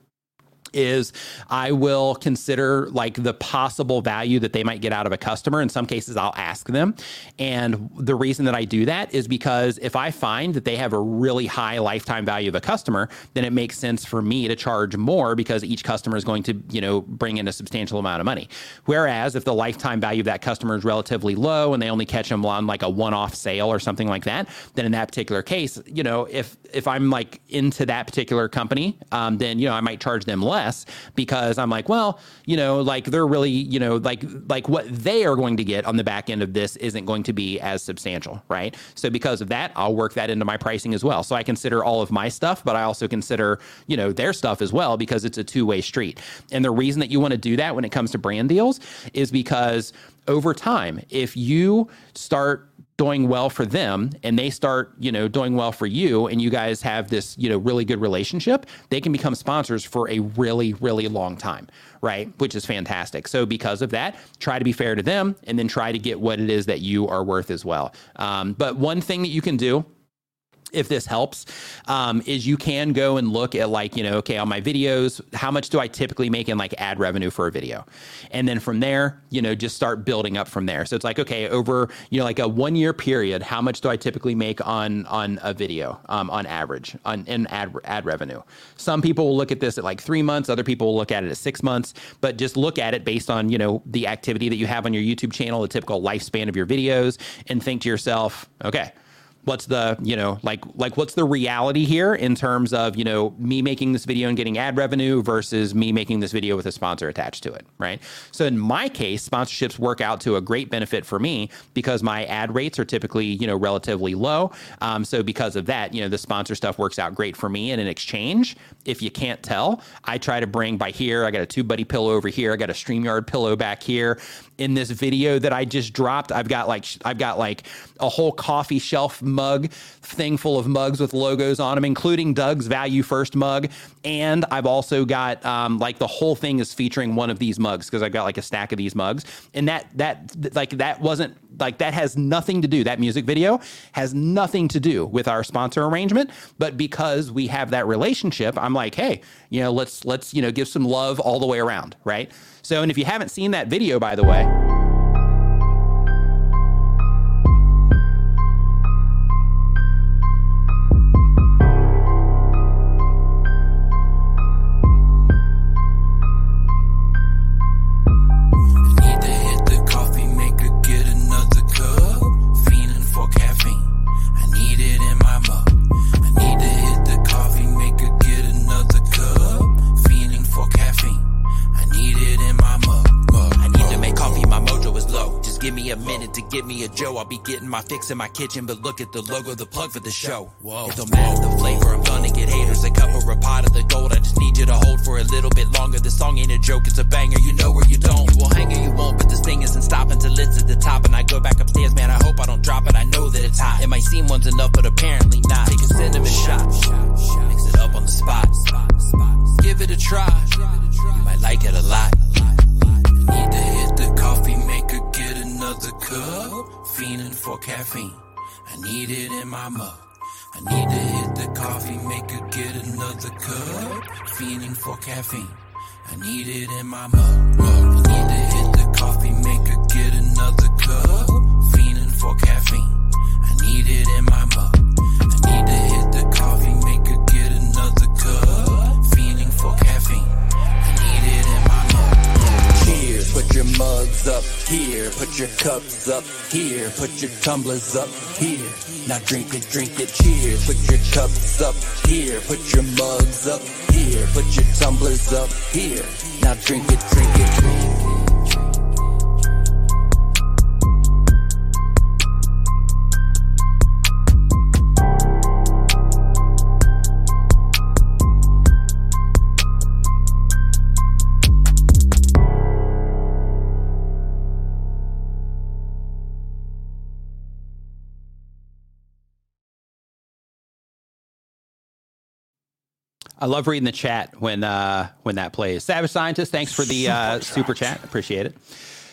is I will consider like the possible value that they might get out of a customer. In some cases, I'll ask them. And the reason that I do that is because if I find that they have a really high lifetime value of a customer, then it makes sense for me to charge more because each customer is going to, you know, bring in a substantial amount of money. Whereas if the lifetime value of that customer is relatively low and they only catch them on like a one-off sale or something like that, then in that particular case, you know, if if I'm like into that particular company, um, then you know I might charge them less less because I'm like, well, you know, like they're really, you know, like like what they are going to get on the back end of this isn't going to be as substantial, right? So because of that, I'll work that into my pricing as well. So I consider all of my stuff, but I also consider, you know, their stuff as well because it's a two-way street. And the reason that you want to do that when it comes to brand deals is because over time, if you start doing well for them and they start, you know, doing well for you and you guys have this, you know, really good relationship, they can become sponsors for a really, really long time, right? Which is fantastic. So because of that, try to be fair to them and then try to get what it is that you are worth as well. Um, but one thing that you can do if this helps, um, is you can go and look at like, you know, okay, on my videos, how much do I typically make in like ad revenue for a video? And then from there, you know, just start building up from there. So it's like, okay, over, you know, like a one year period, how much do I typically make on, on a video, um, on average on in ad, ad revenue? Some people will look at this at like three months. Other people will look at it at six months, but just look at it based on, you know, the activity that you have on your YouTube channel, the typical lifespan of your videos and think to yourself, okay, what's the you know like like what's the reality here in terms of you know me making this video and getting ad revenue versus me making this video with a sponsor attached to it right? So in my case sponsorships work out to a great benefit for me because my ad rates are typically you know relatively low. Um, so because of that you know the sponsor stuff works out great for me and in exchange. If you can't tell i try to bring by here i got a TubeBuddy pillow over here i got a streamyard pillow back here in this video that I just dropped. I've got like I've got like a whole coffee shelf mug thing full of mugs with logos on them, including Doug's Value First mug. And I've also got um, like the whole thing is featuring one of these mugs because I've got like a stack of these mugs. And that that like that wasn't like that has nothing to do. That music video has nothing to do with our sponsor arrangement. But because we have that relationship, I'm like, hey, you know, let's let's you know give some love all the way around, right? So, and if you haven't seen that video, by the way, I'll be getting my fix in my kitchen, but look at the logo, the plug for the show. Whoa. It don't matter the flavor, I'm gonna get haters. A cup or a pot of the gold, I just need you to hold for a little bit longer. This song ain't a joke, it's a banger, you know where you don't. You will hang or you won't, but this thing isn't stopping till it's at the top. And I go back upstairs, man, I hope I don't drop it, I know that it's hot. It might seem one's enough, but apparently not. Take a cinnamon shot, mix it up on the spot. Give it a try, you might like it a lot. Need to hit the coffee maker, get another cup fiending for caffeine. I need it in my mug. I need to hit the coffee maker, get another cup. Fiending for caffeine. I need it in my mug. I need to hit the coffee maker, get another cup. Fiending for caffeine. I need it in my mug. Put your mugs up here, put your cups up here, put your tumblers up here. Now drink it, drink it, cheers. Put your cups up here, put your mugs up here, put your tumblers up here. Now drink it, drink it. I love reading the chat when uh, when that plays. Savage Scientist, thanks for the uh, super chat. Appreciate it.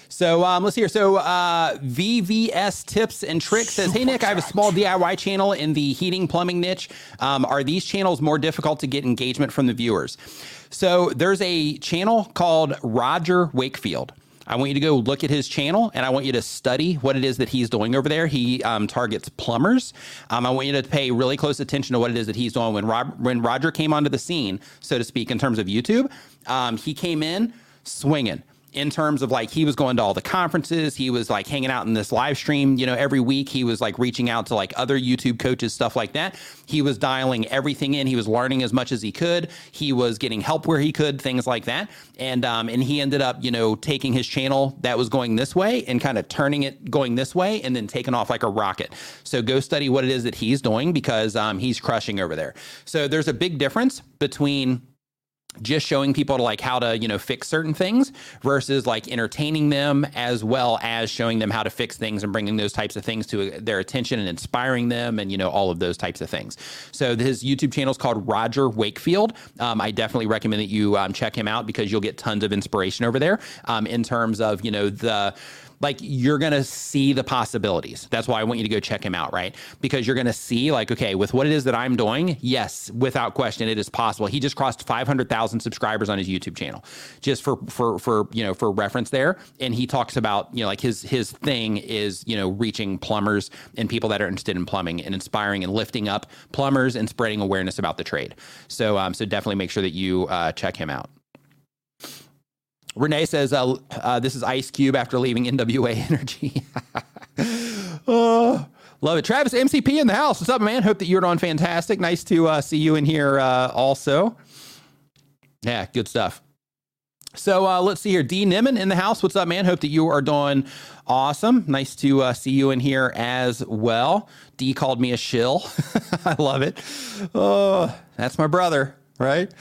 So um, let's hear. So uh, VVS Tips and Tricks says, "Hey Nick, I have a small DIY channel in the heating plumbing niche. Um, are these channels more difficult to get engagement from the viewers?" So there's a channel called Roger Wakefield. I want you to go look at his channel and I want you to study what it is that he's doing over there. He um, targets plumbers. Um, I want you to pay really close attention to what it is that he's doing. When, Rob, when Roger came onto the scene, so to speak, in terms of YouTube, um, he came in swinging in terms of like he was going to all the conferences. He was like hanging out in this live stream you know every week. He was like reaching out to like other youtube coaches stuff like that. He was dialing everything in. He was learning as much as he could. He was getting help where he could things like that. And um and he ended up you know taking his channel that was going this way and kind of turning it going this way and then taking off like a rocket. So go study what it is that he's doing because um he's crushing over there. So there's a big difference between just showing people to like how to you know fix certain things versus like entertaining them as well as showing them how to fix things and bringing those types of things to their attention and inspiring them and you know all of those types of things. So his youtube channel is called roger wakefield. Um, i definitely recommend that you um, check him out because you'll get tons of inspiration over there um, in terms of you know the like you're going to see the possibilities. That's why I want you to go check him out, right? Because you're going to see, like, okay, with what it is that I'm doing, yes, without question, it is possible. He just crossed 500,000 subscribers on his YouTube channel, just for for for you know for reference there. And he talks about you know like his his thing is you know reaching plumbers and people that are interested in plumbing and inspiring and lifting up plumbers and spreading awareness about the trade. So um, so definitely make sure that you uh, check him out. Rene says, uh, uh, "This is Ice Cube after leaving NWA Energy." oh, love it, Travis MCP in the house. What's up, man? Hope that you're doing fantastic. Nice to uh, see you in here, uh, also. Yeah, good stuff. So uh, let's see here. D Nimmin in the house. What's up, man? Hope that you are doing awesome. Nice to see you in here as well. D called me a shill. I love it. Oh, that's my brother, right?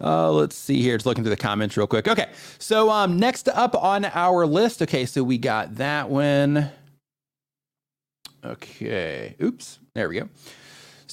Uh, let's see here. Just looking through the comments real quick. Okay. So um, next up on our list. Okay. So we got that one. Okay. Oops. There we go.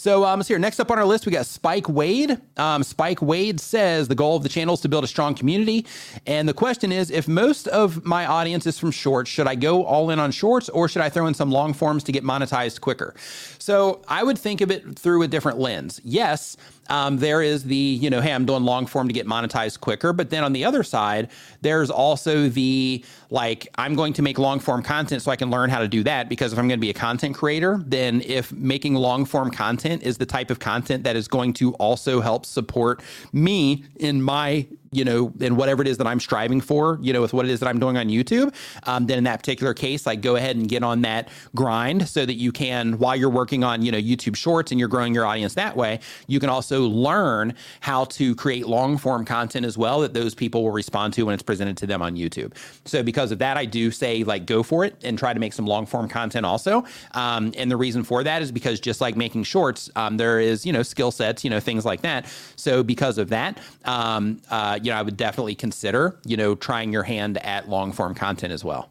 So um, let's here. Next up on our list, we got Spike Wade. Um, Spike Wade says the goal of the channel is to build a strong community. And the question is if most of my audience is from shorts, should I go all in on shorts or should I throw in some long forms to get monetized quicker? So I would think of it through a different lens. Yes, um, there is the, you know, hey, I'm doing long form to get monetized quicker. But then on the other side, there's also the like, I'm going to make long form content so I can learn how to do that. Because if I'm going to be a content creator, then if making long form content is the type of content that is going to also help support me in my you know, and whatever it is that I'm striving for, you know, with what it is that I'm doing on YouTube, um, then in that particular case, like go ahead and get on that grind so that you can, while you're working on, you know, YouTube shorts and you're growing your audience that way, you can also learn how to create long form content as well that those people will respond to when it's presented to them on YouTube. So because of that, I do say like go for it and try to make some long form content also. Um, and the reason for that is because just like making shorts, um, there is, you know, skill sets, you know, things like that. So because of that, um, uh, you know, I would definitely consider, you know, trying your hand at long form content as well.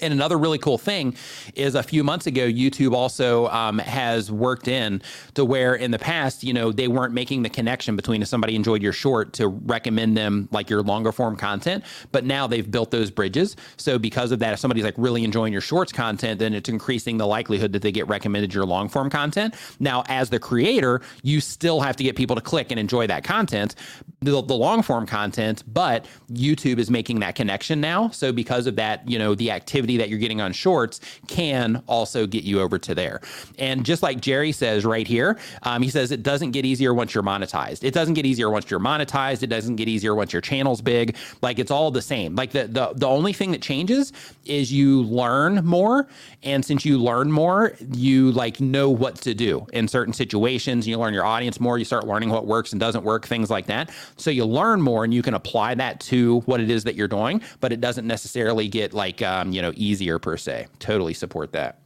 And another really cool thing is a few months ago, YouTube also um, has worked in to where in the past, you know, they weren't making the connection between if somebody enjoyed your short to recommend them like your longer form content. But now they've built those bridges. So because of that, if somebody's like really enjoying your shorts content, then it's increasing the likelihood that they get recommended your long form content. Now, as the creator, you still have to get people to click and enjoy that content, the, the long form content, but YouTube is making that connection now. So because of that, you know, the activity activity that you're getting on shorts can also get you over to there. And just like Jerry says right here, um, he says it doesn't get easier once you're monetized. It doesn't get easier once you're monetized. It doesn't get easier once your channel's big. Like it's all the same. Like the the, the only thing that changes is you learn more. And since you learn more, you like know what to do in certain situations. You learn your audience more. You start learning what works and doesn't work, things like that. So you learn more and you can apply that to what it is that you're doing, but it doesn't necessarily get like, um, you know, easier per se. Totally support that.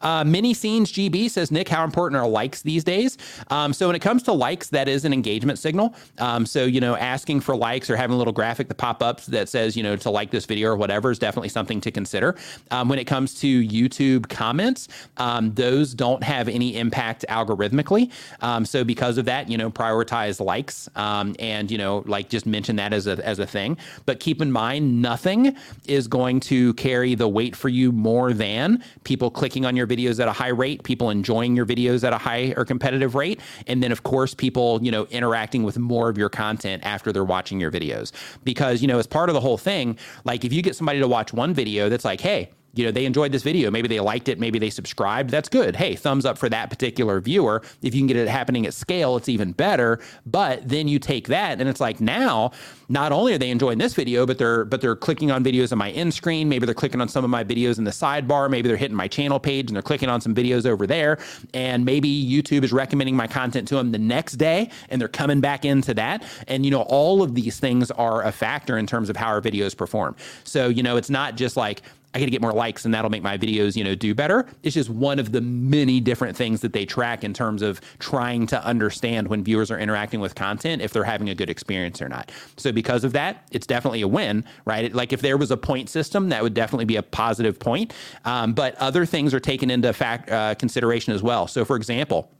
Uh, Mini Scenes GB says, Nick, how important are likes these days? Um, so when it comes to likes, that is an engagement signal. Um, so, you know, asking for likes or having a little graphic that pop up that says, you know, to like this video or whatever is definitely something to consider. Um, when it comes to YouTube comments, um, those don't have any impact algorithmically. Um, so because of that, you know, prioritize likes um, and, you know, like just mention that as a, as a thing. But keep in mind, nothing is going to carry the weight for you more than people clicking on your videos at a high rate, people enjoying your videos at a high or competitive rate, and then of course people, you know, interacting with more of your content after they're watching your videos. Because, you know, as part of the whole thing, like if you get somebody to watch one video that's like, "Hey, you know, they enjoyed this video. Maybe they liked it. Maybe they subscribed. That's good. Hey, thumbs up for that particular viewer. If you can get it happening at scale, it's even better. But then you take that and it's like now, not only are they enjoying this video, but they're but they're clicking on videos on my end screen. Maybe they're clicking on some of my videos in the sidebar. Maybe they're hitting my channel page and they're clicking on some videos over there. And maybe YouTube is recommending my content to them the next day and they're coming back into that. And you know, all of these things are a factor in terms of how our videos perform. So, you know, it's not just like I got to get more likes and that'll make my videos, you know, do better. It's just one of the many different things that they track in terms of trying to understand when viewers are interacting with content if they're having a good experience or not. So because of that, it's definitely a win, right? Like if there was a point system, that would definitely be a positive point. Um, but other things are taken into fact uh, consideration as well. So for example,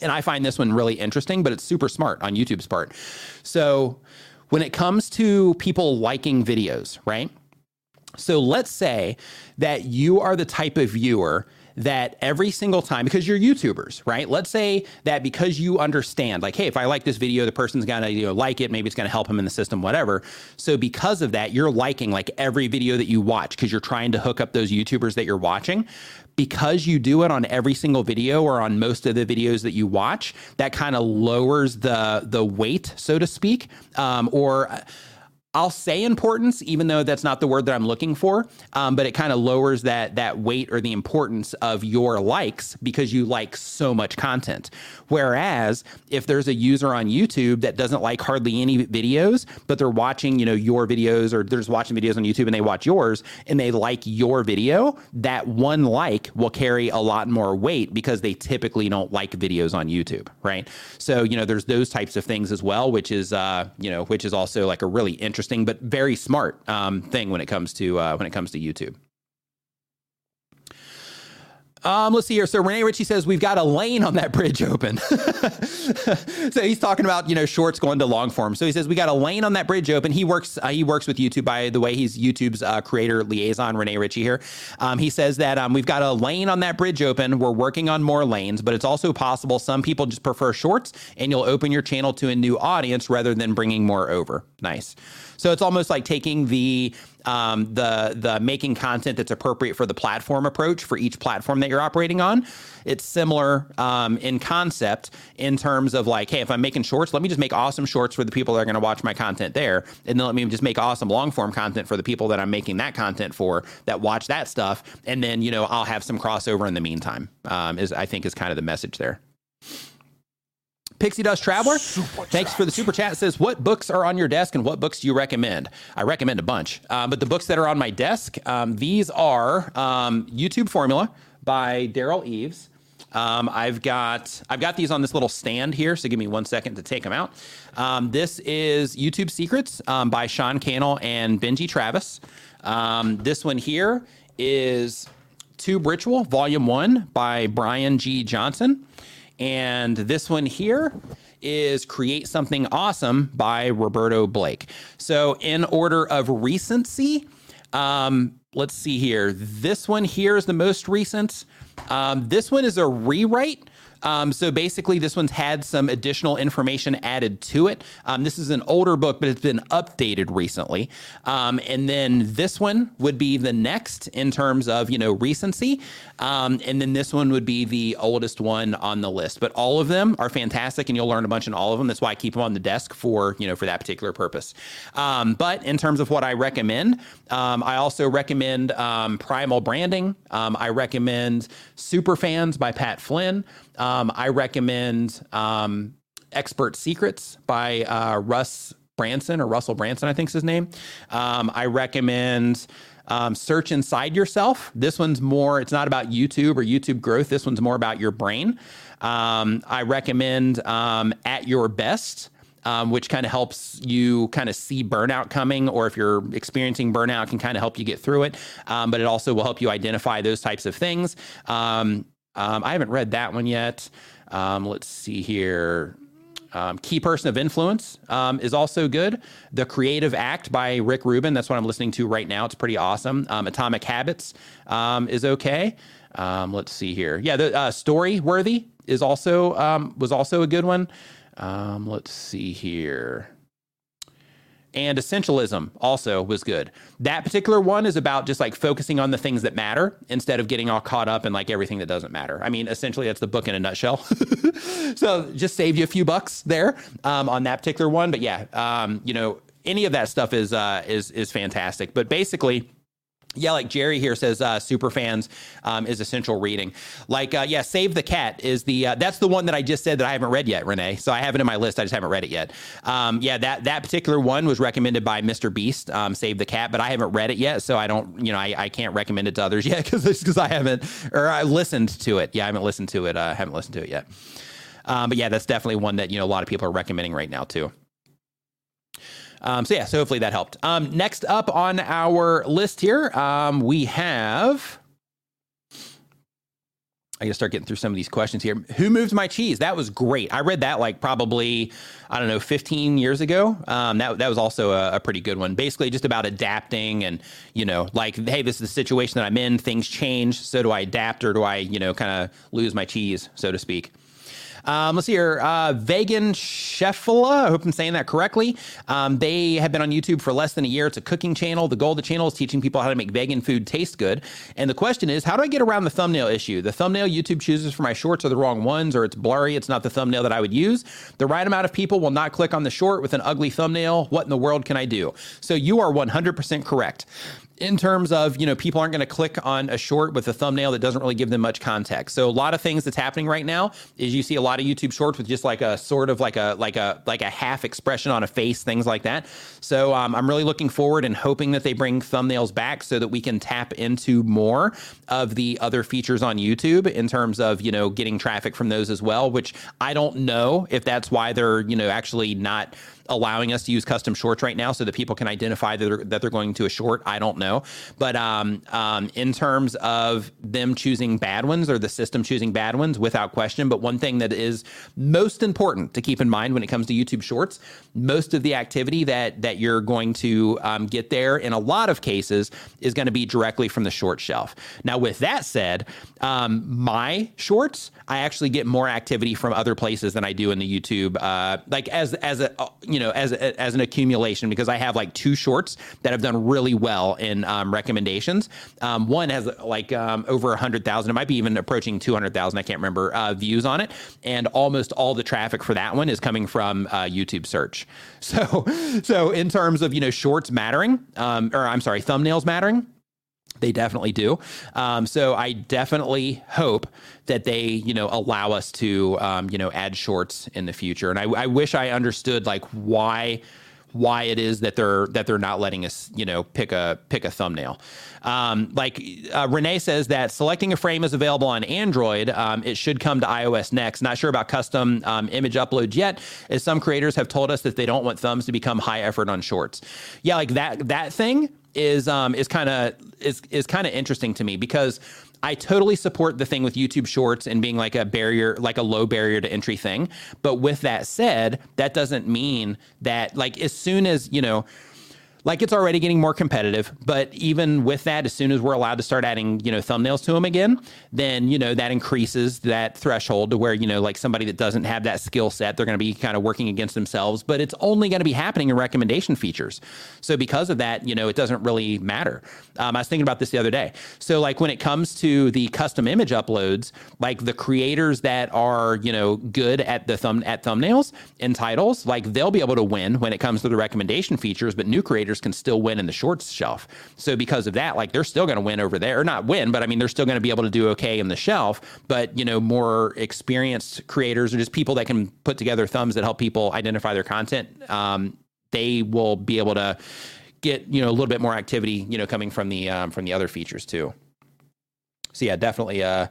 and I find this one really interesting, but it's super smart on YouTube's part. So when it comes to people liking videos, right? So let's say that you are the type of viewer that every single time, because you're YouTubers, right? Let's say that because you understand, like, hey, if I like this video, the person's gonna you know like it, maybe it's gonna help him in the system, whatever. So because of that, you're liking like every video that you watch because you're trying to hook up those YouTubers that you're watching. Because you do it on every single video or on most of the videos that you watch, that kind of lowers the the weight, so to speak, um, or I'll say importance, even though that's not the word that I'm looking for. Um, but it kind of lowers that that weight or the importance of your likes because you like so much content. Whereas if there's a user on YouTube that doesn't like hardly any videos, but they're watching, you know, your videos or they're just watching videos on YouTube and they watch yours and they like your video, that one like will carry a lot more weight because they typically don't like videos on YouTube, right? So you know, there's those types of things as well, which is uh, you know, which is also like a really interesting interesting but very smart um, thing when it comes to uh, when it comes to YouTube. Um, let's see here. So Rene Ritchie says we've got a lane on that bridge open. so he's talking about you know shorts going to long form. So he says we got a lane on that bridge open. He works uh, he works with YouTube by the way. He's YouTube's uh, creator liaison. Rene Ritchie here. Um, he says that um, we've got a lane on that bridge open. We're working on more lanes, but it's also possible some people just prefer shorts, and you'll open your channel to a new audience rather than bringing more over. Nice. So it's almost like taking the um, the the making content that's appropriate for the platform approach for each platform that you're operating on. It's similar um, in concept in terms of like, hey, if I'm making shorts, let me just make awesome shorts for the people that are going to watch my content there, and then let me just make awesome long form content for the people that I'm making that content for that watch that stuff, and then you know I'll have some crossover in the meantime. Um, is I think is kind of the message there. Pixie Dust Traveler, super thanks chat. for the super chat. It says, What books are on your desk and what books do you recommend? I recommend a bunch. Uh, but the books that are on my desk, um, these are um, YouTube Formula by Derral Eves. Um, I've got I've got these on this little stand here, so give me one second to take them out. Um, this is YouTube Secrets um, by Sean Cannell and Benji Travis. Um, this one here is Tube Ritual Volume One by Brian G. Johnson. And this one here is Create Something Awesome by Roberto Blake. So, in order of recency, um, let's see here. This one here is the most recent. Um, this one is a rewrite um, so basically, this one's had some additional information added to it. Um, this is an older book, but it's been updated recently. Um, and then this one would be the next in terms of you know recency, um, and then this one would be the oldest one on the list. But all of them are fantastic, and you'll learn a bunch in all of them. That's why I keep them on the desk for you know for that particular purpose. Um, but in terms of what I recommend, um, I also recommend Primal Branding. I recommend Super Fans by Pat Flynn. Um, I recommend um, Expert Secrets by uh, Russ Brunson or Russell Brunson, I think is his name. Um, I recommend um, Search Inside Yourself. This one's more, it's not about YouTube or YouTube growth. This one's more about your brain. Um, I recommend um, At Your Best. Um, which kind of helps you kind of see burnout coming, or if you're experiencing burnout, can kind of help you get through it. Um, but it also will help you identify those types of things. Um, I haven't read that one yet. Um, let's see here. Um, Key Person of Influence um, is also good. The Creative Act by Rick Rubin. That's what I'm listening to right now. It's pretty awesome. Um, Atomic Habits um, is okay. Um, let's see here. Yeah, the uh, Story Worthy is also um, was also a good one. let's see here and essentialism also was good. That particular one is about just like focusing on the things that matter instead of getting all caught up in like everything that doesn't matter. I mean, essentially, that's the book in a nutshell. so just saved you a few bucks there um, on that particular one. But yeah, um, you know, any of that stuff is uh, is is fantastic. But basically yeah, like Jerry here says, uh, super fans um, is essential reading. Like, uh, yeah, Save the Cat is the uh, that's the one that I just said that I haven't read yet, Rene. So I have it in my list. I just haven't read it yet. Um, yeah, that that particular one was recommended by Mr. Beast, um, Save the Cat, but I haven't read it yet, so I don't, you know, I, I can't recommend it to others yet because because I haven't or I listened to it. Yeah, I haven't listened to it. I uh, haven't listened to it yet. Um, but yeah, that's definitely one that you know a lot of people are recommending right now too. Um, so yeah, so hopefully that helped. Um, next up on our list here, um, we have. I gotta start getting through some of these questions here. Who moved my cheese? That was great. I read that like probably I don't know 15 years ago. Um, that that was also a, a, pretty good one. Basically, just about adapting and you know like hey, this is the situation that I'm in. Things change, so do I adapt or do I you know kind of lose my cheese, so to speak? Um, let's see here. Uh, Vegan Sheffala, I hope I'm saying that correctly. Um, they have been on YouTube for less than a year. It's a cooking channel. The goal of the channel is teaching people how to make vegan food taste good. And the question is, how do I get around the thumbnail issue? The thumbnail YouTube chooses for my shorts are the wrong ones, or it's blurry. It's not the thumbnail that I would use. The right amount of people will not click on the short with an ugly thumbnail. What in the world can I do? So you are 100% correct in terms of you know people aren't going to click on a short with a thumbnail that doesn't really give them much context. So a lot of things that's happening right now is you see a lot of youtube shorts with just like a sort of like a like a like a half expression on a face things like that. So um, i'm really looking forward and hoping that they bring thumbnails back so that we can tap into more of the other features on youtube in terms of you know getting traffic from those as well which i don't know if that's why they're you know actually not allowing us to use custom shorts right now so that people can identify that they're, that they're going to a short. I don't know. But um, um, in terms of them choosing bad ones or the system choosing bad ones, without question. But one thing that is most important to keep in mind when it comes to YouTube shorts, most of the activity that, that you're going to um, get there in a lot of cases is going to be directly from the short shelf. Now, with that said, um, my shorts, I actually get more activity from other places than I do in the YouTube. Uh, like as as a you know as as an accumulation because I have like two shorts that have done really well in um, recommendations. Um, one has like um, over a hundred thousand. It might be even approaching two hundred thousand. I can't remember uh, views on it, and almost all the traffic for that one is coming from uh, YouTube search. So so in terms of you know shorts mattering, um, or I'm sorry, thumbnails mattering they definitely do. Um, so I definitely hope that they, you know, allow us to, um, you know, add shorts in the future. And I, I wish I understood like why why it is that they're that they're not letting us you know pick a pick a thumbnail. Um, like uh, Rene says that selecting a frame is available on android. Um, it should come to ios next. Not sure about custom um, image uploads yet as some creators have told us that they don't want thumbs to become high effort on shorts. Yeah like that that thing is um is kind of is is kind of interesting to me because I totally support the thing with YouTube Shorts and being like a barrier, like a low barrier to entry thing. But with that said, that doesn't mean that like as soon as you know like it's already getting more competitive but even with that as soon as we're allowed to start adding you know thumbnails to them again then you know that increases that threshold to where you know like somebody that doesn't have that skill set they're going to be kind of working against themselves but it's only going to be happening in recommendation features. So because of that you know it doesn't really matter. Um, i was thinking about this the other day. So like when it comes to the custom image uploads like the creators that are you know good at the thumb at thumbnails and titles like they'll be able to win when it comes to the recommendation features but new creators can still win in the shorts shelf. So because of that, like they're still going to win over there, or not win, but I mean they're still going to be able to do okay in the shelf. But you know, more experienced creators or just people that can put together thumbs that help people identify their content, um, they will be able to get you know a little bit more activity, you know, coming from the um, from the other features too. So yeah, definitely uh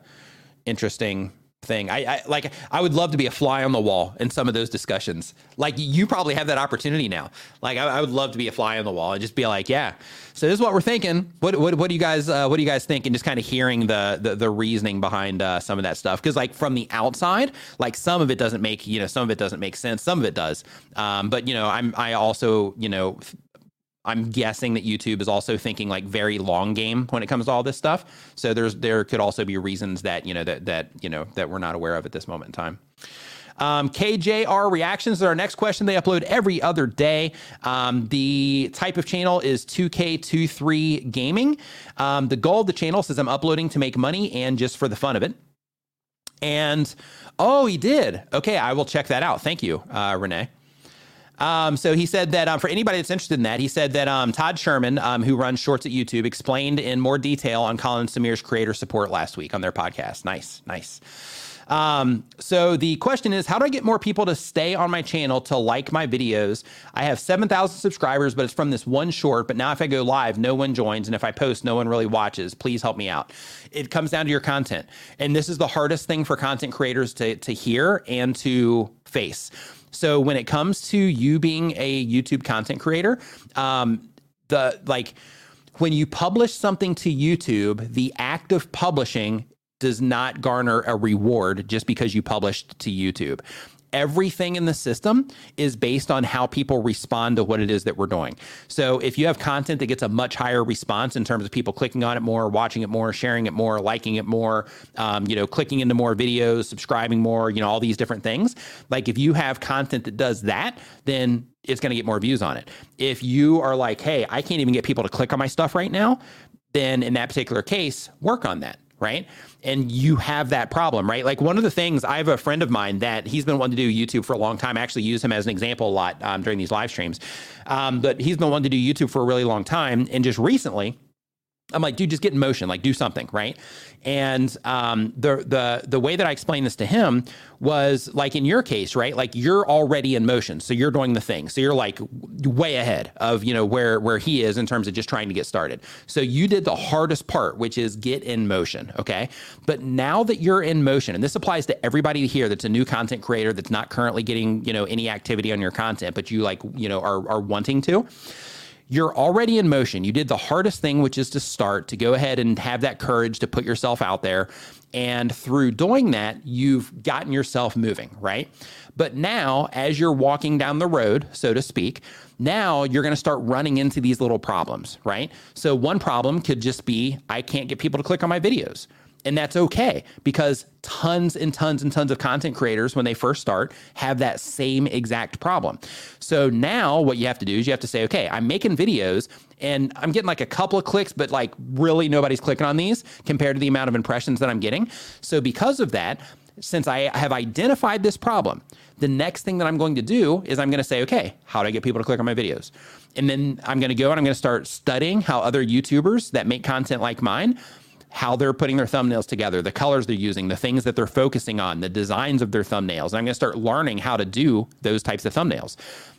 interesting thing. I, I, like I would love to be a fly on the wall in some of those discussions. Like you probably have that opportunity now. Like I, I would love to be a fly on the wall and just be like, yeah. So this is what we're thinking. What what, what do you guys uh, what do you guys think? And just kind of hearing the the, the reasoning behind uh, some of that stuff. Because like from the outside, like some of it doesn't make you know some of it doesn't make sense. Some of it does. Um, but you know I'm I also you know I'm guessing that YouTube is also thinking like very long game when it comes to all this stuff. So there's there could also be reasons that you know that that you know that we're not aware of at this moment in time. Um, KJR reactions is our next question. They upload every other day. Um, the type of channel is 2K23 Gaming. Um, the goal of the channel says I'm uploading to make money and just for the fun of it. And oh, he did. Okay, I will check that out. Thank you, uh, Rene. Um, so he said that um, for anybody that's interested in that, he said that um, Todd Sherman, um, who runs Shorts at YouTube, explained in more detail on Colin Samir's creator support last week on their podcast. Nice, nice. Um, so the question is, how do I get more people to stay on my channel to like my videos? I have 7,000 subscribers, but it's from this one short. But now if I go live, no one joins. And if I post, no one really watches. Please help me out. It comes down to your content. And this is the hardest thing for content creators to, to hear and to face. So when it comes to you being a YouTube content creator, um, the like when you publish something to YouTube, the act of publishing does not garner a reward just because you published to YouTube everything in the system is based on how people respond to what it is that we're doing. So if you have content that gets a much higher response in terms of people clicking on it more, watching it more, sharing it more, liking it more, um, you know, clicking into more videos, subscribing more, you know, all these different things. Like if you have content that does that, then it's going to get more views on it. If you are like, hey, I can't even get people to click on my stuff right now, then in that particular case, work on that right? And you have that problem, right? Like one of the things I have a friend of mine that he's been wanting to do YouTube for a long time. I actually use him as an example a lot um, during these live streams. Um, but he's been wanting to do YouTube for a really long time. And just recently, I'm like, dude, just get in motion, like do something, right? And um, the the the way that I explained this to him was like in your case, right? Like you're already in motion, so you're doing the thing, so you're like way ahead of you know where where he is in terms of just trying to get started. So you did the hardest part, which is get in motion, okay? But now that you're in motion, and this applies to everybody here that's a new content creator that's not currently getting you know any activity on your content, but you like you know are are wanting to you're already in motion. You did the hardest thing, which is to start, to go ahead and have that courage to put yourself out there. And through doing that, you've gotten yourself moving, right? But now, as you're walking down the road, so to speak, now you're going to start running into these little problems, right? So, one problem could just be I can't get people to click on my videos and that's okay because tons and tons and tons of content creators, when they first start, have that same exact problem. So now what you have to do is you have to say, okay, I'm making videos and I'm getting like a couple of clicks, but like really nobody's clicking on these compared to the amount of impressions that I'm getting. So because of that, since I have identified this problem, the next thing that I'm going to do is I'm going to say, okay, how do I get people to click on my videos? And then I'm going to go and I'm going to start studying how other YouTubers that make content like mine how they're putting their thumbnails together, the colors they're using, the things that they're focusing on, the designs of their thumbnails. And I'm going to start learning how to do those types of thumbnails.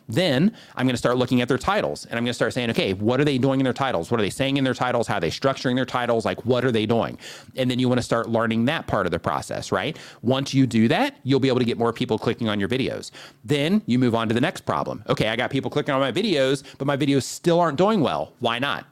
Then I'm going to start looking at their titles and I'm going to start saying, okay, what are they doing in their titles? What are they saying in their titles? How are they structuring their titles? Like, what are they doing? And then you want to start learning that part of the process, right? Once you do that, you'll be able to get more people clicking on your videos. Then you move on to the next problem. Okay, I got people clicking on my videos, but my videos still aren't doing well. Why not?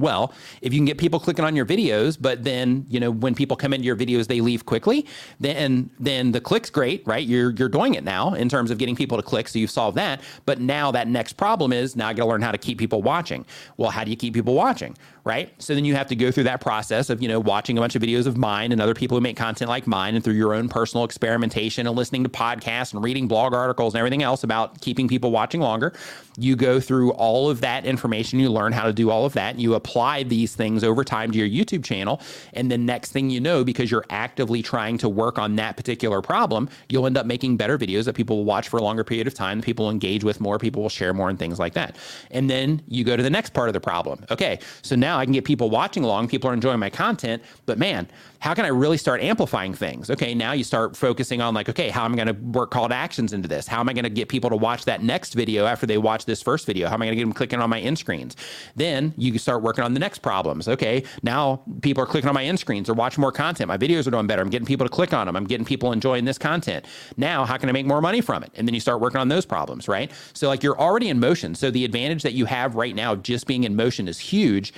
Well, if you can get people clicking on your videos, but then you know when people come into your videos, they leave quickly. Then then the click's great, right? You're you're doing it now in terms of getting people to click, so you've solved that. But now that next problem is now I got to learn how to keep people watching. Well, how do you keep people watching, right? So then you have to go through that process of you know watching a bunch of videos of mine and other people who make content like mine, and through your own personal experimentation and listening to podcasts and reading blog articles and everything else about keeping people watching longer. You go through all of that information. You learn how to do all of that. And you apply these things over time to your YouTube channel. And the next thing you know, because you're actively trying to work on that particular problem, you'll end up making better videos that people will watch for a longer period of time. People will engage with more, people will share more, and things like that. And then you go to the next part of the problem. Okay, so now I can get people watching along, people are enjoying my content, but man, how can I really start amplifying things? Okay, now you start focusing on like, okay, how am I going to work call to actions into this? How am I going to get people to watch that next video after they watch this first video? How am I going to get them clicking on my end screens? Then you start working on the next problems. Okay, now people are clicking on my end screens or watching more content. My videos are doing better. I'm getting people to click on them. I'm getting people enjoying this content. Now, how can I make more money from it? And then you start working on those problems, right? So like you're already in motion. So the advantage that you have right now of just being in motion is huge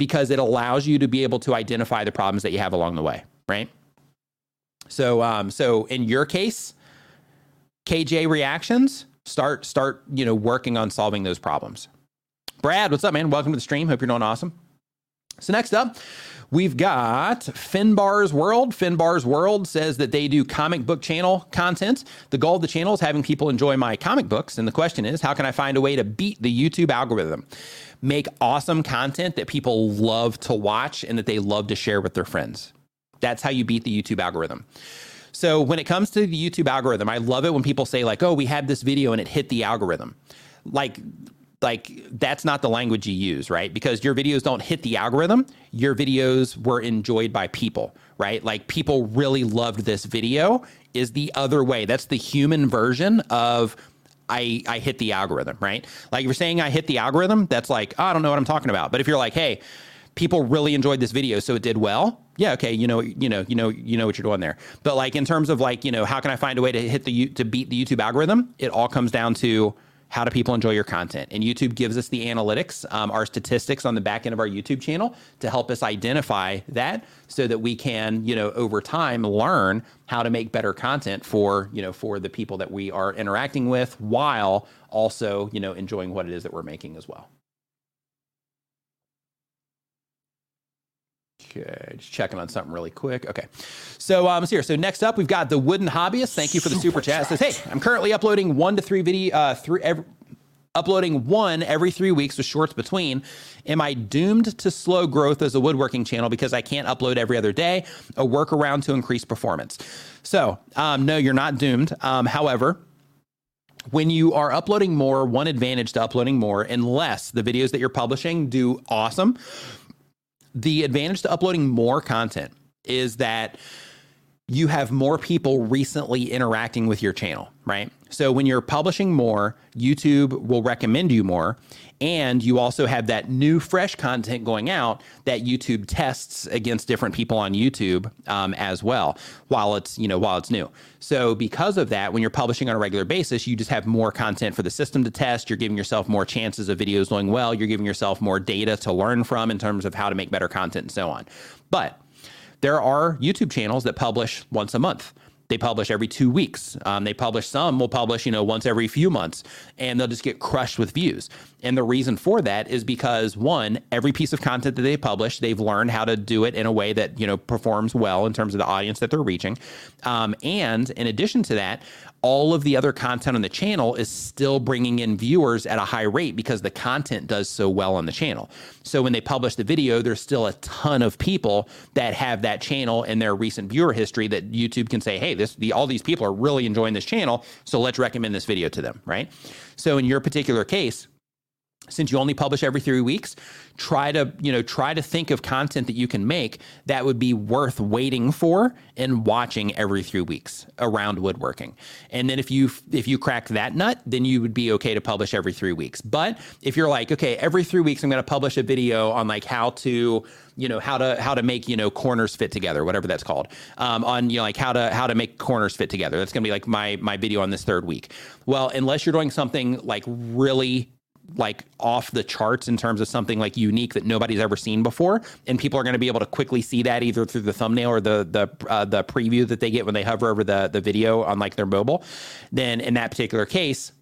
because it allows you to be able to identify the problems that you have along the way, right? So, um, so in your case, KJ reactions start start you know working on solving those problems. Brad, what's up, man? Welcome to the stream. Hope you're doing awesome. So next up, we've got Finbar's World. Finbar's World says that they do comic book channel content. The goal of the channel is having people enjoy my comic books, and the question is, how can I find a way to beat the YouTube algorithm? make awesome content that people love to watch and that they love to share with their friends. That's how you beat the YouTube algorithm. So when it comes to the YouTube algorithm, I love it when people say like, "Oh, we had this video and it hit the algorithm." Like like that's not the language you use, right? Because your videos don't hit the algorithm. Your videos were enjoyed by people, right? Like people really loved this video is the other way. That's the human version of I, I hit the algorithm, right? Like you're saying I hit the algorithm, that's like, oh, I don't know what I'm talking about. But if you're like, hey, people really enjoyed this video, so it did well. Yeah, okay, you know, you know, you know, you know what you're doing there. But like in terms of like, you know, how can I find a way to hit the to beat the YouTube algorithm? It all comes down to how do people enjoy your content? And YouTube gives us the analytics, um, our statistics on the back end of our YouTube channel to help us identify that so that we can, you know, over time learn how to make better content for, you know, for the people that we are interacting with while also, you know, enjoying what it is that we're making as well. Okay, just checking on something really quick. Okay, so um, so here. So next up, we've got the Wooden Hobbyist. Thank you for the super, super chat. Says, hey, I'm currently uploading one to three video, uh, three every, uploading one every three weeks with shorts between. Am I doomed to slow growth as a woodworking channel because I can't upload every other day? A workaround to increase performance. So um, no, you're not doomed. Um, however, when you are uploading more, one advantage to uploading more, unless the videos that you're publishing do awesome the advantage to uploading more content is that you have more people recently interacting with your channel, right? So when you're publishing more, YouTube will recommend you more. And you also have that new, fresh content going out that YouTube tests against different people on YouTube um, as well, while it's you know while it's new. So because of that, when you're publishing on a regular basis, you just have more content for the system to test. You're giving yourself more chances of videos doing well. You're giving yourself more data to learn from in terms of how to make better content and so on. But there are YouTube channels that publish once a month. They publish every two weeks. Um, they publish some will publish, you know, once every few months, and they'll just get crushed with views. And the reason for that is because one, every piece of content that they publish, they've learned how to do it in a way that you know performs well in terms of the audience that they're reaching. Um, and in addition to that, all of the other content on the channel is still bringing in viewers at a high rate because the content does so well on the channel. So when they publish the video, there's still a ton of people that have that channel in their recent viewer history that YouTube can say, "Hey, this the all these people are really enjoying this channel, so let's recommend this video to them," right? So in your particular case, since you only publish every three weeks try to you know try to think of content that you can make that would be worth waiting for and watching every three weeks around woodworking. And then if you if you crack that nut then you would be okay to publish every three weeks. But if you're like okay every three weeks i'm going to publish a video on like how to you know how to how to make you know corners fit together whatever that's called um, on you know like how to how to make corners fit together. That's going to be like my my video on this third week. Well unless you're doing something like really like off the charts in terms of something like unique that nobody's ever seen before, and people are going to be able to quickly see that either through the thumbnail or the the uh, the preview that they get when they hover over the the video on like their mobile. Then in that particular case,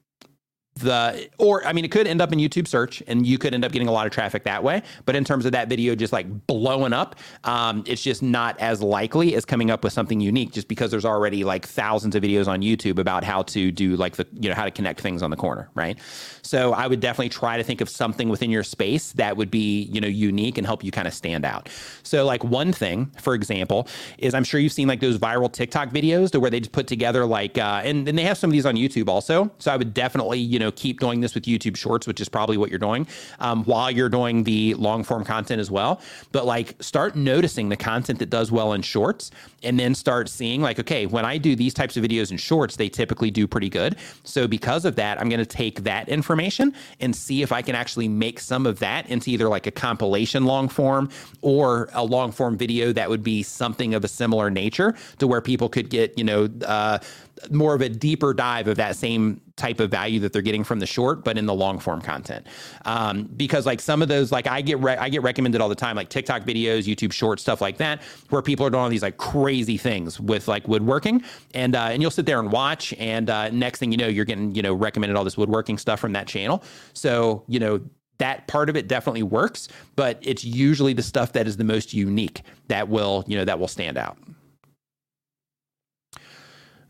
the or I mean it could end up in YouTube search and you could end up getting a lot of traffic that way. But in terms of that video just like blowing up, um, it's just not as likely as coming up with something unique just because there's already like thousands of videos on YouTube about how to do like the you know how to connect things on the corner, right? So I would definitely try to think of something within your space that would be you know unique and help you kind of stand out. So like one thing, for example, is I'm sure you've seen like those viral TikTok videos to where they just put together like uh, and, and they have some of these on YouTube also. So I would definitely you know know, keep doing this with YouTube Shorts, which is probably what you're doing um, while you're doing the long form content as well. But like, start noticing the content that does well in Shorts, and then start seeing like, okay, when I do these types of videos in Shorts, they typically do pretty good. So because of that, I'm going to take that information and see if I can actually make some of that into either like a compilation long form or a long form video that would be something of a similar nature to where people could get, you know, uh, more of a deeper dive of that same type of value that they're getting from the short, but in the long form content. Um, because like some of those, like I get re- I get recommended all the time, like TikTok videos, YouTube short stuff like that, where people are doing all these like crazy things with like woodworking, and uh, and you'll sit there and watch, and uh, next thing you know, you're getting you know recommended all this woodworking stuff from that channel. So you know that part of it definitely works, but it's usually the stuff that is the most unique that will you know that will stand out.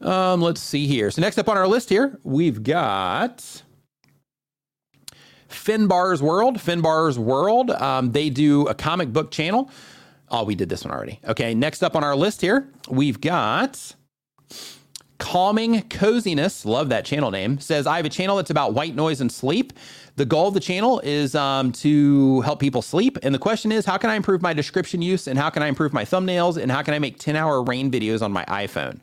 Um, let's see here. So next up on our list here, we've got Finbar's World. Finbar's World. Um, they do a comic book channel. Oh, we did this one already. Okay, next up on our list here, we've got Calming Coziness. Love that channel name. Says, I have a channel that's about white noise and sleep. The goal of the channel is um, to help people sleep. And the question is, how can I improve my description use? And how can I improve my thumbnails? And how can I make 10 hour rain videos on my iPhone?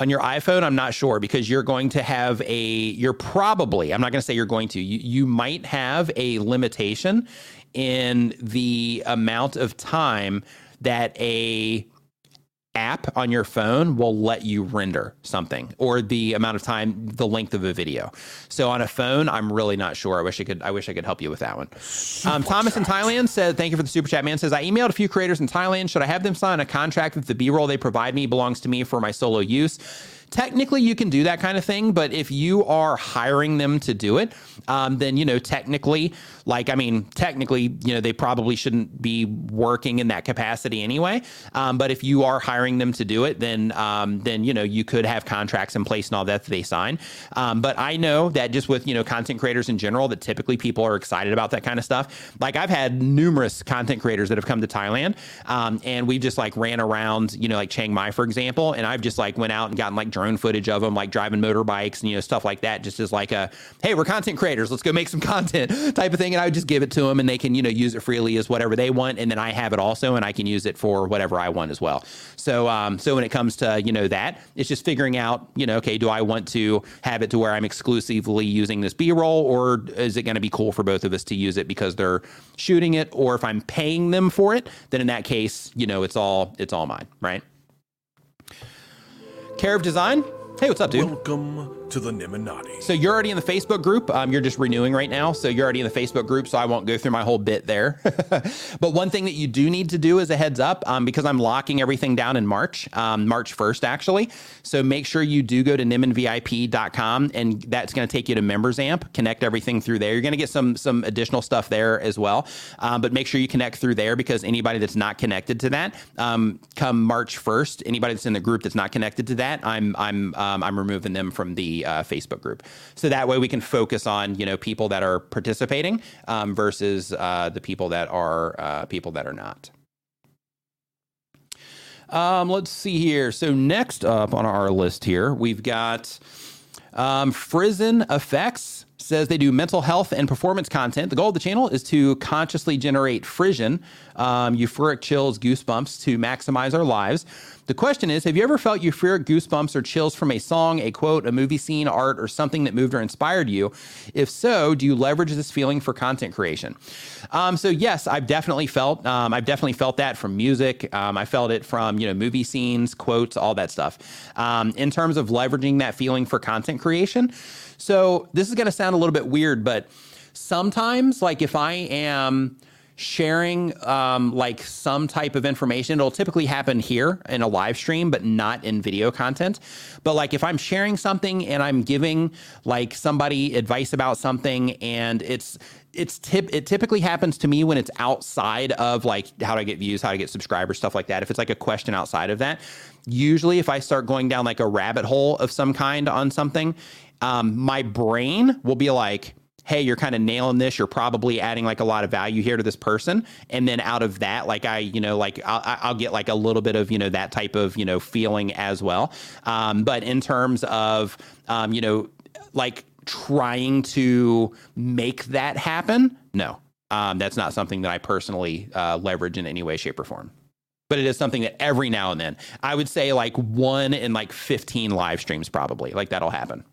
On your iPhone, I'm not sure because you're going to have a, you're probably, I'm not going to say you're going to, you, you might have a limitation in the amount of time that a app on your phone will let you render something or the amount of time, the length of a video. So on a phone, I'm really not sure. I wish I could. I wish I could help you with that one. Um, Thomas in Thailand said, "Thank you for the super chat, man." Says I emailed a few creators in Thailand. Should I have them sign a contract that the B-roll they provide me belongs to me for my solo use? technically you can do that kind of thing but if you are hiring them to do it um, then you know technically like, I mean, technically, you know, they probably shouldn't be working in that capacity anyway. Um, but if you are hiring them to do it, then um, then you know you could have contracts in place and all that, that they sign. Um, but I know that just with you know content creators in general, that typically people are excited about that kind of stuff. Like I've had numerous content creators that have come to Thailand, um, and we just like ran around, you know, like Chiang Mai, for example, and I've just like went out and gotten like drone footage of them, like driving motorbikes and you know stuff like that, just as like a hey, we're content creators, let's go make some content type of thing. I would just give it to them and they can, you know, use it freely as whatever they want. And then I have it also and I can use it for whatever I want as well. So, um, so when it comes to, you know, that, it's just figuring out, you know, okay, do I want to have it to where I'm exclusively using this B roll or is it going to be cool for both of us to use it because they're shooting it? Or if I'm paying them for it, then in that case, you know, it's all, it's all mine, right? Care of Design. Hey, what's up, dude? Welcome to the Nimminati. So you're already in the Facebook group. Um, you're just renewing right now. So you're already in the Facebook group. So I won't go through my whole bit there. but one thing that you do need to do is a heads up, um, because I'm locking everything down in March, um, March 1st, actually. So make sure you do go to nimminvip.com and that's going to take you to Members Amp, connect everything through there. You're going to get some, some additional stuff there as well. Um, but make sure you connect through there because anybody that's not connected to that, um, come March 1st, anybody that's in the group that's not connected to that, I'm, I'm, um, I'm removing them from the uh, Facebook group. So that way we can focus on you know people that are participating um, versus uh, the people that are uh, people that are not. Um, let's see here. So next up on our list here, we've got um, Frisson Effects says they do mental health and performance content. The goal of the channel is to consciously generate frisson, um, euphoric chills, goosebumps to maximize our lives. The question is Have you ever felt euphoric goosebumps or chills from a song, a quote, a movie scene, art, or something that moved or inspired you? If so, do you leverage this feeling for content creation? Um, so yes, I've definitely felt um, I've definitely felt that from music. Um, I felt it from you know movie scenes, quotes, all that stuff. Um, in terms of leveraging that feeling for content creation, so this is going to sound a little bit weird, but sometimes like if I am sharing um, like some type of information. It'll typically happen here in a live stream, but not in video content. But like if I'm sharing something and I'm giving like somebody advice about something and it's it's tip it typically happens to me when it's outside of like how to get views, how to get subscribers, stuff like that. If it's like a question outside of that, usually if I start going down like a rabbit hole of some kind on something, um, my brain will be like, hey, you're kind of nailing this. You're probably adding like a lot of value here to this person. And then out of that, like I, you know, like I'll, I'll get like a little bit of, you know, that type of, you know, feeling as well. Um, but in terms of, um, you know, like trying to make that happen, no, um, that's not something that I personally uh, leverage in any way, shape, or form but it is something that every now and then I would say like one in like 15 live streams probably like that'll happen.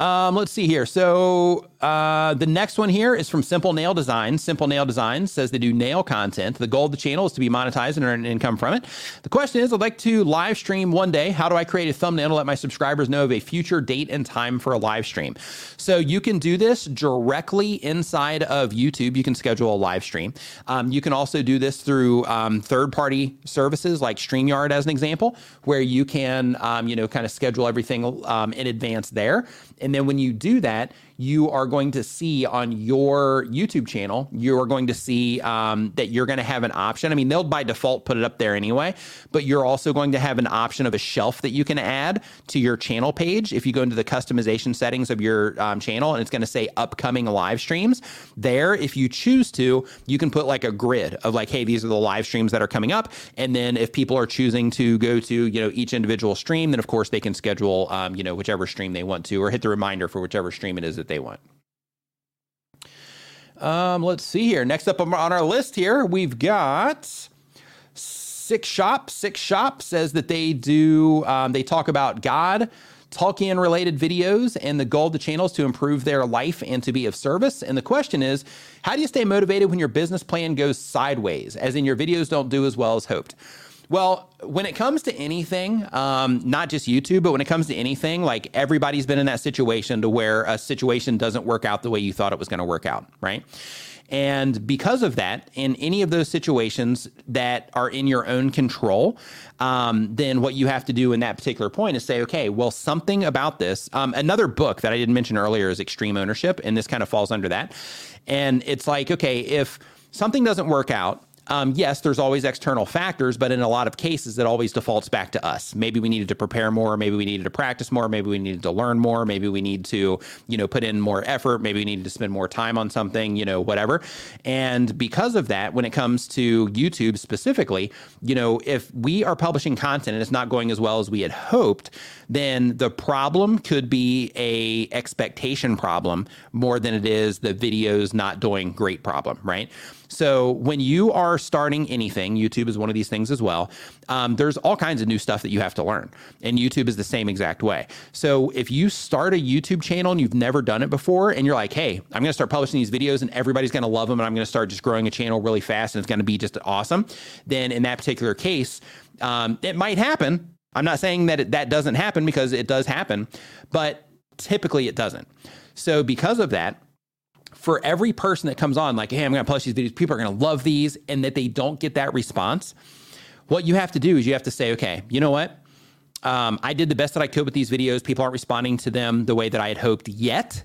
Um, let's see here. So uh, the next one here is from Simple Nail Design. Simple Nail Design says they do nail content. The goal of the channel is to be monetized and earn income from it. The question is, I'd like to live stream one day. How do I create a thumbnail to let my subscribers know of a future date and time for a live stream? So you can do this directly inside of YouTube. You can schedule a live stream. Um, you can also do this through um, third-party services like StreamYard, as an example, where you can, um, you know, kind of schedule everything um, in advance there. And then when you do that, you are going to see on your YouTube channel, you are going to see um, that you're going to have an option. I mean, they'll by default put it up there anyway, but you're also going to have an option of a shelf that you can add to your channel page. If you go into the customization settings of your um, channel and it's going to say upcoming live streams, there, if you choose to, you can put like a grid of like, hey, these are the live streams that are coming up. And then if people are choosing to go to, you know, each individual stream, then of course they can schedule, um, you know, whichever stream they want to or hit the reminder for whichever stream it is that they want. Um, let's see here. Next up on our list here, we've got Six Shop. Six Shop says that they do, um, they talk about God, Tolkien related videos, and the goal of the channel is to improve their life and to be of service. And the question is, how do you stay motivated when your business plan goes sideways, as in your videos don't do as well as hoped? Well, when it comes to anything, um, not just YouTube, but when it comes to anything, like everybody's been in that situation to where a situation doesn't work out the way you thought it was going to work out, right? And because of that, in any of those situations that are in your own control, um, then what you have to do in that particular point is say, okay, well, something about this. Um, another book that I didn't mention earlier is Extreme Ownership, and this kind of falls under that. And it's like, okay, if something doesn't work out, um, yes, there's always external factors, but in a lot of cases, it always defaults back to us. Maybe we needed to prepare more. Maybe we needed to practice more. Maybe we needed to learn more. Maybe we need to, you know, put in more effort. Maybe we needed to spend more time on something, you know, whatever. And because of that, when it comes to YouTube specifically, you know, if we are publishing content and it's not going as well as we had hoped, then the problem could be a expectation problem more than it is the videos not doing great problem, right? So when you are starting anything, YouTube is one of these things as well. Um, there's all kinds of new stuff that you have to learn, and YouTube is the same exact way. So if you start a YouTube channel and you've never done it before, and you're like, hey, I'm going to start publishing these videos, and everybody's going to love them, and I'm going to start just growing a channel really fast, and it's going to be just awesome, then in that particular case, um, it might happen. I'm not saying that it, that doesn't happen because it does happen, but typically it doesn't. So because of that, for every person that comes on, like, hey, I'm going to publish these videos, people are going to love these, and that they don't get that response, what you have to do is you have to say, okay, you know what? Um, I did the best that I could with these videos. People aren't responding to them the way that I had hoped yet.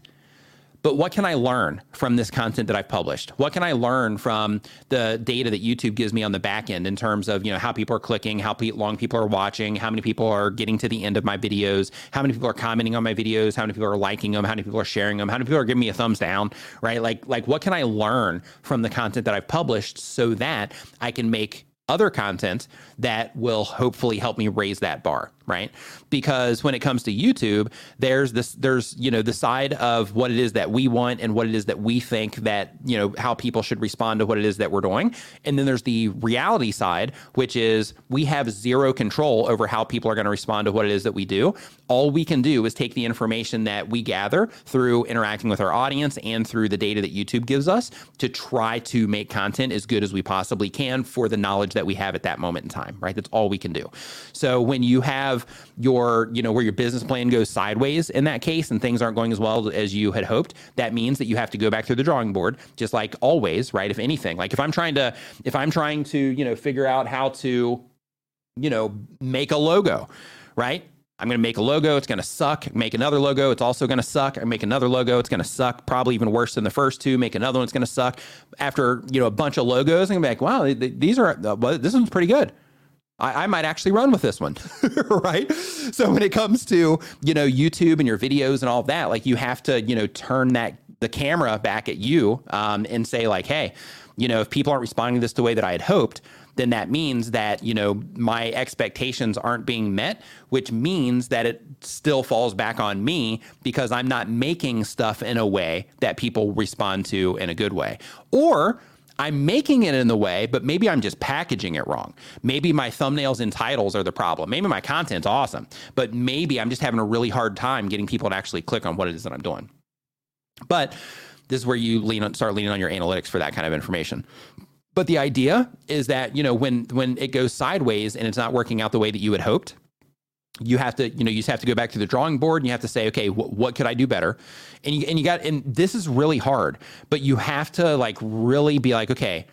But what can I learn from this content that I've published? What can I learn from the data that YouTube gives me on the back end in terms of you know how people are clicking, how long people are watching, how many people are getting to the end of my videos, how many people are commenting on my videos, how many people are liking them, how many people are sharing them, how many people are giving me a thumbs down, right? Like like what can I learn from the content that I've published so that I can make other content that will hopefully help me raise that bar right? Because when it comes to youtube there's this there's you know the side of what it is that we want and what it is that we think that you know how people should respond to what it is that we're doing. And then there's the reality side which is we have zero control over how people are going to respond to what it is that we do. All we can do is take the information that we gather through interacting with our audience and through the data that youtube gives us to try to make content as good as we possibly can for the knowledge that we have at that moment in time right? That's all we can do. So when you have have your, you know, where your business plan goes sideways in that case and things aren't going as well as you had hoped, that means that you have to go back through the drawing board, just like always, right? If anything, like if I'm trying to, if I'm trying to, you know, figure out how to, you know, make a logo, right? I'm going to make a logo. It's going to suck. Make another logo. It's also going to suck. I make another logo. It's going to suck. Probably even worse than the first two. Make another one. It's going to suck. After you know a bunch of logos, I'm going to be like, wow, these are uh, well, this one's pretty good. I, I, might actually run with this one, right? So when it comes to you know YouTube and your videos and all of that, like you have to you know turn that the camera back at you um, and say like, hey, you know, if people aren't responding to this the way that I had hoped, then that means that you know my expectations aren't being met, which means that it still falls back on me because I'm not making stuff in a way that people respond to in a good way, or I'm making it in the way, but maybe I'm just packaging it wrong. Maybe my thumbnails and titles are the problem. Maybe my content's awesome, but maybe I'm just having a really hard time getting people to actually click on what it is that I'm doing. But this is where you lean on, start leaning on your analytics for that kind of information. But the idea is that, you know, when when it goes sideways and it's not working out the way that you had hoped, you have to you know you just have to go back to the drawing board and you have to say okay wh- what could i do better? And you and you got and this is really hard but you have to like really be like okay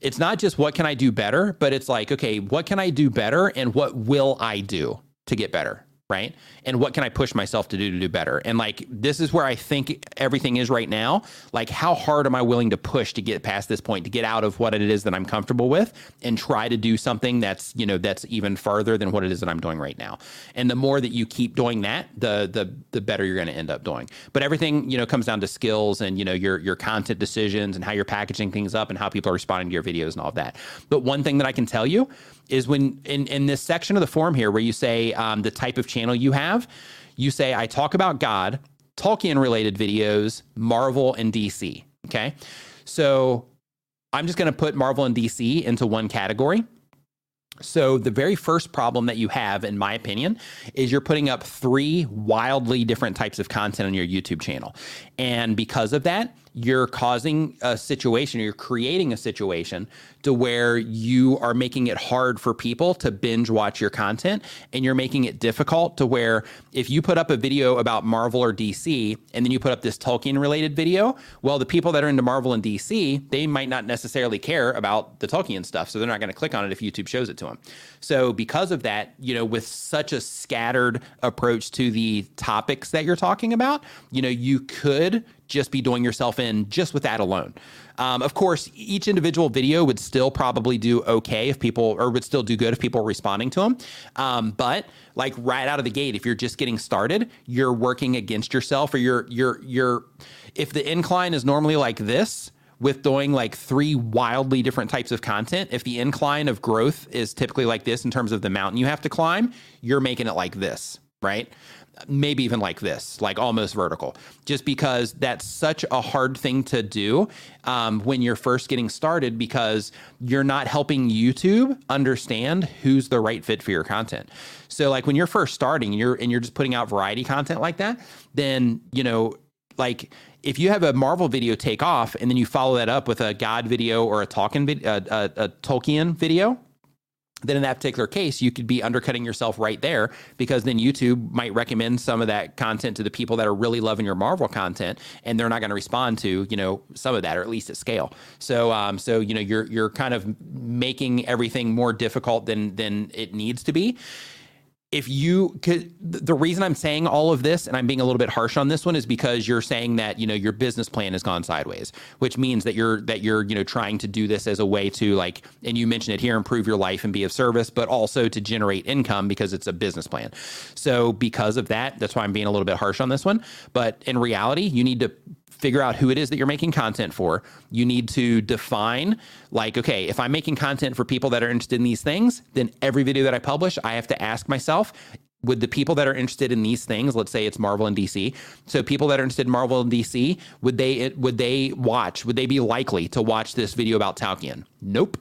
it's not just what can i do better but it's like okay what can i do better and what will i do to get better right? And what can I push myself to do to do better? And like this is where I think everything is right now. Like how hard am I willing to push to get past this point, to get out of what it is that I'm comfortable with and try to do something that's, you know, that's even farther than what it is that I'm doing right now. And the more that you keep doing that, the the the better you're going to end up doing. But everything, you know, comes down to skills and, you know, your your content decisions and how you're packaging things up and how people are responding to your videos and all of that. But one thing that I can tell you is when in, in this section of the form here where you say um, the type of channel you have, you say, I talk about God, Tolkien related videos, Marvel, and DC. Okay. So I'm just going to put Marvel and DC into one category. So, the very first problem that you have, in my opinion, is you're putting up three wildly different types of content on your YouTube channel. And because of that, you're causing a situation, you're creating a situation to where you are making it hard for people to binge watch your content and you're making it difficult to where if you put up a video about Marvel or DC and then you put up this Tolkien related video, well, the people that are into Marvel and DC, they might not necessarily care about the Tolkien stuff. So they're not going to click on it if YouTube shows it to them. So because of that, you know, with such a scattered approach to the topics that you're talking about, you know, you could just be doing yourself in just with that alone. Um, of course, each individual video would still probably do okay if people, or would still do good if people are responding to them. Um, but like right out of the gate, if you're just getting started, you're working against yourself, or you're you're you're. If the incline is normally like this, with doing like three wildly different types of content. If the incline of growth is typically like this in terms of the mountain you have to climb, you're making it like this, right? Maybe even like this, like almost vertical, just because that's such a hard thing to do um, when you're first getting started because you're not helping YouTube understand who's the right fit for your content. So, like when you're first starting, you're and you're just putting out variety content like that, then you know, like if you have a Marvel video take off and then you follow that up with a God video or a video, a, a, a Tolkien video, then in that particular case, you could be undercutting yourself right there because then YouTube might recommend some of that content to the people that are really loving your Marvel content, and they're not going to respond to you know some of that or at least at scale. So um, so you know you're you're kind of making everything more difficult than than it needs to be if you could the reason i'm saying all of this and i'm being a little bit harsh on this one is because you're saying that you know your business plan has gone sideways which means that you're that you're you know trying to do this as a way to like and you mentioned it here improve your life and be of service but also to generate income because it's a business plan. So because of that that's why i'm being a little bit harsh on this one. But in reality you need to figure out who it is that you're making content for. You need to define, like, okay, if I'm making content for people that are interested in these things, then every video that I publish, I have to ask myself, would the people that are interested in these things, let's say it's Marvel and DC, so people that are interested in Marvel and DC, would they would they watch? Would they be likely to watch this video about Tolkien? Nope.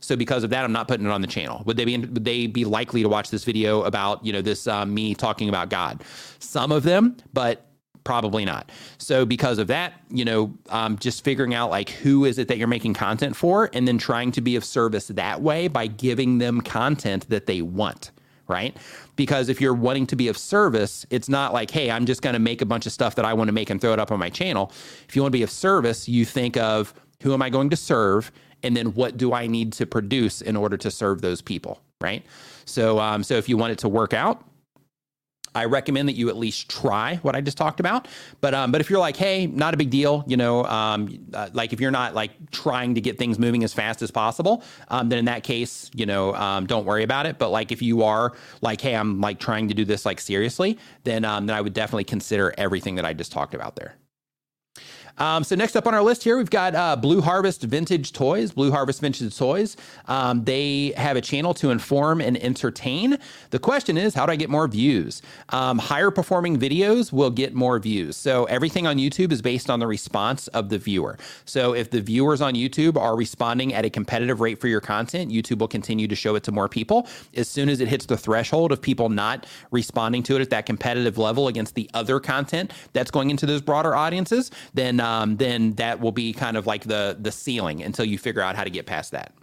So because of that, I'm not putting it on the channel. Would they be would they be likely to watch this video about you know this uh, me talking about God? Some of them, but Probably not. So because of that, you know, um, just figuring out like who is it that you're making content for, and then trying to be of service that way by giving them content that they want right? Because if you're wanting to be of service, it's not like, hey, I'm just going to make a bunch of stuff that I want to make and throw it up on my channel. If you want to be of service, you think of who am I going to serve? And then what do I need to produce in order to serve those people, right? So, um, so if you want it to work out, I recommend that you at least try what I just talked about. But um, but if you're like, hey, not a big deal, you know, um, uh, like if you're not like trying to get things moving as fast as possible, um, then in that case, you know, um, don't worry about it. But like if you are like, hey, I'm like trying to do this like seriously, then um, then I would definitely consider everything that I just talked about there. Um, so next up on our list here, we've got uh, Blue Harvest Vintage Toys. Blue Harvest Vintage Toys. Um, they have a channel to inform and entertain. The question is, how do I get more views? Um, higher performing videos will get more views. So everything on YouTube is based on the response of the viewer. So if the viewers on YouTube are responding at a competitive rate for your content, YouTube will continue to show it to more people. As soon as it hits the threshold of people not responding to it at that competitive level against the other content that's going into those broader audiences, then um, then that will be kind of like the the ceiling until you figure out how to get past that.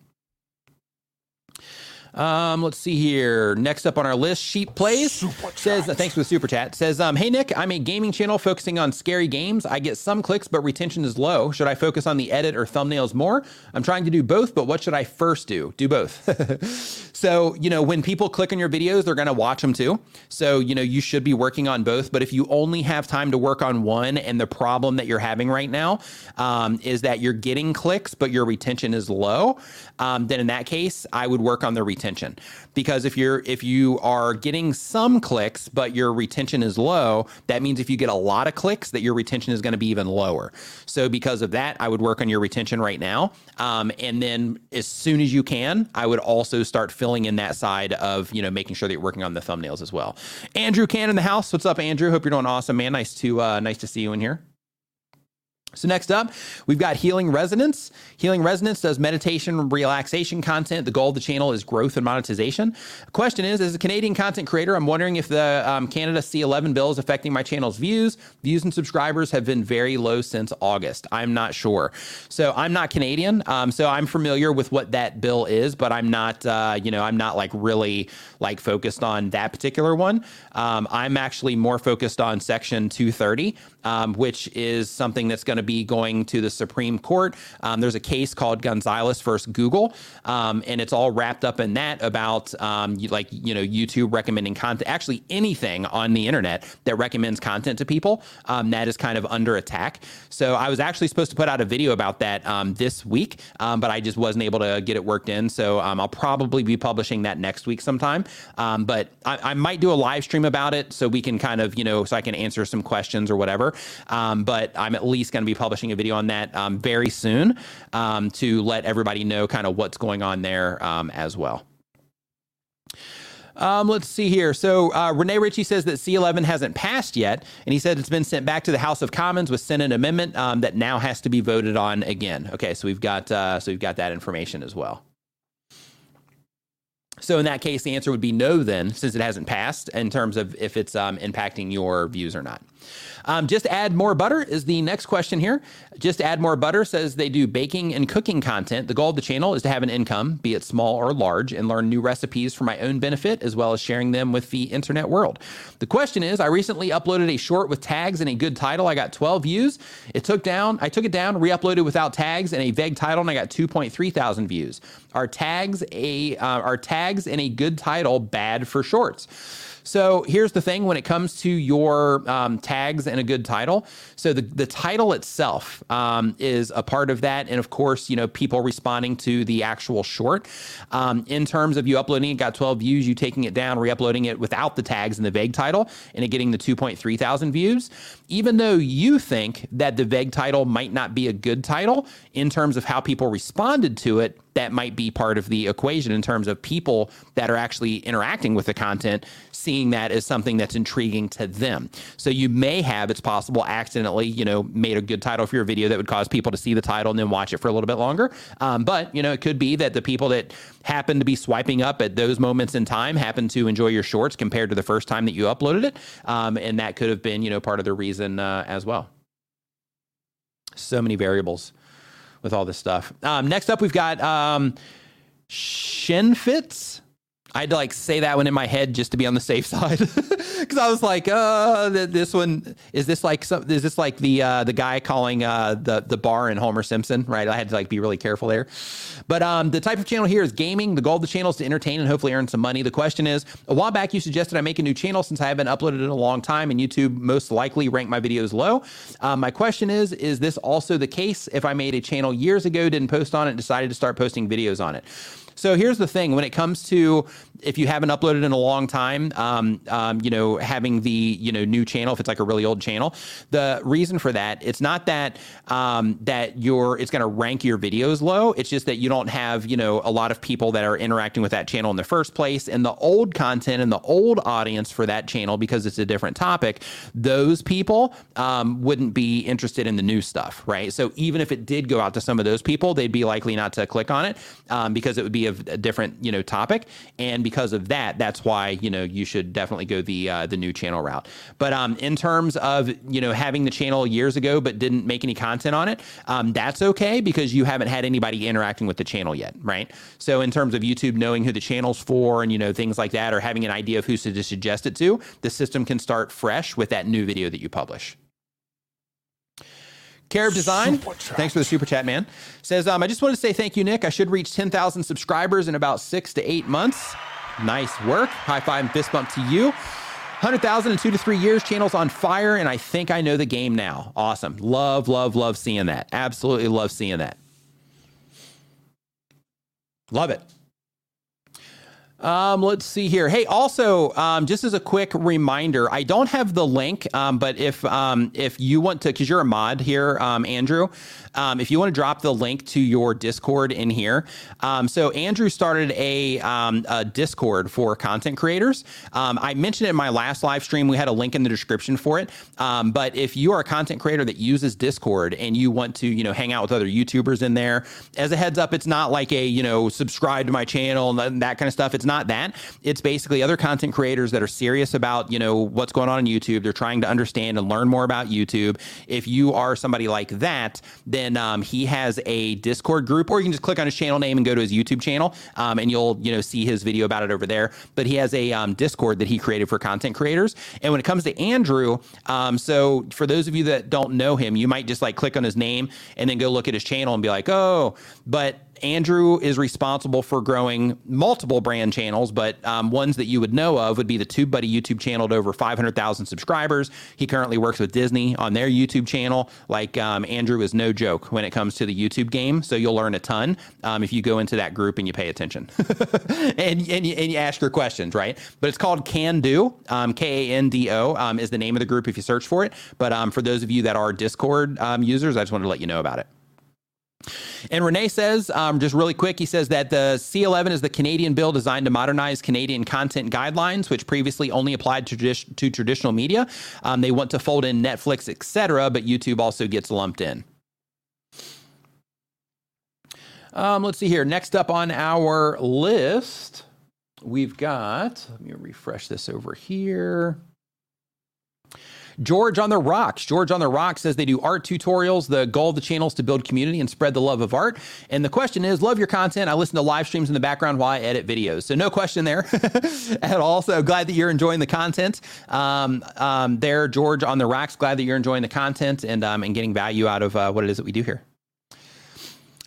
Um, let's see here. Next up on our list, Sheep Plays says, thanks for the super chat. Says, um, hey Nick, I'm a gaming channel focusing on scary games. I get some clicks, but retention is low. Should I focus on the edit or thumbnails more? I'm trying to do both, but what should I first do? Do both. so, you know, when people click on your videos, they're going to watch them too. So, you know, you should be working on both. But if you only have time to work on one, and the problem that you're having right now um, is that you're getting clicks, but your retention is low, um, then in that case, I would work on the retention retention. Because if you're if you are getting some clicks but your retention is low that means if you get a lot of clicks that your retention is going to be even lower. So because of that i would work on your retention right now. Um, and then as soon as you can i would also start filling in that side of you know making sure that you're working on the thumbnails as well. Andrew can in the house. What's up andrew? Hope you're doing awesome man. Nice to uh, nice to see you in here So next up, we've got Healing Resonance. Healing Resonance does meditation, relaxation content. The goal of the channel is growth and monetization. The question is, as a Canadian content creator, I'm wondering if the um, Canada C11 bill is affecting my channel's views. Views and subscribers have been very low since August. I'm not sure. So I'm not Canadian, um, so I'm familiar with what that bill is, but I'm not, uh, you know, I'm not like really like focused on that particular one. Um, I'm actually more focused on Section 230, um, which is something that's going to be going to the Supreme Court. Um, there's a case called Gonzalez versus Google, um, and it's all wrapped up in that about um, like you know YouTube recommending content. Actually, anything on the internet that recommends content to people um, that is kind of under attack. So I was actually supposed to put out a video about that um, this week, but I just wasn't able to get it worked in. So I'll probably be publishing that next week sometime. but I, I, might do a live stream about it so we can kind of you know so I can answer some questions or whatever. But I'm at least going to be publishing a video on that um, very soon um, to let everybody know kind of what's going on there um, as well. Um, let's see here. So uh, Rene Ritchie says that C11 hasn't passed yet, and he said it's been sent back to the House of Commons with Senate amendment um, that now has to be voted on again. Okay, so we've got uh, so we've got that information as well. So in that case, the answer would be no. Then, since it hasn't passed, in terms of if it's um, impacting your views or not. Um, just add more butter is the next question here. Just add more butter says they do baking and cooking content. The goal of the channel is to have an income, be it small or large, and learn new recipes for my own benefit as well as sharing them with the internet world. The question is, I recently uploaded a short with tags and a good title. I got 12 views. It took down, I took it down, re-uploaded without tags and a vague title, and I got 2.3 thousand views. Are tags a uh, are tags and a good title bad for shorts? So here's the thing when it comes to your um, tags and a good title. So the, the title itself um, is a part of that. And of course, you know, people responding to the actual short. Um, in terms of you uploading it, got 12 views, you taking it down, re uploading it without the tags and the vague title, and it getting the 2.3 thousand views. Even though you think that the vague title might not be a good title in terms of how people responded to it, that might be part of the equation in terms of people that are actually interacting with the content, seeing that as something that's intriguing to them. So you may have, it's possible, accidentally, you know, made a good title for your video that would cause people to see the title and then watch it for a little bit longer. Um, but, you know, it could be that the people that happen to be swiping up at those moments in time happen to enjoy your shorts compared to the first time that you uploaded it. Um, and that could have been, you know, part of the reason uh, as well. So many variables with all this stuff. Um, next up, we've got um, Shinfits. I had to like say that one in my head just to be on the safe side because I was like, uh, this one is this like some, is this like the uh, the guy calling uh, the the bar in Homer Simpson, right? I had to like be really careful there. But um, the type of channel here is gaming. The goal of the channel is to entertain and hopefully earn some money. The question is, a while back you suggested I make a new channel since I haven't uploaded in a long time, and YouTube most likely ranked my videos low. Um, my question is, is this also the case if I made a channel years ago, didn't post on it, decided to start posting videos on it? So here's the thing: when it comes to if you haven't uploaded in a long time, um, um, you know, having the you know new channel, if it's like a really old channel, the reason for that it's not that um, that you're it's going to rank your videos low. It's just that you don't have you know a lot of people that are interacting with that channel in the first place, and the old content and the old audience for that channel because it's a different topic. Those people um, wouldn't be interested in the new stuff, right? So even if it did go out to some of those people, they'd be likely not to click on it um, because it would be a different you know topic, and because of that, that's why you know you should definitely go the uh, the new channel route. But um, in terms of you know having the channel years ago but didn't make any content on it, um, that's okay because you haven't had anybody interacting with the channel yet, right? So in terms of YouTube knowing who the channel's for and you know things like that, or having an idea of who to suggest it to, the system can start fresh with that new video that you publish. Carib Design, thanks for the super chat, man. Says, um, I just wanted to say thank you, Nick. I should reach 10,000 subscribers in about six to eight months. Nice work. High five and fist bump to you. 100,000 in two to three years. Channel's on fire, and I think I know the game now. Awesome. Love, love, love seeing that. Absolutely love seeing that. Love it. Um, let's see here. Hey, also, um, just as a quick reminder, I don't have the link, um, but if um, if you want to, because you're a mod here, um, Andrew, um, if you want to drop the link to your Discord in here. So Andrew started a, a Discord for content creators. I mentioned it in my last live stream. We had a link in the description for it. But if you are a content creator that uses Discord and you want to, you know, hang out with other YouTubers in there, as a heads up, it's not like a, you know, subscribe to my channel and that kind of stuff. It's not that. It's basically other content creators that are serious about, you know, what's going on on YouTube. They're trying to understand and learn more about YouTube. If you are somebody like that, then um, he has a Discord group, or you can just click on his channel name and go to his YouTube channel, um, and you'll, you know, see his video about it over there. But he has a um, Discord that he created for content creators. And when it comes to Andrew, um, so for those of you that don't know him, you might just like click on his name and then go look at his channel and be like, oh, but Andrew is responsible for growing multiple brand channels, but um, ones that you would know of would be the TubeBuddy YouTube channel at over 500,000 subscribers. He currently works with Disney on their YouTube channel. Like um, Andrew is no joke when it comes to the YouTube game, so you'll learn a ton um, if you go into that group and you pay attention and, and, you, and you ask your questions, right? But it's called Can Do, um, K A N D O um, is the name of the group if you search for it. But um, for those of you that are Discord users, I just wanted to let you know about it. And Rene says, um, just really quick, he says that the C11 is the Canadian bill designed to modernize Canadian content guidelines, which previously only applied to, tradi- to traditional media. Um, they want to fold in Netflix, etc., but YouTube also gets lumped in. Um, let's see here. Next up on our list, we've got, let me refresh this over here. George on the Rocks. George on the Rocks says they do art tutorials. The goal of the channel is to build community and spread the love of art. And the question is, love your content. I listen to live streams in the background while I edit videos. So no question there at all. So glad that you're enjoying the content. Um, um, there, George on the Rocks. Glad that you're enjoying the content and um, and getting value out of uh, what it is that we do here.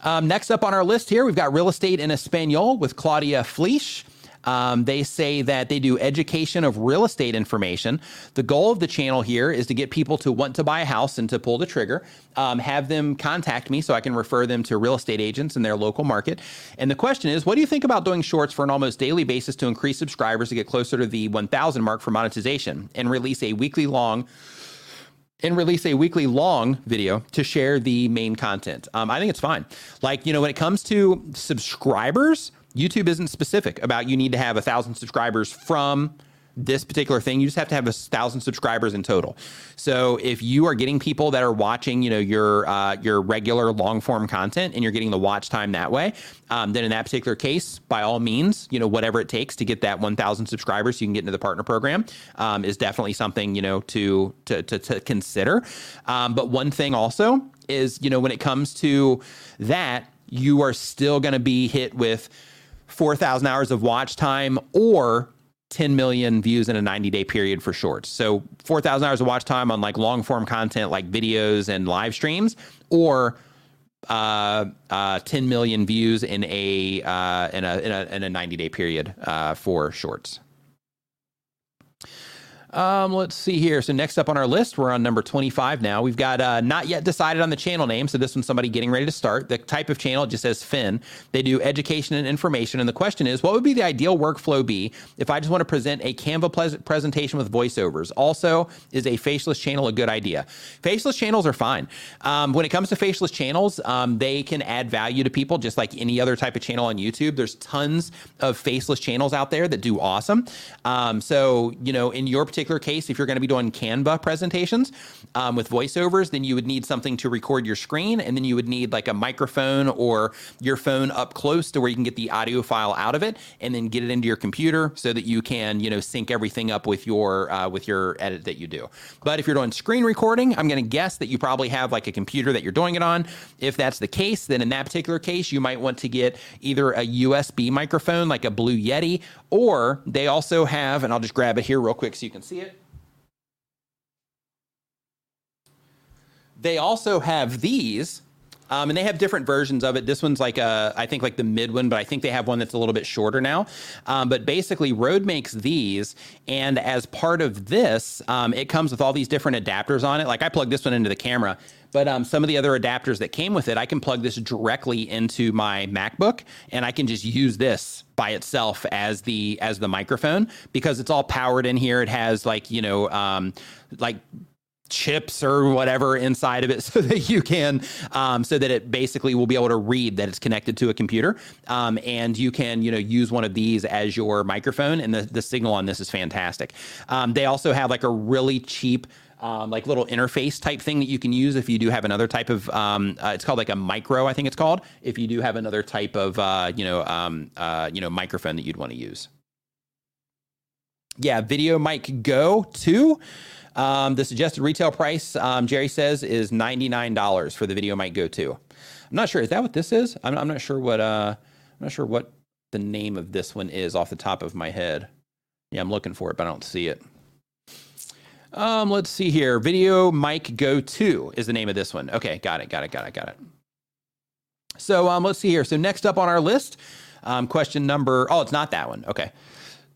Um, next up on our list here, we've got real estate in Espanol with Claudia Fleisch. Um, they say that they do education of real estate information. The goal of the channel here is to get people to want to buy a house and to pull the trigger. Um, have them contact me so I can refer them to real estate agents in their local market. And the question is, what do you think about doing shorts for an almost daily basis to increase subscribers to get closer to the 1,000 mark for monetization and release a weekly long? and release a weekly long video to share the main content. Um, I think it's fine. Like, you know, when it comes to subscribers, YouTube isn't specific about you need to have a thousand subscribers from this particular thing. You just have to have a thousand subscribers in total. So if you are getting people that are watching, you know, your uh, your regular long form content and you're getting the watch time that way, um, then in that particular case, by all means, you know, whatever it takes to get that 1,000 subscribers, so you can get into the partner program, um, is definitely something you know to to to, to consider. Um, but one thing also is, you know, when it comes to that, you are still going to be hit with 4,000 hours of watch time or 10 million views in a 90 day period for shorts. So 4,000 hours of watch time on like long form content like videos and live streams or uh, uh, 10 million views in a, uh, in a, in a, in a 90 day period uh, for shorts. Um, let's see here. So next up on our list, we're on number 25 now. We've got uh, not yet decided on the channel name. So this one's somebody getting ready to start. The type of channel just says Finn. They do education and information. And the question is, what would be the ideal workflow be if I just want to present a Canva presentation with voiceovers? Also, is a faceless channel a good idea? Faceless channels are fine. Um, when it comes to faceless channels, um, they can add value to people just like any other type of channel on YouTube. There's tons of faceless channels out there that do awesome. Um, so, you know, in your particular particular case, if you're going to be doing Canva presentations um, with voiceovers, then you would need something to record your screen, and then you would need like a microphone or your phone up close to where you can get the audio file out of it, and then get it into your computer so that you can you know sync everything up with your uh, with your edit that you do. But if you're doing screen recording, I'm going to guess that you probably have like a computer that you're doing it on. If that's the case, then in that particular case, you might want to get either a USB microphone like a Blue Yeti, or they also have, and I'll just grab it here real quick so you can see see it? They also have these, um, and they have different versions of it. This one's like a, I think like the mid one, but I think they have one that's a little bit shorter now. Um, but basically, Rode makes these, and as part of this, um, it comes with all these different adapters on it. Like I plug this one into the camera, But um, some of the other adapters that came with it, I can plug this directly into my MacBook, and I can just use this by itself as the as the microphone because it's all powered in here. It has like you know um, like chips or whatever inside of it so that you can um, so that it basically will be able to read that it's connected to a computer. Um, and you can you know use one of these as your microphone and the, the signal on this is fantastic. Um, they also have like a really cheap um, like little interface type thing that you can use if you do have another type of um, uh, it's called like a micro I think it's called if you do have another type of uh, you know um, uh, you know microphone that you'd want to use yeah video mic go 2 um, the suggested retail price, um, Jerry says, is $99 for the Video Mic Go 2. I'm not sure. Is that what this is? I'm, I'm not sure what uh, I'm not sure what the name of this one is off the top of my head. Yeah, I'm looking for it, but I don't see it. Um, let's see here. Video Mic Go 2 is the name of this one. Okay, got it, got it, got it, got it. So um, let's see here. So next up on our list, um, question number. Oh, it's not that one. Okay.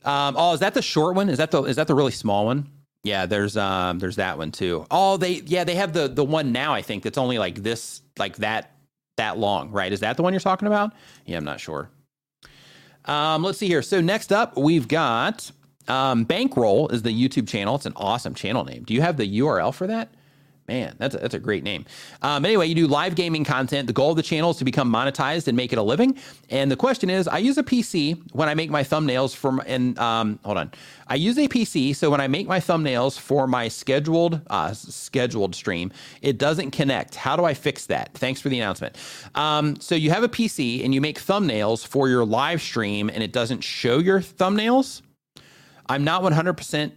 Um, oh, is that the short one? Is that the is that the really small one? Yeah, there's um there's that one too. Oh, they yeah, they have the the one now I think that's only like this like that that long, right? Is that the one you're talking about? Yeah, I'm not sure. Um let's see here. So next up, we've got um Bankroll is the YouTube channel. It's an awesome channel name. Do you have the URL for that? Man, that's a, that's a great name. Um, anyway, you do live gaming content. The goal of the channel is to become monetized and make it a living. And the question is, I use a PC when I make my thumbnails from. And um, hold on, I use a PC, so when I make my thumbnails for my scheduled uh, scheduled stream, it doesn't connect. How do I fix that? Thanks for the announcement. Um, so you have a PC and you make thumbnails for your live stream, and it doesn't show your thumbnails. I'm not 100%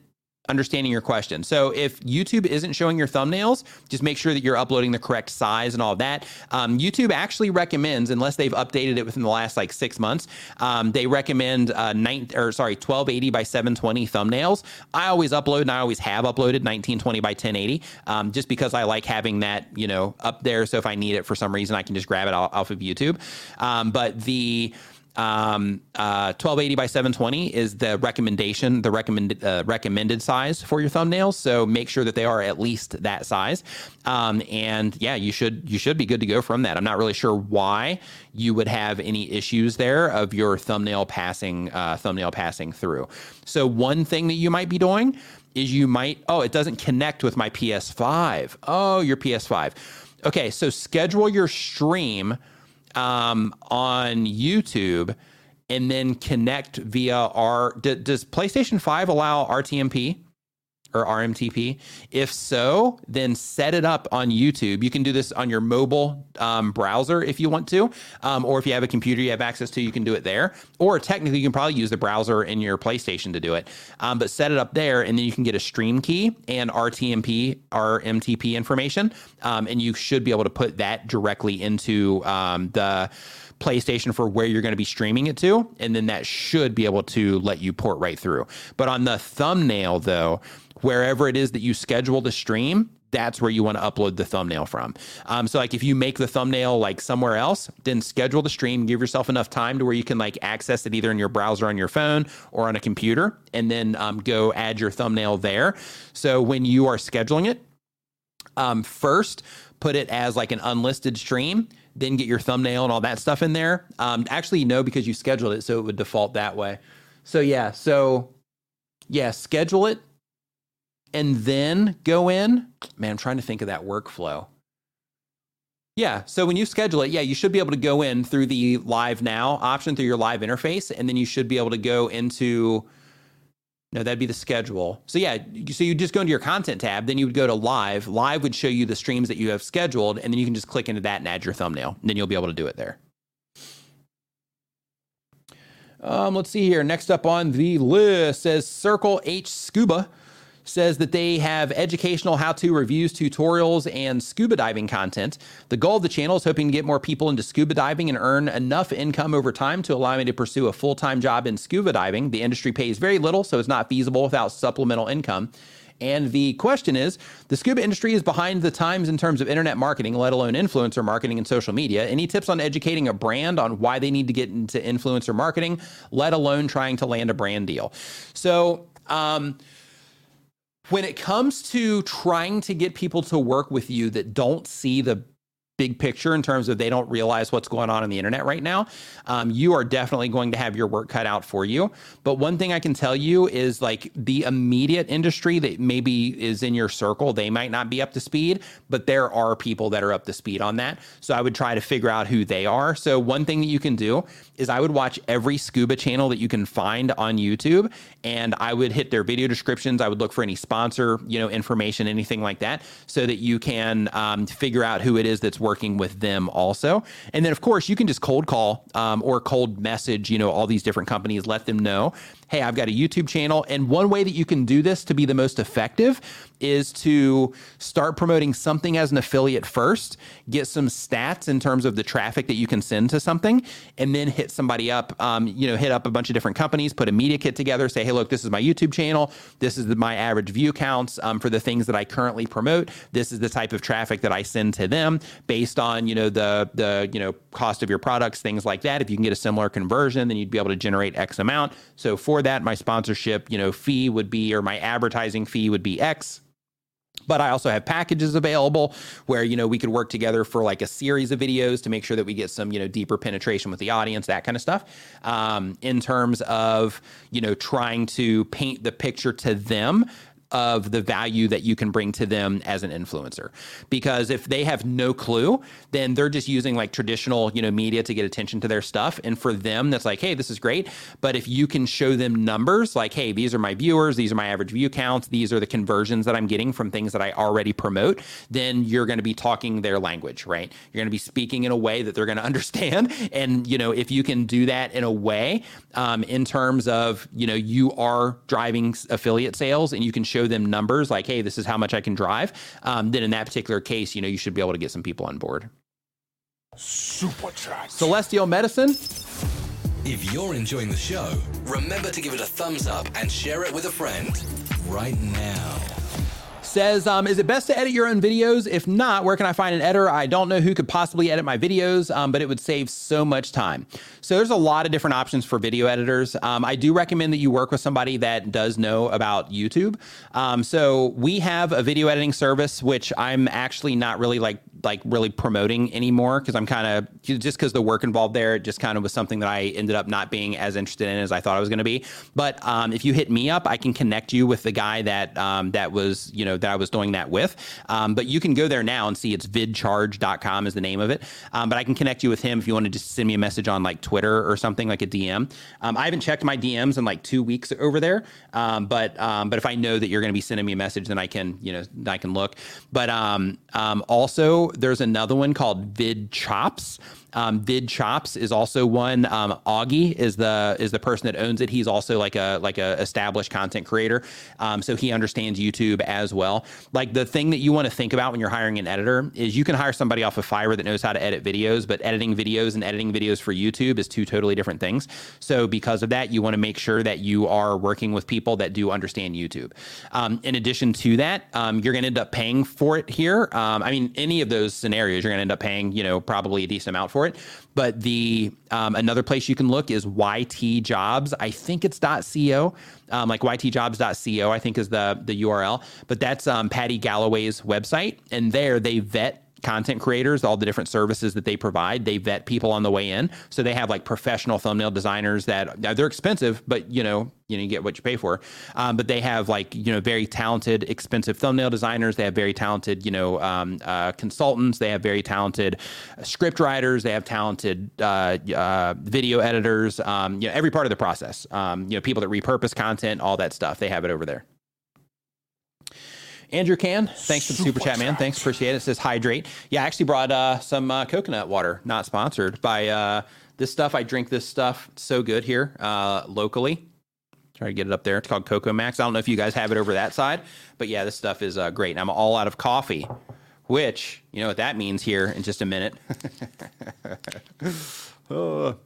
understanding your question. So if YouTube isn't showing your thumbnails, just make sure that you're uploading the correct size and all of that. Um, YouTube actually recommends, unless they've updated it within the last like six months, um, they recommend uh, nine or sorry 1280 by 720 thumbnails. I always upload and I always have uploaded 1920 by 1080, um, just because I like having that you know up there. So if I need it for some reason, I can just grab it off of YouTube. Um, but the um, uh, 1280 by 720 is the recommendation, the recommended uh, recommended size for your thumbnails. So make sure that they are at least that size. Um, and yeah, you should you should be good to go from that. I'm not really sure why you would have any issues there of your thumbnail passing uh, thumbnail passing through. So one thing that you might be doing is you might oh it doesn't connect with my PS5. Oh, your PS5. Okay, so schedule your stream um, on YouTube and then connect via our. D- does PlayStation 5 allow RTMP? Or RMTP? If so, then set it up on YouTube. You can do this on your mobile um, browser if you want to, um, or if you have a computer you have access to, you can do it there. Or technically, you can probably use the browser in your PlayStation to do it. Um, but set it up there, and then you can get a stream key and RTMP, RMTP information, um, and you should be able to put that directly into um, the PlayStation for where you're going to be streaming it to, and then that should be able to let you port right through. But on the thumbnail, though, wherever it is that you schedule the stream, that's where you want to upload the thumbnail from. Um, so like if you make the thumbnail like somewhere else, then schedule the stream, give yourself enough time to where you can like access it either in your browser on your phone or on a computer, and then um, go add your thumbnail there. So when you are scheduling it, um, first put it as like an unlisted stream then get your thumbnail and all that stuff in there. Um, actually, no, because you scheduled it, so it would default that way. So yeah, so yeah, schedule it and then go in. Man, I'm trying to think of that workflow. Yeah, so when you schedule it, yeah, you should be able to go in through the live now option through your live interface, and then you should be able to go into no, that'd be the schedule. So yeah, so you just go into your content tab, then you would go to live. Live would show you the streams that you have scheduled, and then you can just click into that and add your thumbnail. And then you'll be able to do it there. Um, let's see here. Next up on the list says Circle H Scuba says that they have educational how to reviews, tutorials, and scuba diving content. The goal of the channel is hoping to get more people into scuba diving and earn enough income over time to allow me to pursue a full time job in scuba diving. The industry pays very little, so it's not feasible without supplemental income. And the question is the scuba industry is behind the times in terms of internet marketing, let alone influencer marketing and social media. Any tips on educating a brand on why they need to get into influencer marketing, let alone trying to land a brand deal? So, um, when it comes to trying to get people to work with you that don't see the big picture in terms of they don't realize what's going on in the internet right now, um, you are definitely going to have your work cut out for you. But one thing I can tell you is like the immediate industry that maybe is in your circle, they might not be up to speed, but there are people that are up to speed on that. So I would try to figure out who they are. So one thing that you can do is I would watch every scuba channel that you can find on YouTube and I would hit their video descriptions. I would look for any sponsor, you know, information, anything like that, so that you can um, figure out who it is that's working with them also. And then, of course, you can just cold call um, or cold message, you know, all these different companies, let them know, hey, I've got a YouTube channel. And one way that you can do this to be the most effective is to start promoting something as an affiliate first, get some stats in terms of the traffic that you can send to something, and then hit somebody up, um, you know, hit up a bunch of different companies, put a media kit together, say, hey, look, this is my YouTube channel. This is my average view counts um, for the things that I currently promote. This is the type of traffic that I send to them based on, you know, the, the, you know, cost of your products, things like that. If you can get a similar conversion, then you'd be able to generate X amount. So that, my sponsorship, you know, fee would be, or my advertising fee would be X but I also have packages available where you know we could work together for like a series of videos to make sure that we get some you know deeper penetration with the audience, that kind of stuff. Um, in terms of you know trying to paint the picture to them of the value that you can bring to them as an influencer. Because if they have no clue, then they're just using like traditional, you know, media to get attention to their stuff. And for them, that's like, hey, this is great. But if you can show them numbers like, hey, these are my viewers, these are my average view counts, these are the conversions that I'm getting from things that I already promote, then you're going to be talking their language, right? You're going to be speaking in a way that they're going to understand. And, you know, if you can do that in a way um, in terms of, you know, you are driving affiliate sales and you can show show them numbers like, hey, this is how much I can drive, um, then in that particular case, you know, you should be able to get some people on board. Super chat. Celestial Medicine. If you're enjoying the show, remember to give it a thumbs up and share it with a friend right now says, um, is it best to edit your own videos? If not, where can I find an editor? I don't know who could possibly edit my videos, um, but it would save so much time. So there's a lot of different options for video editors. Um, I do recommend that you work with somebody that does know about YouTube. Um, so we have a video editing service, which I'm actually not really like like really promoting anymore because I'm kind of just because the work involved there, just kind of was something that I ended up not being as interested in as I thought I was going to be. But um, if you hit me up, I can connect you with the guy that um, that was you know that I was doing that with. Um, but you can go there now and see it's vidcharge.com is the name of it. Um, but I can connect you with him if you want to just send me a message on like Twitter or something like a DM. Um, I haven't checked my DMs in like two weeks over there, um, but but if I know that you're going to be sending me a message, then I can you know I can look. But also there's another one called Vid Chops. Um, Vid Chops is also one. Um, Augie is the is the person that owns it. He's also like a like a established content creator, um, so he understands YouTube as well. Like the thing that you want to think about when you're hiring an editor is you can hire somebody off of Fiverr that knows how to edit videos, but editing videos and editing videos for YouTube is two totally different things. So because of that, you want to make sure that you are working with people that do understand YouTube. Um, in addition to that, um, you're going to end up paying for it here. Um, I mean, any of those scenarios, you're going to end up paying, you know, probably a decent amount for for it. But the um, another place you can look is YT Jobs. I think it's .co, um, like ytjobs.co. I think is the the URL. But that's um, Paddy Galloway's website, and there they vet content creators, all the different services that they provide. They vet people on the way in. So they have like professional thumbnail designers that they're expensive, but you know, you know, you get what you pay for. Um, but they have like, you know, very talented, expensive thumbnail designers. They have very talented, you know, um, uh, consultants. They have very talented script writers. They have talented uh, uh, video editors. Um, you know, every part of the process. Um, you know, people that repurpose content, all that stuff. They have it over there. Andrew Can, thanks for the super, super chat, man. Thanks, appreciate it. It says hydrate. Yeah, I actually brought uh, some uh, coconut water, not sponsored by uh, this stuff. I drink this stuff so good here uh, locally. Try to get it up there. It's called Coco Max. I don't know if you guys have it over that side, but yeah, this stuff is uh, great. And I'm all out of coffee, which you know what that means here in just a minute. oh.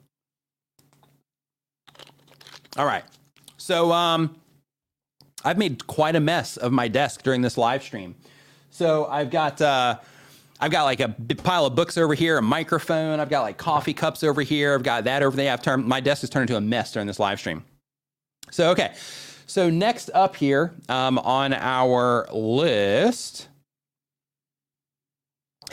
All right. So um I've made quite a mess of my desk during this live stream. So I've got uh, I've got like a pile of books over here, a microphone. I've got like coffee cups over here. I've got that over there. I've turned my desk has turned into a mess during this live stream. So okay, So next up here um, on our list.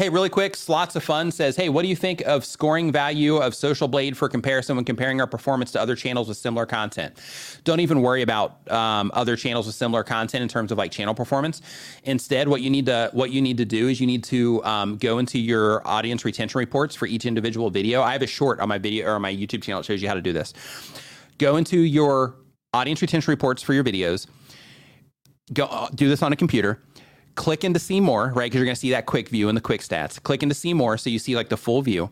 Hey, really quick, Slots of Fun says, Hey, what do you think of scoring value of Social Blade for comparison when comparing our performance to other channels with similar content? Don't even worry about um, other channels with similar content in terms of like channel performance. Instead, what you need to what you need to do is you need to um, go into your audience retention reports for each individual video. I have a short on my video or on my YouTube channel that shows you how to do this. Go into your audience retention reports for your videos. Go uh, do this on a computer click into see more, right? Because you're going to see that quick view and the quick stats. Click into see more so you see like the full view.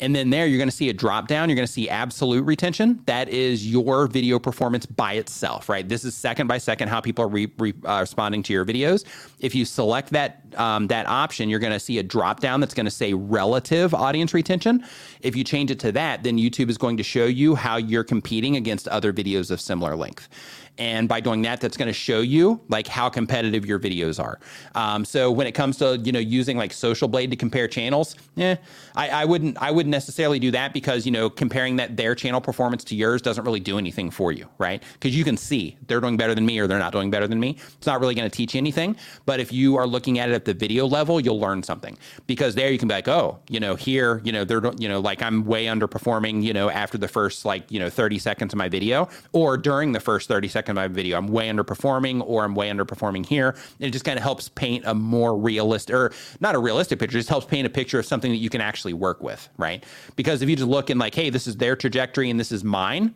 And then there, you're going to see a drop down. You're going to see absolute retention. That is your video performance by itself, right? This is second by second how people are re- re- uh, responding to your videos. If you select that um, that option, you're going to see a drop down that's going to say relative audience retention. If you change it to that, then YouTube is going to show you how you're competing against other videos of similar length. And by doing that, that's going to show you like how competitive your videos are. Um, so when it comes to you know using like Social Blade to compare channels, eh, I, I wouldn't I wouldn't necessarily do that because you know comparing that their channel performance to yours doesn't really do anything for you, right? Because you can see they're doing better than me or they're not doing better than me. It's not really going to teach you anything. But if you are looking at it at the video level, you'll learn something because there you can be like, oh, you know, here, you know, they're you know like I'm way underperforming, you know, after the first like you know 30 seconds of my video or during the first 30 seconds of my video, I'm way underperforming or I'm way underperforming here. And it just kind of helps paint a more realistic or not a realistic picture, just helps paint a picture of something that you can actually work with, right? Because if you just look and like, hey, this is their trajectory and this is mine,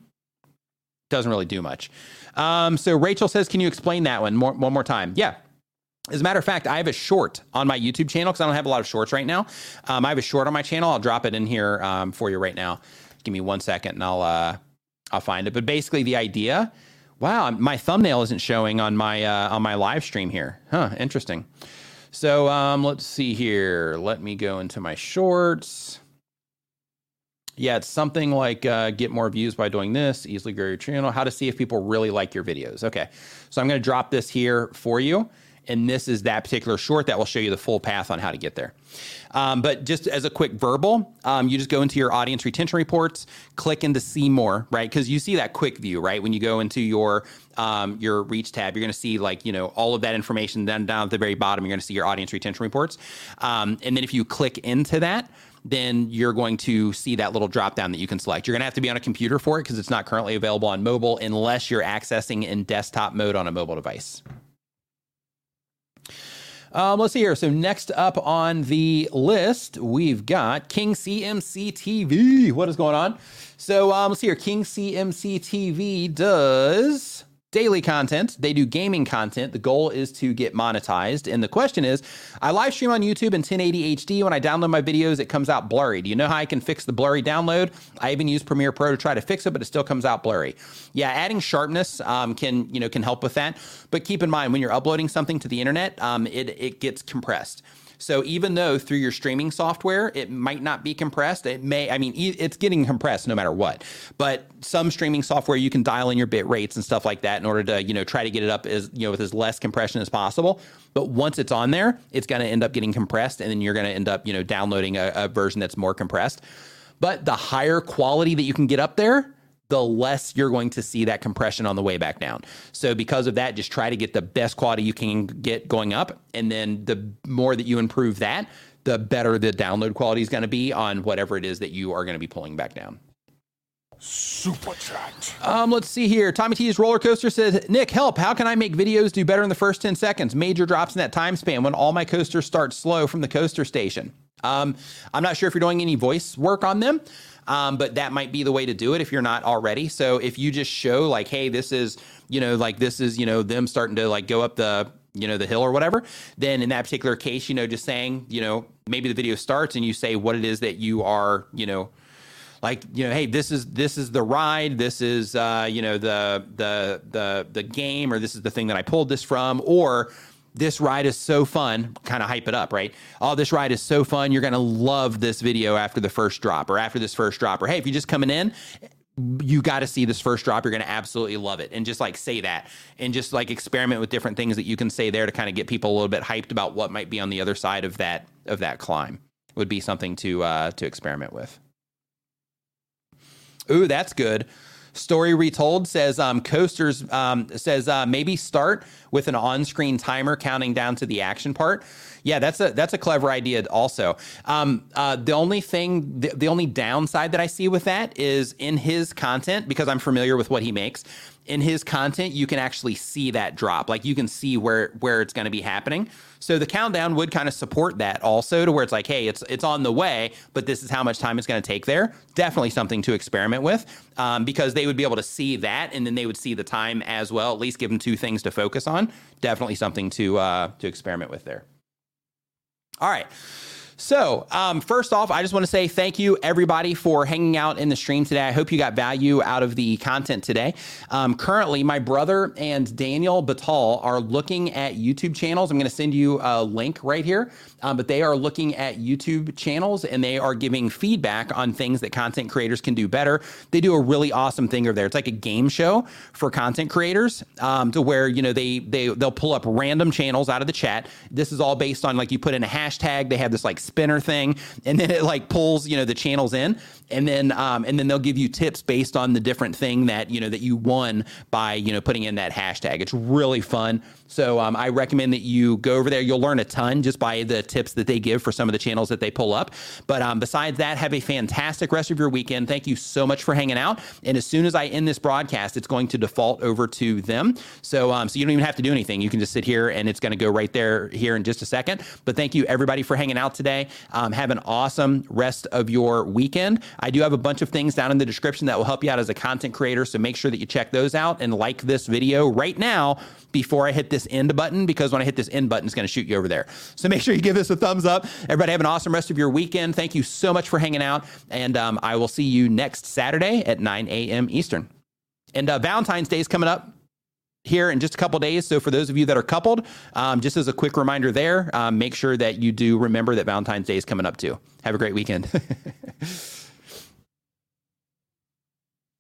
doesn't really do much. Um, so Rachel says, can you explain that one more, one more time? Yeah. As a matter of fact, I have a short on my YouTube channel because I don't have a lot of shorts right now. Um, I have a short on my channel. I'll drop it in here um, for you right now. Give me one second and I'll uh, I'll find it. But basically, the idea. Wow, my thumbnail isn't showing on my uh, on my live stream here. Huh, interesting. So um, let's see here. Let me go into my shorts. Yeah, it's something like uh, get more views by doing this, easily grow your channel, how to see if people really like your videos. Okay, so I'm going to drop this here for you. And this is that particular short that will show you the full path on how to get there. Um, but just as a quick verbal, um, you just go into your audience retention reports, click into see more, right? Because you see that quick view, right? When you go into your um, your reach tab, you're going to see like you know all of that information. Then down at the very bottom, you're going to see your audience retention reports. Um, and then if you click into that, then you're going to see that little drop down that you can select. You're going to have to be on a computer for it because it's not currently available on mobile unless you're accessing in desktop mode on a mobile device. Um, let's see here. So next up on the list, we've got King CMC TV. What is going on? So um, let's see here. King CMC TV does daily content. They do gaming content. The goal is to get monetized. And the question is I live stream on YouTube in 1080 HD. When I download my videos, it comes out blurry. Do you know how I can fix the blurry download? I even use Premiere Pro to try to fix it, but it still comes out blurry. Yeah, adding sharpness um, can, you know, can help with that. But keep in mind when you're uploading something to the internet, um, it, it gets compressed. So even though through your streaming software it might not be compressed, it may. I mean, it's getting compressed no matter what. But some streaming software you can dial in your bit rates and stuff like that in order to you know try to get it up as you know with as less compression as possible. But once it's on there, it's going to end up getting compressed, and then you're going to end up you know downloading a, a version that's more compressed. But the higher quality that you can get up there, the less you're going to see that compression on the way back down. So because of that, just try to get the best quality you can get going up. And then the more that you improve that, the better the download quality is going to be on whatever it is that you are going to be pulling back down. Super chat. Um, let's see here. Tommy T's roller coaster says, Nick, help. How can I make videos do better in the first 10 seconds? Major drops in that time span when all my coasters start slow from the coaster station. Um, I'm not sure if you're doing any voice work on them. Um, but that might be the way to do it if you're not already. So if you just show like, hey, this is, you know, like this is, you know, them starting to like go up the, you know, the hill or whatever, then in that particular case, you know, just saying, you know, maybe the video starts and you say what it is that you are, you know, like you know hey this is this is the ride this is uh you know the the the the game or this is the thing that i pulled this from or this ride is so fun, kind of hype it up, right? Oh, this ride is so fun. You're going to love this video after the first drop or after this first drop. Or hey, if you're just coming in, you got to see this first drop. You're going to absolutely love it. And just like say that and just like experiment with different things that you can say there to kind of get people a little bit hyped about what might be on the other side of that, of that climb would be something to, uh, to experiment with. Ooh, that's good. Story Retold says um, Coasters um, says uh, maybe start with an on-screen timer counting down to the action part. Yeah, that's a that's a clever idea. Also, um, uh, the only thing, the, the only downside that I see with that is in his content because I'm familiar with what he makes in his content, you can actually see that drop. Like you can see where where it's going to be happening. So the countdown would kind of support that also to where it's like, hey, it's it's on the way, but this is how much time it's going to take there. Definitely something to experiment with um, because they would be able to see that, and then they would see the time as well. At least give them two things to focus on. Definitely something to uh, to experiment with there. All right. So, um, first off, I just want to say thank you, everybody, for hanging out in the stream today. I hope you got value out of the content today. Um, currently, my brother and Daniel Batal are looking at YouTube channels. I'm going to send you a link right here, um, but they are looking at YouTube channels and they are giving feedback on things that content creators can do better. They do a really awesome thing over there. It's like a game show for content creators um, to where you know they they they'll pull up random channels out of the chat. This is all based on like you put in a hashtag. They have this like spinner thing, and then it like pulls you know the channels in, and then um, and then they'll give you tips based on the different thing that you know that you won by you know putting in that hashtag. It's really fun. So um, I recommend that you go over there. You'll learn a ton just by the tips that they give for some of the channels that they pull up. But um, besides that, have a fantastic rest of your weekend. Thank you so much for hanging out. And as soon as I end this broadcast, it's going to default over to them. So um, so you don't even have to do anything. You can just sit here and it's going to go right there here in just a second. But thank you everybody for hanging out today. Um, have an awesome rest of your weekend. I do have a bunch of things down in the description that will help you out as a content creator. So make sure that you check those out and like this video right now before I hit this end button because when I hit this end button, it's going to shoot you over there. So make sure you give this a thumbs up. Everybody have an awesome rest of your weekend. Thank you so much for hanging out. And um, I will see you next Saturday at 9 a.m. Eastern. And uh, Valentine's Day is coming up here in just a couple days. So for those of you that are coupled, um, just as a quick reminder there, um, make sure that you do remember that Valentine's Day is coming up too. Have a great weekend.